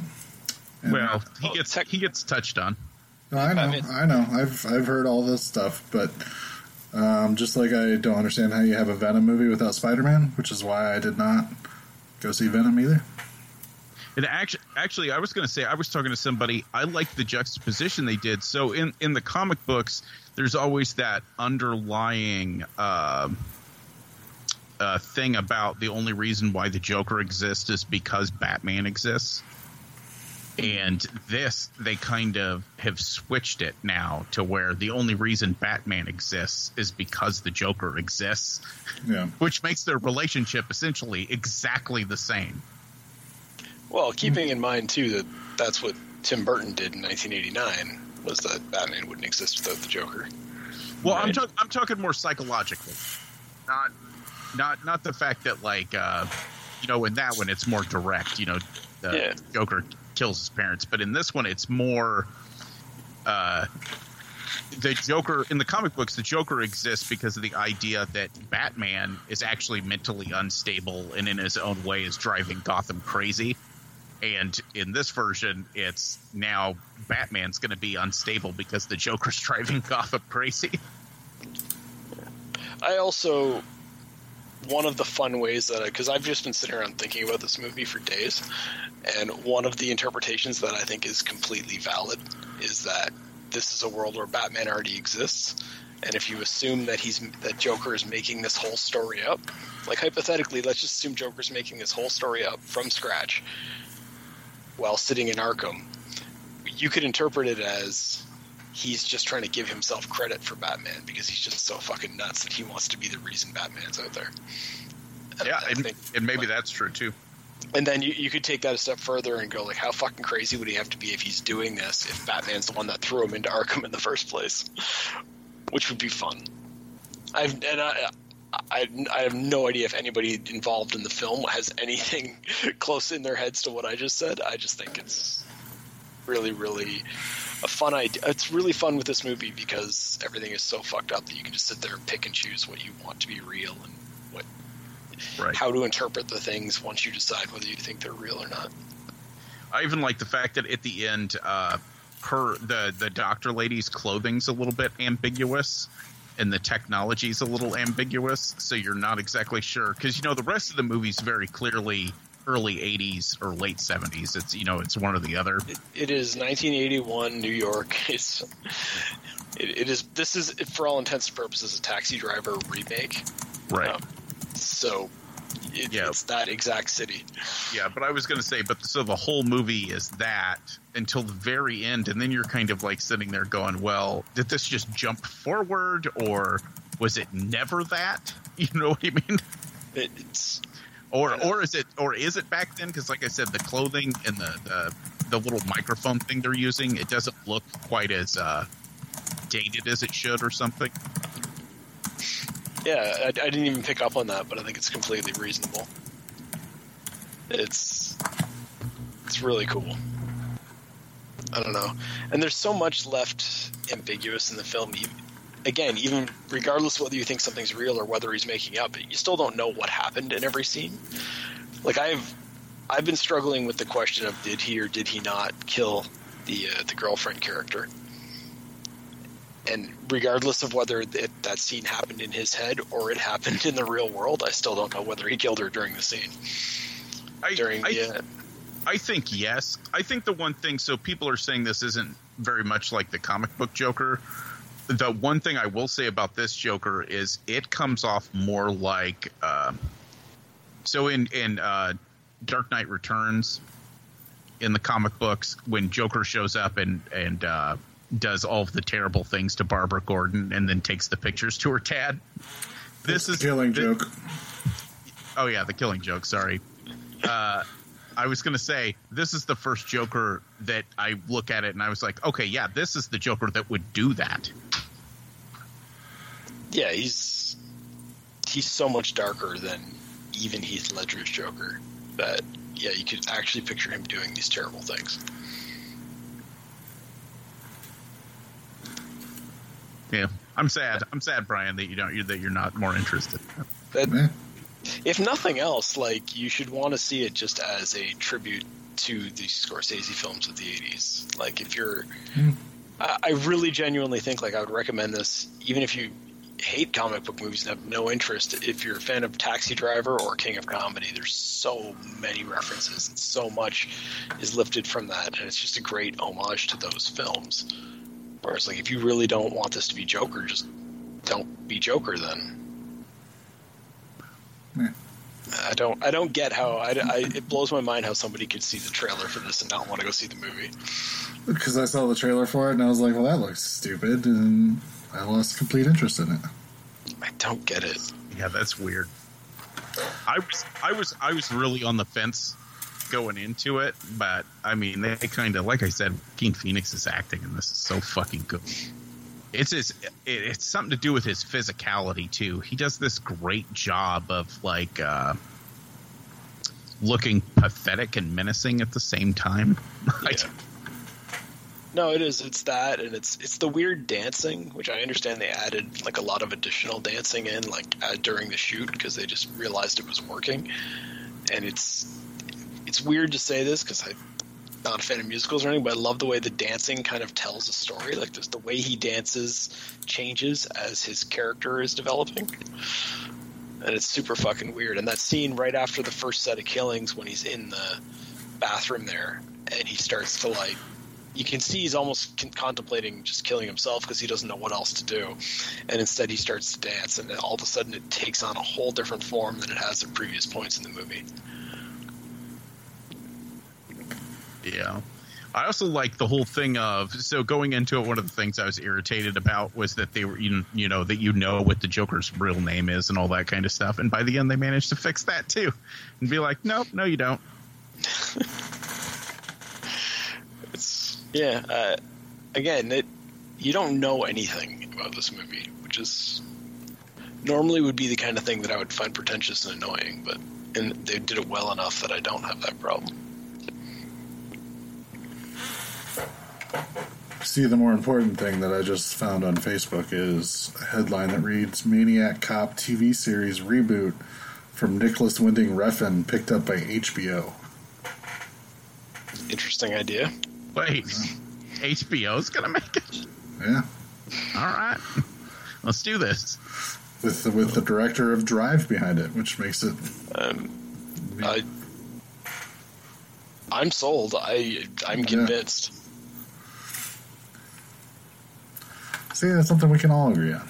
And- Well, he gets he gets touched on. I know, Batman- I know. I've I've heard all this stuff, but um, just like I don't understand how you have a Venom movie without Spider-Man, which is why I did not go see Venom either. And actually, actually, I was going to say I was talking to somebody. I liked the juxtaposition they did. So in in the comic books, there's always that underlying um uh, thing about the only reason why the Joker exists is because Batman exists. And this, they kind of have switched it now to where the only reason Batman exists is because the Joker exists, Yeah. which makes their relationship essentially exactly the same. Well, keeping in mind too that that's what Tim Burton did in 1989 was that Batman wouldn't exist without the Joker. Well, I'm, talk- I'm talking more psychologically, not not not the fact that like uh, you know in that one it's more direct. You know, the Yeah. Joker kills his parents, but in this one it's more. Uh, the Joker in the comic books, the Joker exists because of the idea that Batman is actually mentally unstable and in his own way is driving Gotham crazy. And in this version, it's now Batman's going to be unstable because the Joker's driving Gotham crazy. I also one of the fun ways that because I've just been sitting around thinking about this movie for days, and one of the interpretations that I think is completely valid is that this is a world where Batman already exists, and if you assume that he's that Joker is making this whole story up, like hypothetically, let's just assume Joker's making this whole story up from scratch while sitting in Arkham, you could interpret it as he's just trying to give himself credit for Batman because he's just so fucking nuts that he wants to be the reason Batman's out there. And Yeah, I and, think- and maybe that's true too. and then you, you could take that a step further and go like, how fucking crazy would he have to be if he's doing this if Batman's the one that threw him into Arkham in the first place, which would be fun. I've and I. I, I have no idea if anybody involved in the film has anything close in their heads to what I just said. I just think it's really, really a fun idea. It's really fun with this movie because everything is so fucked up that you can just sit there and pick and choose what you want to be real and what Right. how to interpret the things once you decide whether you think they're real or not. I even like the fact that at the end, uh, her the the doctor lady's clothing's a little bit ambiguous, and the technology's a little ambiguous, so you're not exactly sure because you know the rest of the movie's very clearly early '80s or late '70s. It's you know it's one or the other. It, it is 1981 New York. It's it, it is this is for all intents and purposes a taxi driver remake. Right. Um, so it, Yeah. it's that exact city. Yeah, but I was going to say, but so the whole movie is that until the very end, and then you're kind of like sitting there going, "Well, did this just jump forward, or was it never that?" You know what I mean? It, it's Or or is it or is it back then? Because like I said, the clothing and the, the the little microphone thing they're using, it doesn't look quite as uh, dated as it should, or something. yeah. I, I didn't even pick up on that, but I think it's completely reasonable. It's it's really cool. I don't know, and there's so much left ambiguous in the film. Again, even regardless whether you think something's real or whether he's making up, you still don't know what happened in every scene. Like I've I've been struggling with the question of did he or did he not kill the uh, the girlfriend character. And regardless of whether it, that scene happened in his head or it happened in the real world, I still don't know whether he killed her during the scene. I, During I, the uh, I think yes. I think the one thing. So people are saying this isn't very much like the comic book Joker. The one thing I will say about this Joker is it comes off more like. Uh, so in in uh, Dark Knight Returns, in the comic books, when Joker shows up and and uh, does all of the terrible things to Barbara Gordon and then takes the pictures to her dad. This is Killing joke. Oh yeah, the killing joke. Sorry. I was gonna say this is the first Joker that I look at it and I was like, okay, yeah, this is the Joker that would do that. yeah, he's he's so much darker than even Heath Ledger's Joker that yeah, you could actually picture him doing these terrible things. Yeah, I'm sad. I'm sad, Brian, that you don't. That you're not more interested. That. If nothing else, like you should want to see it just as a tribute to the Scorsese films of the '80s. Like if you're, hmm. I, I really genuinely think like I would recommend this, even if you hate comic book movies and have no interest. If you're a fan of Taxi Driver or King of Comedy, there's so many references and so much is lifted from that, and it's just a great homage to those films. Whereas, like, if you really don't want this to be Joker, just don't be Joker then. I don't. I don't get how. I, I, it blows my mind how somebody could see the trailer for this and not want to go see the movie. Because I saw the trailer for it and I was like, well, that looks stupid, and I lost complete interest in it. I don't get it. Yeah, that's weird. I was I was I was really on the fence going into it, but I mean they kind of like I said, King is acting and this is so fucking good. It's his it, it's something to do with his physicality too. He does this great job of like uh looking pathetic and menacing at the same time. I Yeah. No, it is. It's that, and it's it's the weird dancing, which I understand they added like a lot of additional dancing in, like uh, during the shoot, because they just realized it was working. And it's it's weird to say this because I'm not a fan of musicals or anything, but I love the way the dancing kind of tells a story. Like the way he dances changes as his character is developing, and it's super fucking weird. And that scene right after the first set of killings, when he's in the bathroom there, and he starts to like you can see he's almost con- contemplating just killing himself because he doesn't know what else to do, and instead he starts to dance, and all of a sudden it takes on a whole different form than it has at previous points in the movie. Yeah. I also like the whole thing of so going into it. One of the things I was irritated about was that they were you know that you know what the Joker's real name is and all that kind of stuff. And by the end, they managed to fix that too, and be like, nope, no, you don't. It's yeah. Uh, again, it you don't know anything about this movie, which is normally would be the kind of thing that I would find pretentious and annoying, but and they did it well enough that I don't have that problem. See, the more important thing that I just found on Facebook is a headline that reads Maniac Cop TV series reboot from Nicolas Winding Refn picked up by HBO. Interesting idea. Wait, HBO's gonna make it. Yeah. All right, let's do this. With the, with the director of Drive behind it, which makes it. Um, I, I'm sold. I I'm Yeah. convinced. See, that's something we can all agree on.